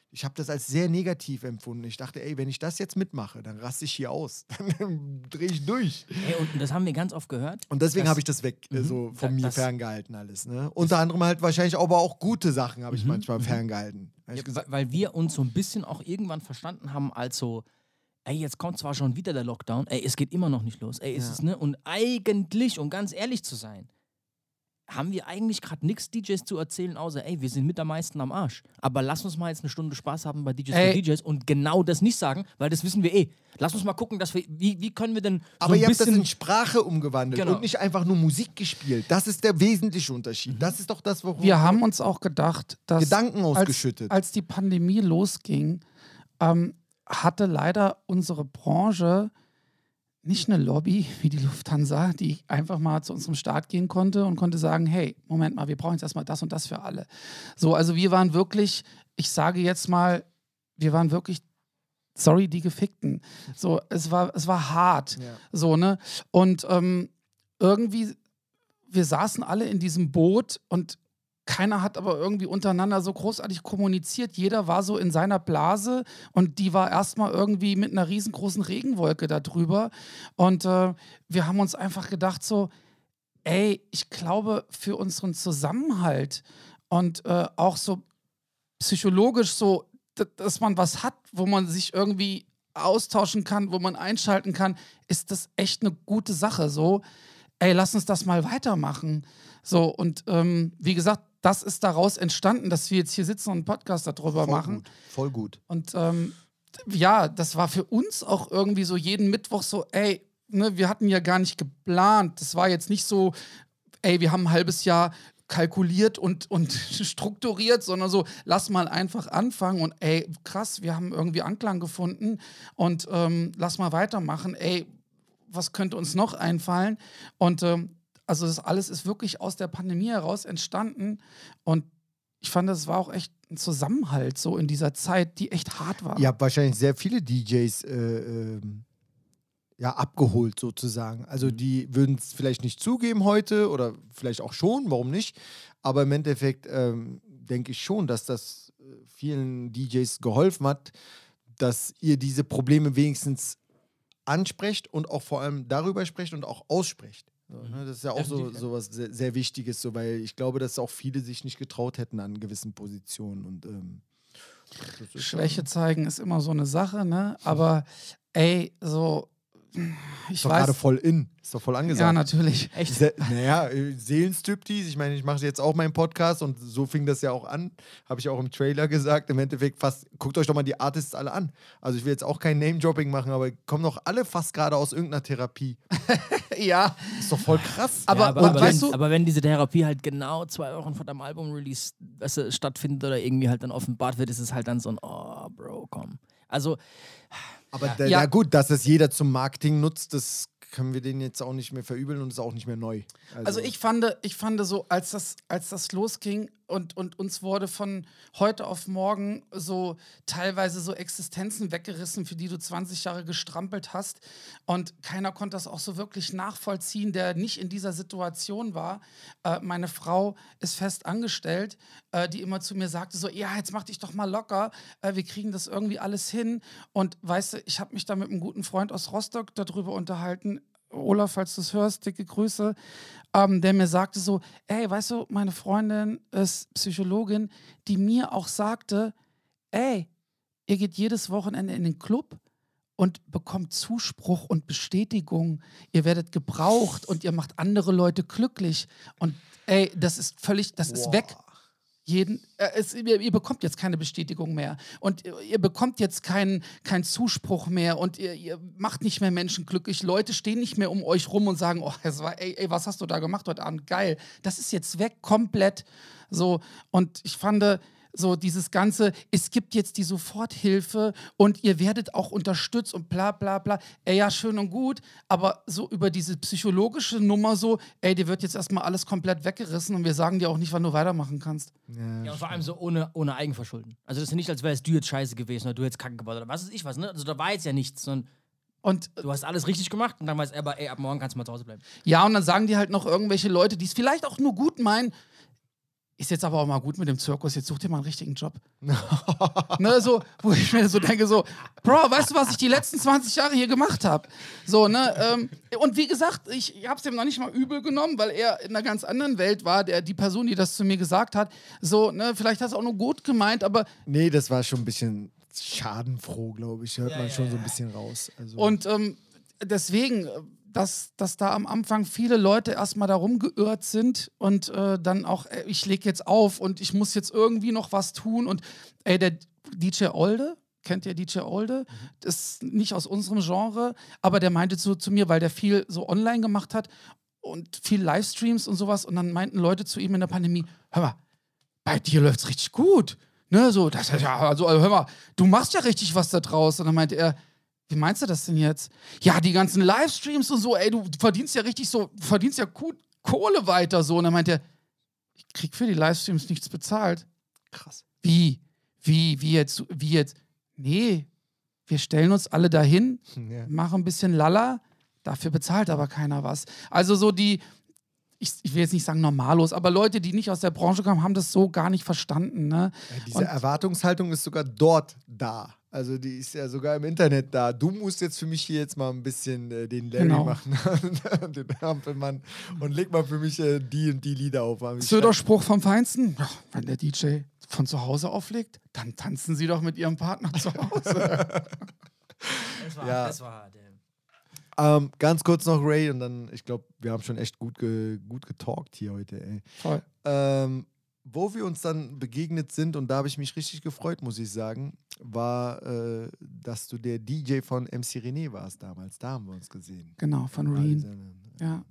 Ich habe das als sehr negativ empfunden. Ich dachte, ey, wenn ich das jetzt mitmache, dann raste ich hier aus. Dann drehe ich durch. Ey, und das haben wir ganz oft gehört. Und deswegen habe ich das weg, äh, so von mir ferngehalten alles. Ne? Unter anderem halt wahrscheinlich aber auch gute Sachen habe ich manchmal ferngehalten. Hab ich Ja, weil, wir uns so ein bisschen auch irgendwann verstanden haben, als so, ey, jetzt kommt zwar schon wieder der Lockdown, ey, es geht immer noch nicht los, ey, ist Ja. es, ne? Und eigentlich, um ganz ehrlich zu sein, haben wir eigentlich gerade nichts DJs zu erzählen, außer, ey, wir sind mit am meisten am Arsch. Aber lass uns mal jetzt eine Stunde Spaß haben bei DJs Ey. für DJs und genau das nicht sagen, weil das wissen wir eh. Lass uns mal gucken, dass wir, wie, wie können wir denn so aber ein ihr habt das in Sprache umgewandelt Genau. und nicht einfach nur Musik gespielt. Das ist der wesentliche Unterschied. Das ist doch das, worum wir haben uns auch gedacht, dass Gedanken als, ausgeschüttet. als die Pandemie losging, ähm, hatte leider unsere Branche nicht eine Lobby wie die Lufthansa, die einfach mal zu unserem Start gehen konnte und konnte sagen, hey, Moment mal, wir brauchen jetzt erstmal das und das für alle. So, also wir waren wirklich, ich sage jetzt mal, wir waren wirklich, sorry, die Gefickten. So, es war, es war hart. Ja. So, ne? Und ähm, irgendwie, wir saßen alle in diesem Boot und keiner hat aber irgendwie untereinander so großartig kommuniziert. Jeder war so in seiner Blase und die war erstmal irgendwie mit einer riesengroßen Regenwolke da drüber. Und äh, wir haben uns einfach gedacht, so, ey, ich glaube, für unseren Zusammenhalt und äh, auch so psychologisch so, dass man was hat, wo man sich irgendwie austauschen kann, wo man einschalten kann, ist das echt eine gute Sache. So, ey, lass uns das mal weitermachen. So, und ähm, wie gesagt, das ist daraus entstanden, dass wir jetzt hier sitzen und einen Podcast darüber Voll machen. gut. Voll gut. Und ähm, ja, das war für uns auch irgendwie so jeden Mittwoch so, ey, ne, wir hatten ja gar nicht geplant. Das war jetzt nicht so, ey, wir haben ein halbes Jahr kalkuliert und, und strukturiert, sondern so, lass mal einfach anfangen und ey, krass, wir haben irgendwie Anklang gefunden und ähm, lass mal weitermachen. Ey, was könnte uns noch einfallen? Und ähm, also das alles ist wirklich aus der Pandemie heraus entstanden und ich fand, das war auch echt ein Zusammenhalt so in dieser Zeit, die echt hart war. Ihr habt wahrscheinlich sehr viele DJs äh, ähm, ja, abgeholt sozusagen. Also die würden es vielleicht nicht zugeben heute oder vielleicht auch schon, warum nicht? Aber im Endeffekt ähm, denke ich schon, dass das äh, vielen DJs geholfen hat, dass ihr diese Probleme wenigstens ansprecht und auch vor allem darüber sprecht und auch aussprecht. So, ne? Das ist ja auch so, Definitiv, so was sehr, sehr Wichtiges, so, weil ich glaube, dass auch viele sich nicht getraut hätten an gewissen Positionen. Und ähm, schon- Schwäche zeigen ist immer so eine Sache, ne? Aber ey, so ich Ist doch gerade voll in. Ist doch voll angesagt. Ja, natürlich. Echt? Se naja, Seelenstriptease. Ich meine, ich mache jetzt auch meinen Podcast und so fing das ja auch an. Habe ich auch im Trailer gesagt. Im Endeffekt fast, guckt euch doch mal die Artists alle an. Also ich will jetzt auch kein Name-Dropping machen, aber kommen doch alle fast gerade aus irgendeiner Therapie. Ja, Ist doch voll krass. aber, ja, aber, und aber, weißt wenn, du, aber wenn diese Therapie halt genau zwei Wochen vor dem Album-Release weißt du, stattfindet oder irgendwie halt dann offenbart wird, ist es halt dann so ein, oh, Bro, komm. Also, Aber Ja. ja. gut, dass es jeder zum Marketing nutzt, das können wir denen jetzt auch nicht mehr verübeln und ist auch nicht mehr neu. Also ich fand, ich fand so, als das, als das losging und, und uns wurde von heute auf morgen so teilweise so Existenzen weggerissen, für die du 20 Jahre gestrampelt hast. Und keiner konnte das auch so wirklich nachvollziehen, der nicht in dieser Situation war. Äh, meine Frau ist fest angestellt, äh, die immer zu mir sagte: so, ja, jetzt mach dich doch mal locker, äh, wir kriegen das irgendwie alles hin. Und weißt du, ich habe mich da mit einem guten Freund aus Rostock darüber unterhalten. Olaf, falls du es hörst, dicke Grüße, ähm, der mir sagte so, ey, weißt du, meine Freundin ist Psychologin, die mir auch sagte, ey, ihr geht jedes Wochenende in den Club und bekommt Zuspruch und Bestätigung. Ihr werdet gebraucht und ihr macht andere Leute glücklich. Und ey, das ist völlig, das ist weg. Jeden, äh, es, ihr, ihr bekommt jetzt keine Bestätigung mehr und ihr, ihr bekommt jetzt keinen keinen Zuspruch mehr und ihr, ihr macht nicht mehr Menschen glücklich. Leute stehen nicht mehr um euch rum und sagen, oh, es war, ey, ey, was hast du da gemacht heute Abend? Geil. Das ist jetzt weg, komplett. So und ich fand so dieses ganze, es gibt jetzt die Soforthilfe und ihr werdet auch unterstützt und bla bla bla. Ey, ja, schön und gut, aber so über diese psychologische Nummer so, ey, dir wird jetzt erstmal alles komplett weggerissen und wir sagen dir auch nicht, wann du weitermachen kannst. ja, und vor allem so ohne, ohne Eigenverschulden. Also, das ist ja nicht, als wärst du jetzt scheiße gewesen oder du hättest Kacke gebaut oder was weiß ich was, ne? Also, da war jetzt ja nichts, sondern Und du hast alles richtig gemacht und dann weiß er aber, ey, ab morgen kannst du mal zu Hause bleiben. ja, und dann sagen die halt noch irgendwelche Leute, die es vielleicht auch nur gut meinen, ist jetzt aber auch mal gut mit dem Zirkus, jetzt such dir mal einen richtigen Job. ne, so, wo ich mir so denke, so, Bro, weißt du, was ich die letzten 20 Jahre hier gemacht habe? So, ne, ähm, und wie gesagt, ich habe es ihm noch nicht mal übel genommen, weil er in einer ganz anderen Welt war, der, die Person, die das zu mir gesagt hat. So, ne, vielleicht hat es auch nur gut gemeint, aber Nee, das war schon ein bisschen schadenfroh, glaube ich. Hört man schon so ein bisschen raus. Also, Und ähm, deswegen, dass, dass da am Anfang viele Leute erstmal da rumgeirrt sind und äh, dann auch, äh, ich lege jetzt auf und ich muss jetzt irgendwie noch was tun. Und ey, der DJ Olde, kennt ihr DJ Olde? Das ist nicht aus unserem Genre, aber der meinte so zu mir, weil der viel so online gemacht hat und viel Livestreams und sowas. Und dann meinten Leute zu ihm in der Pandemie: Hör mal, bei dir läuft's richtig gut. Ne, so, das ja, also, also hör mal, du machst ja richtig was da draus. Und dann meinte er, wie meinst du das denn jetzt? Ja, die ganzen Livestreams und so, ey, du verdienst ja richtig so, verdienst ja gut Kohle weiter so. Und dann meinte er, ich krieg für die Livestreams nichts bezahlt. krass. Wie? Wie? Wie jetzt? Wie jetzt? Nee, wir stellen uns alle dahin, Ja. machen ein bisschen Lala, dafür bezahlt aber keiner was. Also so die, ich, ich will jetzt nicht sagen normalos, aber Leute, die nicht aus der Branche kamen, haben das so gar nicht verstanden. Ne? Ja, diese Und- Erwartungshaltung ist sogar dort da. Also die ist ja sogar im Internet da. Du musst jetzt für mich hier jetzt mal ein bisschen äh, den Larry Genau. machen, den Hampelmann und leg mal für mich äh, die und die Lieder auf. Söder-Spruch vom Feinsten. Ja, wenn der DJ von zu Hause auflegt, dann tanzen Sie doch mit Ihrem Partner zu Hause. Das war, Ja. das war hart, ey. Ähm, ganz kurz noch Ray und dann, ich glaube, wir haben schon echt gut, ge gut getalkt hier heute. Ey. Voll. Ähm, wo wir uns dann begegnet sind, und da habe ich mich richtig gefreut, muss ich sagen, war, äh, dass du der DJ von MC René warst damals. Da haben wir uns gesehen. Genau, von Reen. Ja.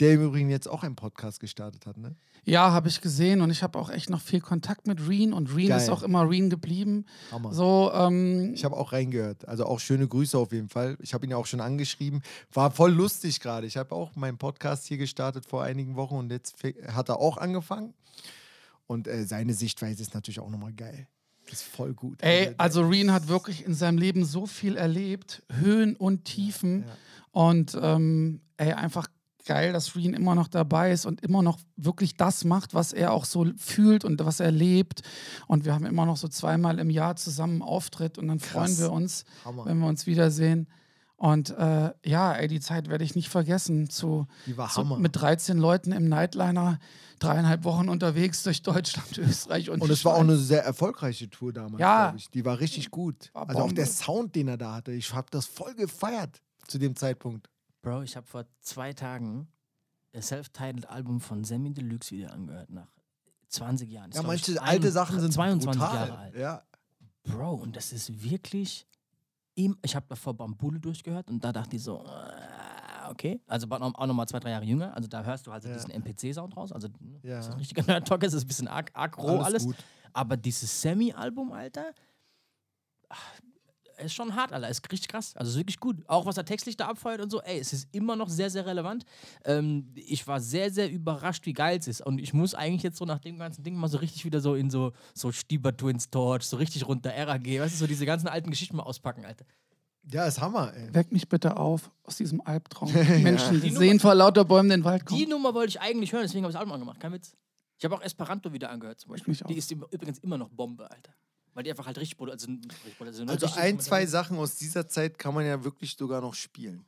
Der im Übrigen jetzt auch einen Podcast gestartet hat, ne? Ja, habe ich gesehen und ich habe auch echt noch viel Kontakt mit Reen und Reen ist Geil. auch immer Reen geblieben. Hammer. So, ähm, Ich habe auch reingehört. Also auch schöne Grüße auf jeden Fall. Ich habe ihn ja auch schon angeschrieben. War voll lustig gerade. Ich habe auch meinen Podcast hier gestartet vor einigen Wochen und jetzt hat er auch angefangen. Und äh, seine Sichtweise ist natürlich auch nochmal geil. Das ist voll gut. ey, also Reen hat wirklich in seinem Leben so viel erlebt, Höhen und Tiefen. Und ähm, ey, einfach geil, dass Reen immer noch dabei ist und immer noch wirklich das macht, was er auch so fühlt und was er lebt. Und wir haben immer noch so zweimal im Jahr zusammen einen Auftritt und dann freuen wir uns, Hammer. wenn wir uns wiedersehen. Und äh, ja, ey, die Zeit werde ich nicht vergessen. Zu, Die war zu, Hammer. mit 13 Leuten im Nightliner, dreieinhalb Wochen unterwegs durch Deutschland, Österreich und Und es war auch eine sehr erfolgreiche Tour damals, Ja. glaube ich. Die war richtig gut. War Also auch der Sound, den er da hatte. Ich habe das voll gefeiert zu dem Zeitpunkt. Bro, ich habe vor zwei Tagen das Self-Titled-Album von Sammy Deluxe wieder angehört, nach 20 Jahren. Ist, Ja, manche ein- alte Sachen sind 22 brutal. Jahre alt. Ja. Bro, und das ist wirklich. Im, ich habe davor Bambule durchgehört und da dachte ich so, äh, okay. Also war auch nochmal zwei, drei Jahre jünger. Also da hörst du halt so Ja. diesen NPC-Sound raus. Also Ja. das ist ein richtiger Nerd-Talk, es ist ein bisschen arg, arg roh Alles alles. Aber dieses Sammy-Album, Alter, ah, ist schon hart, Alter. Ist richtig krass. Also ist wirklich gut. Auch was er textlich da abfeuert und so, ey, es ist immer noch sehr, sehr relevant. Ähm, ich war sehr, sehr überrascht, wie geil es ist. Und ich muss eigentlich jetzt so nach dem ganzen Ding mal so richtig wieder so in so, so Stieber Twins Torch, so richtig runter RAG, weißt du, so diese ganzen alten Geschichten mal auspacken, Alter. Ja, ist Hammer, ey. Weck mich bitte auf aus diesem Albtraum. Menschen, die Die sehen vor lauter Bäumen den Wald kommen. Die Nummer wollte ich eigentlich hören, deswegen habe ich das Album angemacht. Kein Witz. Ich habe auch Esperanto wieder angehört zum Beispiel. auch. Die ist übrigens immer noch Bombe, Alter. Weil die einfach halt richtig, also, also, Also ein, zwei Sachen aus dieser Zeit kann man ja wirklich sogar noch spielen.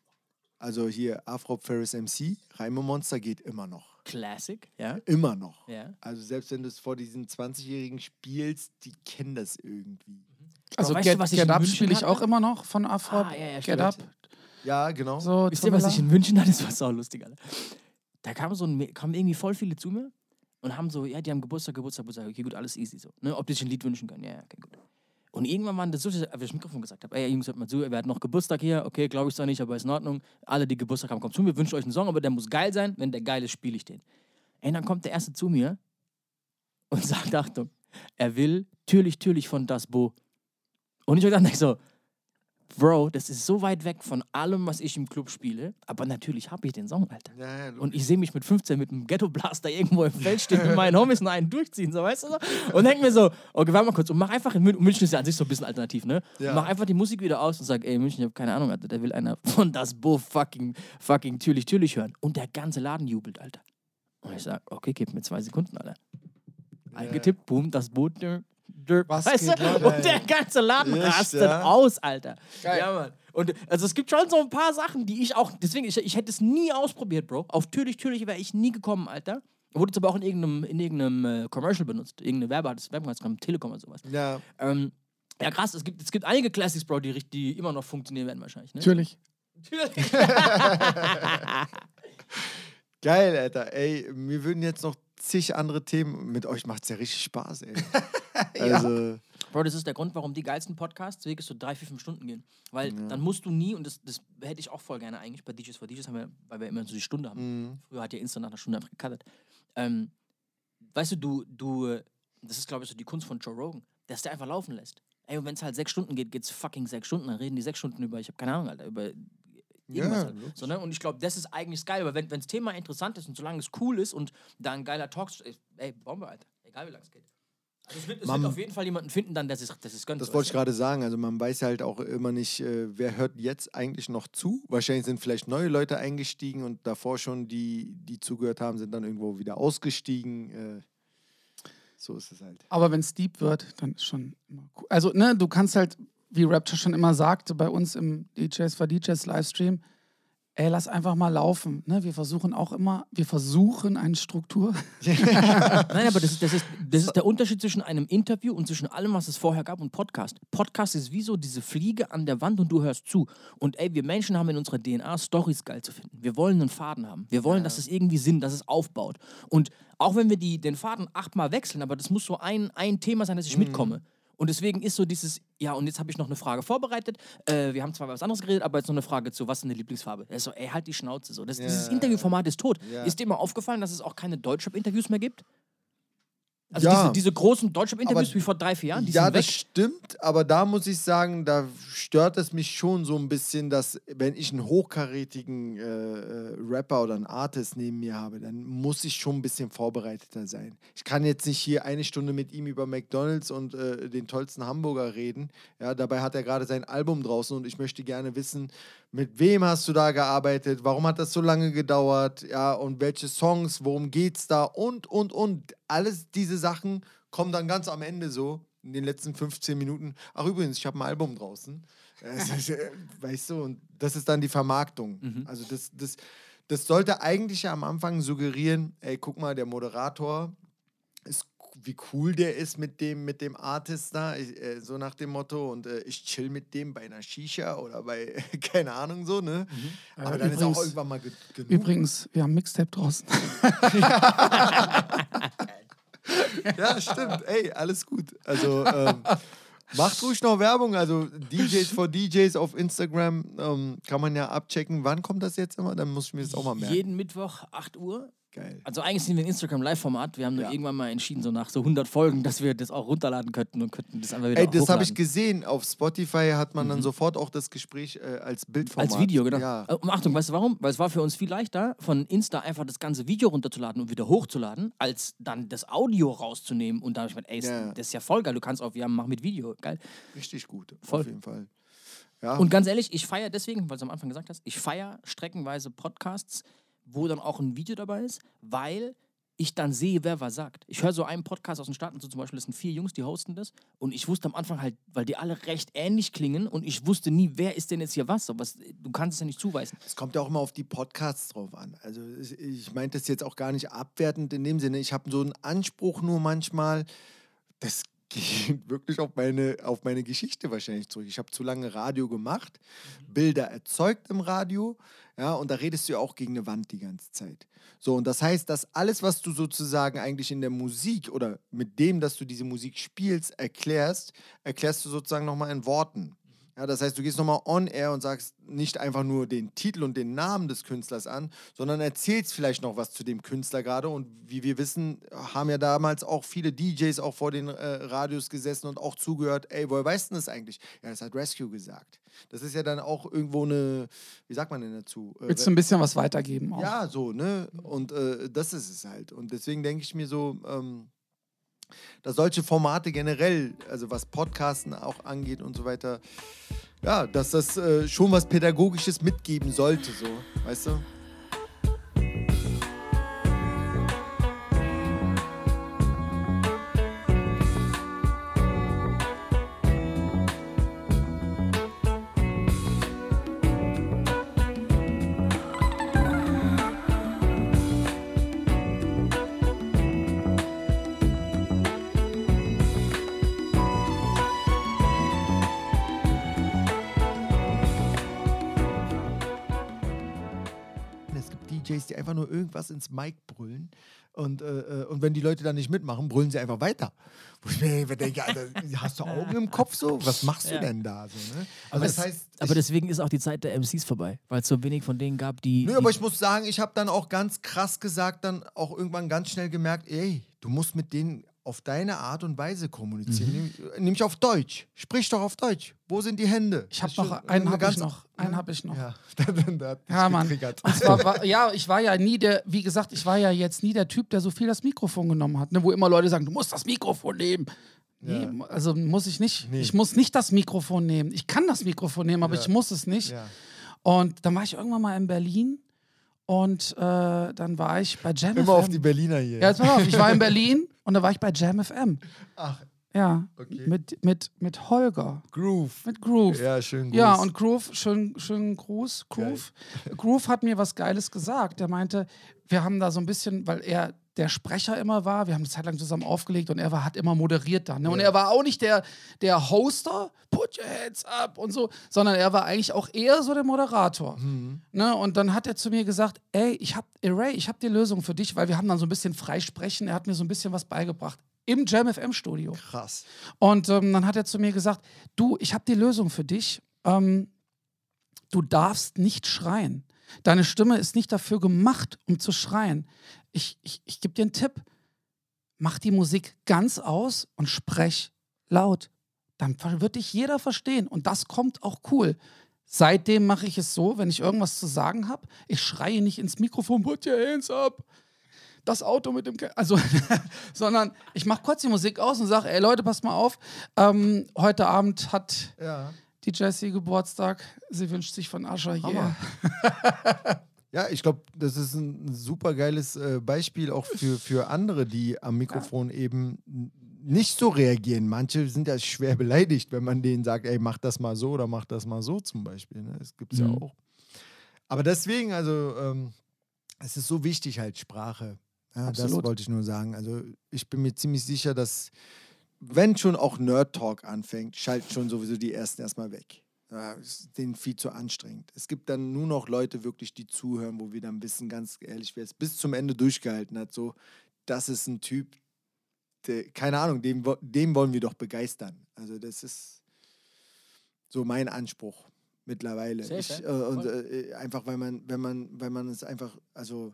Also hier Afro Ferris MC, Reime Monster geht immer noch. Classic, ja. Immer noch. Ja. Also selbst wenn du es vor diesen 20-Jährigen spielst, die kennen das irgendwie. also Aber weißt du, Get, was ich Get in Up spiele ich auch immer noch von Afro. Ah, ja, ja, Get. Up. Ja, genau. So, Wisst ihr, was ich in München hatte? Das war sau lustig, Alter. Da kamen so ein, kamen irgendwie voll viele zu mir und haben so, ja, die haben Geburtstag, Geburtstag, Geburtstag. Okay, gut, alles easy so. Ne? Ob die sich ein Lied wünschen können. Ja, okay, gut. Und irgendwann waren das so, dass ich das Mikrofon gesagt habe, ey Jungs, hört mal zu, wir hatten noch Geburtstag hier, okay, glaube ich zwar nicht, aber ist in Ordnung. Alle, die Geburtstag haben, kommt zu mir, wünscht euch einen Song, aber der muss geil sein. Wenn der geil ist, spiele ich den. Ey, dann kommt der Erste zu mir und sagt, Achtung, er will Türlich, Türlich von Das Bo. Und ich dachte so, Bro, das ist so weit weg von allem, was ich im Club spiele. Aber natürlich habe ich den Song, Alter. Ja, ja, Und ich sehe mich mit 15 mit einem Ghetto-Blaster irgendwo im Feld stehen mit meinen Homies und einen durchziehen, so weißt du so? Und denk mir so, okay, warte mal kurz und mach einfach in München, München ist ja an sich so ein bisschen alternativ, ne? Ja. Mach einfach die Musik wieder aus und sag, ey, München, ich habe keine Ahnung, Alter, der will einer von das Bo fucking, fucking türlich, türlich hören. Und der ganze Laden jubelt, Alter. Und ich sag, okay, gib mir zwei Sekunden, Alter. Eingetippt, boom, das Boot, dür, Was weißt geht, du? Und der ganze Laden Echt, rastet ja? aus, Alter. Ja, Mann. Und also es gibt schon so ein paar Sachen, die ich auch, deswegen, ich, ich hätte es nie ausprobiert, Bro. Auf Türlich, Türlich wäre ich nie gekommen, Alter. Wurde es aber auch in irgendeinem, in irgendeinem äh, Commercial benutzt. Irgendeine Werbe hat es, Werbung hat es Telekom oder sowas. ja. Ähm, ja, krass, es gibt, es gibt einige Classics, Bro, die, die immer noch funktionieren werden wahrscheinlich. Ne? Natürlich. Natürlich. Geil, Alter. Ey, mir würden jetzt noch zig andere Themen. Mit euch macht es ja richtig Spaß, ey. Also, Bro, das ist der Grund, warum die geilsten Podcasts wirklich so drei, vier, fünf Stunden gehen. Weil dann musst du nie, und das, das hätte ich auch voll gerne eigentlich bei DJs for DJs, haben wir, weil wir immer so die Stunde haben. mh, Früher hat ja Insta nach einer Stunde einfach gecuttet. Ähm, weißt du, du, du, das ist, glaube ich, so die Kunst von Joe Rogan, dass der einfach laufen lässt. Ey, und wenn es halt sechs Stunden geht, geht's fucking sechs Stunden. Dann reden die sechs Stunden über, ich habe keine Ahnung, Alter, über irgendwas. Ja, halt. so, ne? Und ich glaube, das ist eigentlich geil, aber wenn das Thema interessant ist und solange es cool ist und da ein geiler Talk, ey, ey Bombe, Alter. Egal wie lange es geht. Also es wird, es Man- wird auf jeden Fall jemanden finden, dann, der es das ist gönnt. das wollte ich gerade sagen. Also, man weiß ja halt auch immer nicht, äh, wer hört jetzt eigentlich noch zu. Wahrscheinlich sind vielleicht neue Leute eingestiegen und davor schon die, die zugehört haben, sind dann irgendwo wieder ausgestiegen. Äh, so ist es halt. Aber wenn es deep wird, dann ist schon immer cool. Also, ne, du kannst halt, wie Rapture schon immer sagte, bei uns im DJs for DJs Livestream, ey, lass einfach mal laufen. Ne? Wir versuchen auch immer, wir versuchen eine Struktur. Nein, aber das ist, das, ist, das ist der Unterschied zwischen einem Interview und zwischen allem, was es vorher gab und Podcast. Podcast ist wie so diese Fliege an der Wand und du hörst zu. Und ey, wir Menschen haben in unserer DNA Stories geil zu finden. Wir wollen einen Faden haben. Wir wollen, dass es irgendwie Sinn, dass es aufbaut. Und Auch wenn wir die, den Faden achtmal wechseln, aber das muss so ein, ein Thema sein, dass Mhm. ich mitkomme. Und deswegen ist so dieses, ja, und jetzt habe ich noch eine Frage vorbereitet. Äh, wir haben zwar über was anderes geredet, aber jetzt noch eine Frage zu, was ist deine Lieblingsfarbe? Er ist so, ey, halt die Schnauze. So. Das, Dieses Interviewformat ist tot. Ja. Ist dir mal aufgefallen, dass es auch keine Deutschrap-Interviews mehr gibt? Also Ja. diese, diese großen Deutschrap-Interviews Aber- wie vor drei, vier Jahren, die ja, sind das weg. stimmt, aber da muss ich sagen, da stört es mich schon so ein bisschen, dass wenn ich einen hochkarätigen äh, äh, Rapper oder einen Artist neben mir habe, dann muss ich schon ein bisschen vorbereiteter sein. Ich kann jetzt nicht hier eine Stunde mit ihm über McDonalds und äh, den tollsten Hamburger reden. Ja, dabei hat er gerade sein Album draußen und ich möchte gerne wissen, mit wem hast du da gearbeitet? Warum hat das so lange gedauert? Ja, und welche Songs? Worum geht's da? Und, und, und. Alles diese Sachen kommen dann ganz am Ende so, in den letzten 15 Minuten. Ach, übrigens, ich habe ein Album draußen. Äh, weißt du, und das ist dann die Vermarktung. Also, das, das, das sollte eigentlich ja am Anfang suggerieren: ey, guck mal, der Moderator ist wie cool der ist mit dem, mit dem Artist da, ich, äh, so nach dem Motto. Und äh, ich chill mit dem bei einer Shisha oder bei, keine Ahnung, so, ne? Aber Äh, dann ist auch übrigens- irgendwann mal ge genug. Übrigens, wir haben Mixtape draußen. Ja, stimmt. Ey, alles gut. Also, ähm, macht ruhig noch Werbung. Also, DJs for DJs auf Instagram ähm, kann man ja abchecken. Wann kommt das jetzt immer? Dann muss ich mir das auch mal merken. Jeden Mittwoch, 8 Uhr. Geil. Also eigentlich sind wir ein Instagram-Live-Format. Wir haben nur Ja. irgendwann mal entschieden, so nach so 100 Folgen, dass wir das auch runterladen könnten und könnten das einfach wieder Ey, das habe ich gesehen. Auf Spotify hat man dann sofort auch das Gespräch äh, als Bildformat. Als Video, genau. Ja. Äh, Und Achtung, weißt du warum? Weil es war für uns viel leichter, von Insta einfach das ganze Video runterzuladen und wieder hochzuladen, als dann das Audio rauszunehmen. Und da habe ich gedacht, ey, Ja. das ist ja voll geil. Du kannst auch, wir haben, mach mit Video, geil. Richtig gut. Voll. Auf jeden Fall. Ja. Und ganz ehrlich, ich feiere deswegen, weil du am Anfang gesagt hast, ich feiere streckenweise Podcasts, wo dann auch ein Video dabei ist, weil ich dann sehe, wer was sagt. Ich höre so einen Podcast aus den Staaten, so zum Beispiel, das sind vier Jungs, die hosten das. Und ich wusste am Anfang halt, weil die alle recht ähnlich klingen und ich wusste nie, wer ist denn jetzt hier was. Was du kannst es ja nicht zuweisen. Es kommt ja auch immer auf die Podcasts drauf an. Also ich, ich meinte das jetzt auch gar nicht abwertend in dem Sinne. Ich habe so einen Anspruch nur manchmal, das geht wirklich auf meine, auf meine Geschichte wahrscheinlich zurück. Ich habe zu lange Radio gemacht, Bilder erzeugt im Radio, ja, und da redest du ja auch gegen eine Wand die ganze Zeit. So, und das heißt, dass alles, was du sozusagen eigentlich in der Musik oder mit dem, dass du diese Musik spielst, erklärst, erklärst du sozusagen nochmal in Worten. Ja, das heißt, du gehst nochmal on air und sagst nicht einfach nur den Titel und den Namen des Künstlers an, sondern erzählst vielleicht noch was zu dem Künstler gerade. Und wie wir wissen, haben ja damals auch viele DJs auch vor den äh, Radios gesessen und auch zugehört, ey, woher weißt du das eigentlich? Ja, das hat Rescue gesagt. Das ist ja dann auch irgendwo eine, wie sagt man denn dazu? Äh, Willst du ein bisschen was weitergeben? Auch? ja, so, ne? Und äh, das ist es halt. Und deswegen denke ich mir so, ähm, dass solche Formate generell, also was Podcasten auch angeht und so weiter, ja, dass das äh, schon was Pädagogisches mitgeben sollte, so, weißt du? Irgendwas ins Mic brüllen. Und, äh, äh, und wenn die Leute dann nicht mitmachen, brüllen sie einfach weiter. Wo ich mir denke, Alter, hast du Augen im Kopf so? Was machst du Ja. denn da? So, ne? Aber, Also das es, heißt, aber deswegen ist auch die Zeit der MCs vorbei, weil es so wenig von denen gab, die. Nö, die aber ich muss sagen, ich habe dann auch ganz krass gesagt, dann auch irgendwann ganz schnell gemerkt, ey, du musst mit denen auf deine Art und Weise kommunizieren. Mhm. Nehm- Nämlich auf Deutsch. Sprich doch auf Deutsch. Wo sind die Hände? Ich habe noch einen eine habe ich noch. Einen habe ich noch. Ja, Ja, Mann. zwar war, ja, ich war ja nie der, wie gesagt, ich war ja jetzt nie der Typ, der so viel das Mikrofon genommen hat, ne, wo immer Leute sagen, du musst das Mikrofon nehmen. Nee, also muss ich nicht. Nee. Ich muss nicht das Mikrofon nehmen. Ich kann das Mikrofon nehmen, aber Ja. ich muss es nicht. Ja. Und dann war ich irgendwann mal in Berlin und äh, dann war ich bei Jam Immer auf die Berliner hier. ja, jetzt pass auf, ich war in Berlin und da war ich bei Jam FM. Ach, Ja, Okay. mit, mit, mit Holger, Groove. mit Groove. Ja, schön gut. Ja, und Groove, schönen schön Gruß. Groove. Groove hat mir was Geiles gesagt. Er meinte, wir haben da so ein bisschen, weil er der Sprecher immer war. Wir haben eine Zeit lang zusammen aufgelegt und er war, hat immer moderiert dann. Ne? Und er war auch nicht der, der Hoster, put your hands up und so, sondern er war eigentlich auch eher so der Moderator. Ne? Und dann hat er zu mir gesagt, ey, ich hab, ey, Ray, ich habe die Lösung für dich, weil wir haben dann so ein bisschen freisprechen. Er hat mir so ein bisschen was beigebracht. Im Jam FM Studio. Krass. Und ähm, dann hat er zu mir gesagt, du, ich habe die Lösung für dich. Ähm, du darfst nicht schreien. Deine Stimme ist nicht dafür gemacht, um zu schreien. Ich, ich, ich gebe dir einen Tipp. Mach die Musik ganz aus und sprech laut. Dann wird dich jeder verstehen. Und das kommt auch cool. Seitdem mache ich es so, wenn ich irgendwas zu sagen habe, ich schreie nicht ins Mikrofon, put your hands up. Das Auto mit dem, Ke also, sondern ich mache kurz die Musik aus und sage, ey Leute, passt mal auf. Ähm, heute Abend hat Ja. Die Jessie Geburtstag. Sie wünscht sich von Ascher hier. Ja, ich glaube, das ist ein super geiles äh, Beispiel auch für, für andere, die am Mikrofon eben n- nicht so reagieren. Manche sind ja schwer beleidigt, wenn man denen sagt, ey, mach das mal so oder mach das mal so zum Beispiel. Ne? Das gibt es ja Mhm. auch. Aber deswegen, also, ähm, es ist so wichtig halt Sprache. Ja, das wollte ich nur sagen. Also, ich bin mir ziemlich sicher, dass, wenn schon auch Nerd Talk anfängt, schalten schon sowieso die ersten erstmal weg. Ja, ist denen viel zu anstrengend. Es gibt dann nur noch Leute wirklich, die zuhören, wo wir dann wissen, ganz ehrlich, wer es bis zum Ende durchgehalten hat, so, das ist ein Typ, der, keine Ahnung, dem, dem wollen wir doch begeistern. Also das ist so mein Anspruch mittlerweile. Ich, äh, und äh, einfach, weil man, wenn man, weil man es einfach, also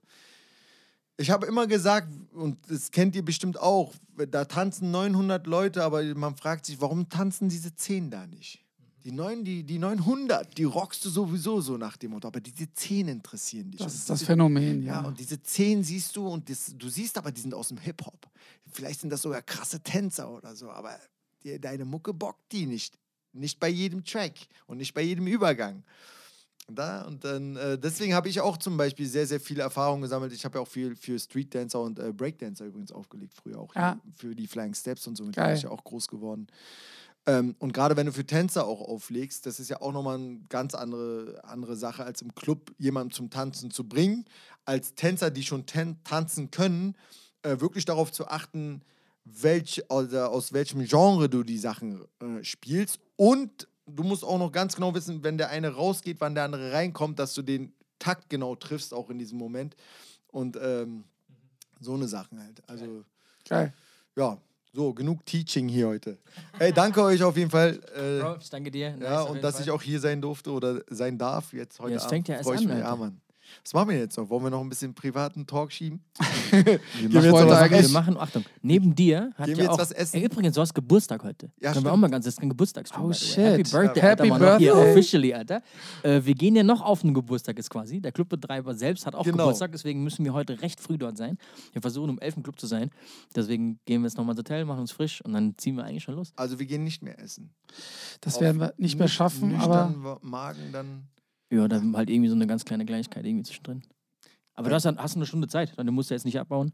ich habe immer gesagt, und das kennt ihr bestimmt auch, da tanzen 900 Leute, aber man fragt sich, warum tanzen diese 10 da nicht? Die, 9, die, die 900, die rockst du sowieso so nach dem Motto, aber diese 10 interessieren dich. Das ist das Phänomen, ja, ja. und diese 10 siehst du und das, du siehst aber, die sind aus dem Hip-Hop. Vielleicht sind das sogar krasse Tänzer oder so, aber die, deine Mucke bockt die nicht. Nicht bei jedem Track und nicht bei jedem Übergang. Da, und dann, äh, deswegen habe ich auch zum Beispiel sehr, sehr viele Erfahrungen gesammelt. Ich habe ja auch viel für Street Dancer und äh, Breakdancer übrigens aufgelegt, früher auch. Ja. Für die Flying Steps und so, mit bin ich ja auch groß geworden. Ähm, und gerade wenn du für Tänzer auch auflegst, das ist ja auch nochmal eine ganz andere, andere Sache, als im Club jemanden zum Tanzen zu bringen. Als Tänzer, die schon tan tanzen können, äh, wirklich darauf zu achten, welch, oder aus welchem Genre du die Sachen äh, spielst. Und du musst auch noch ganz genau wissen, wenn der eine rausgeht, wann der andere reinkommt, dass du den Takt genau triffst, auch in diesem Moment. Und ähm, so eine Sachen halt. Also Geil. ja, so, genug Teaching hier heute. Hey, danke euch auf jeden Fall. Äh, Bro, ich danke dir. Nice, ja, und dass Fall. ich auch hier sein durfte oder sein darf jetzt heute Ja, es Abend. fängt ja erst ich an, mich. Ja, Alter. Mann. Was machen wir jetzt noch? Wollen wir noch ein bisschen privaten Talk schieben? Wir wir machen, jetzt wir, wir machen, Achtung, neben dir hat ja jetzt auch, was essen? Ey, übrigens, du hast Geburtstag heute. Ja, Können wir auch stimmt. mal ganz, das ist ein Geburtstagsstream. Oh, shit. Happy Birthday, Happy Alter, Mann, auch hier Birthday. officially, Alter. Äh, wir gehen ja noch auf den Geburtstag jetzt quasi. Der Clubbetreiber selbst hat auch Genau. Geburtstag, deswegen müssen wir heute recht früh dort sein. Wir versuchen um 11 im Club zu sein. Deswegen gehen wir jetzt nochmal ins Hotel, machen uns frisch und dann ziehen wir eigentlich schon los. Also wir gehen nicht mehr essen. Das Auf werden wir nicht mehr schaffen, aber Magen dann. Ja, dann halt irgendwie so eine ganz kleine Kleinigkeit irgendwie zwischendrin. Aber du hast, dann, hast eine Stunde Zeit, dann musst du jetzt nicht abbauen.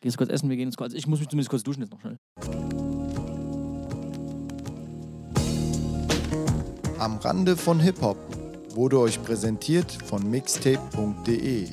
Gehst kurz essen, wir gehen jetzt kurz. Also ich muss mich zumindest kurz duschen jetzt noch schnell. Am Rande von Hip-Hop wurde euch präsentiert von mixtape.de.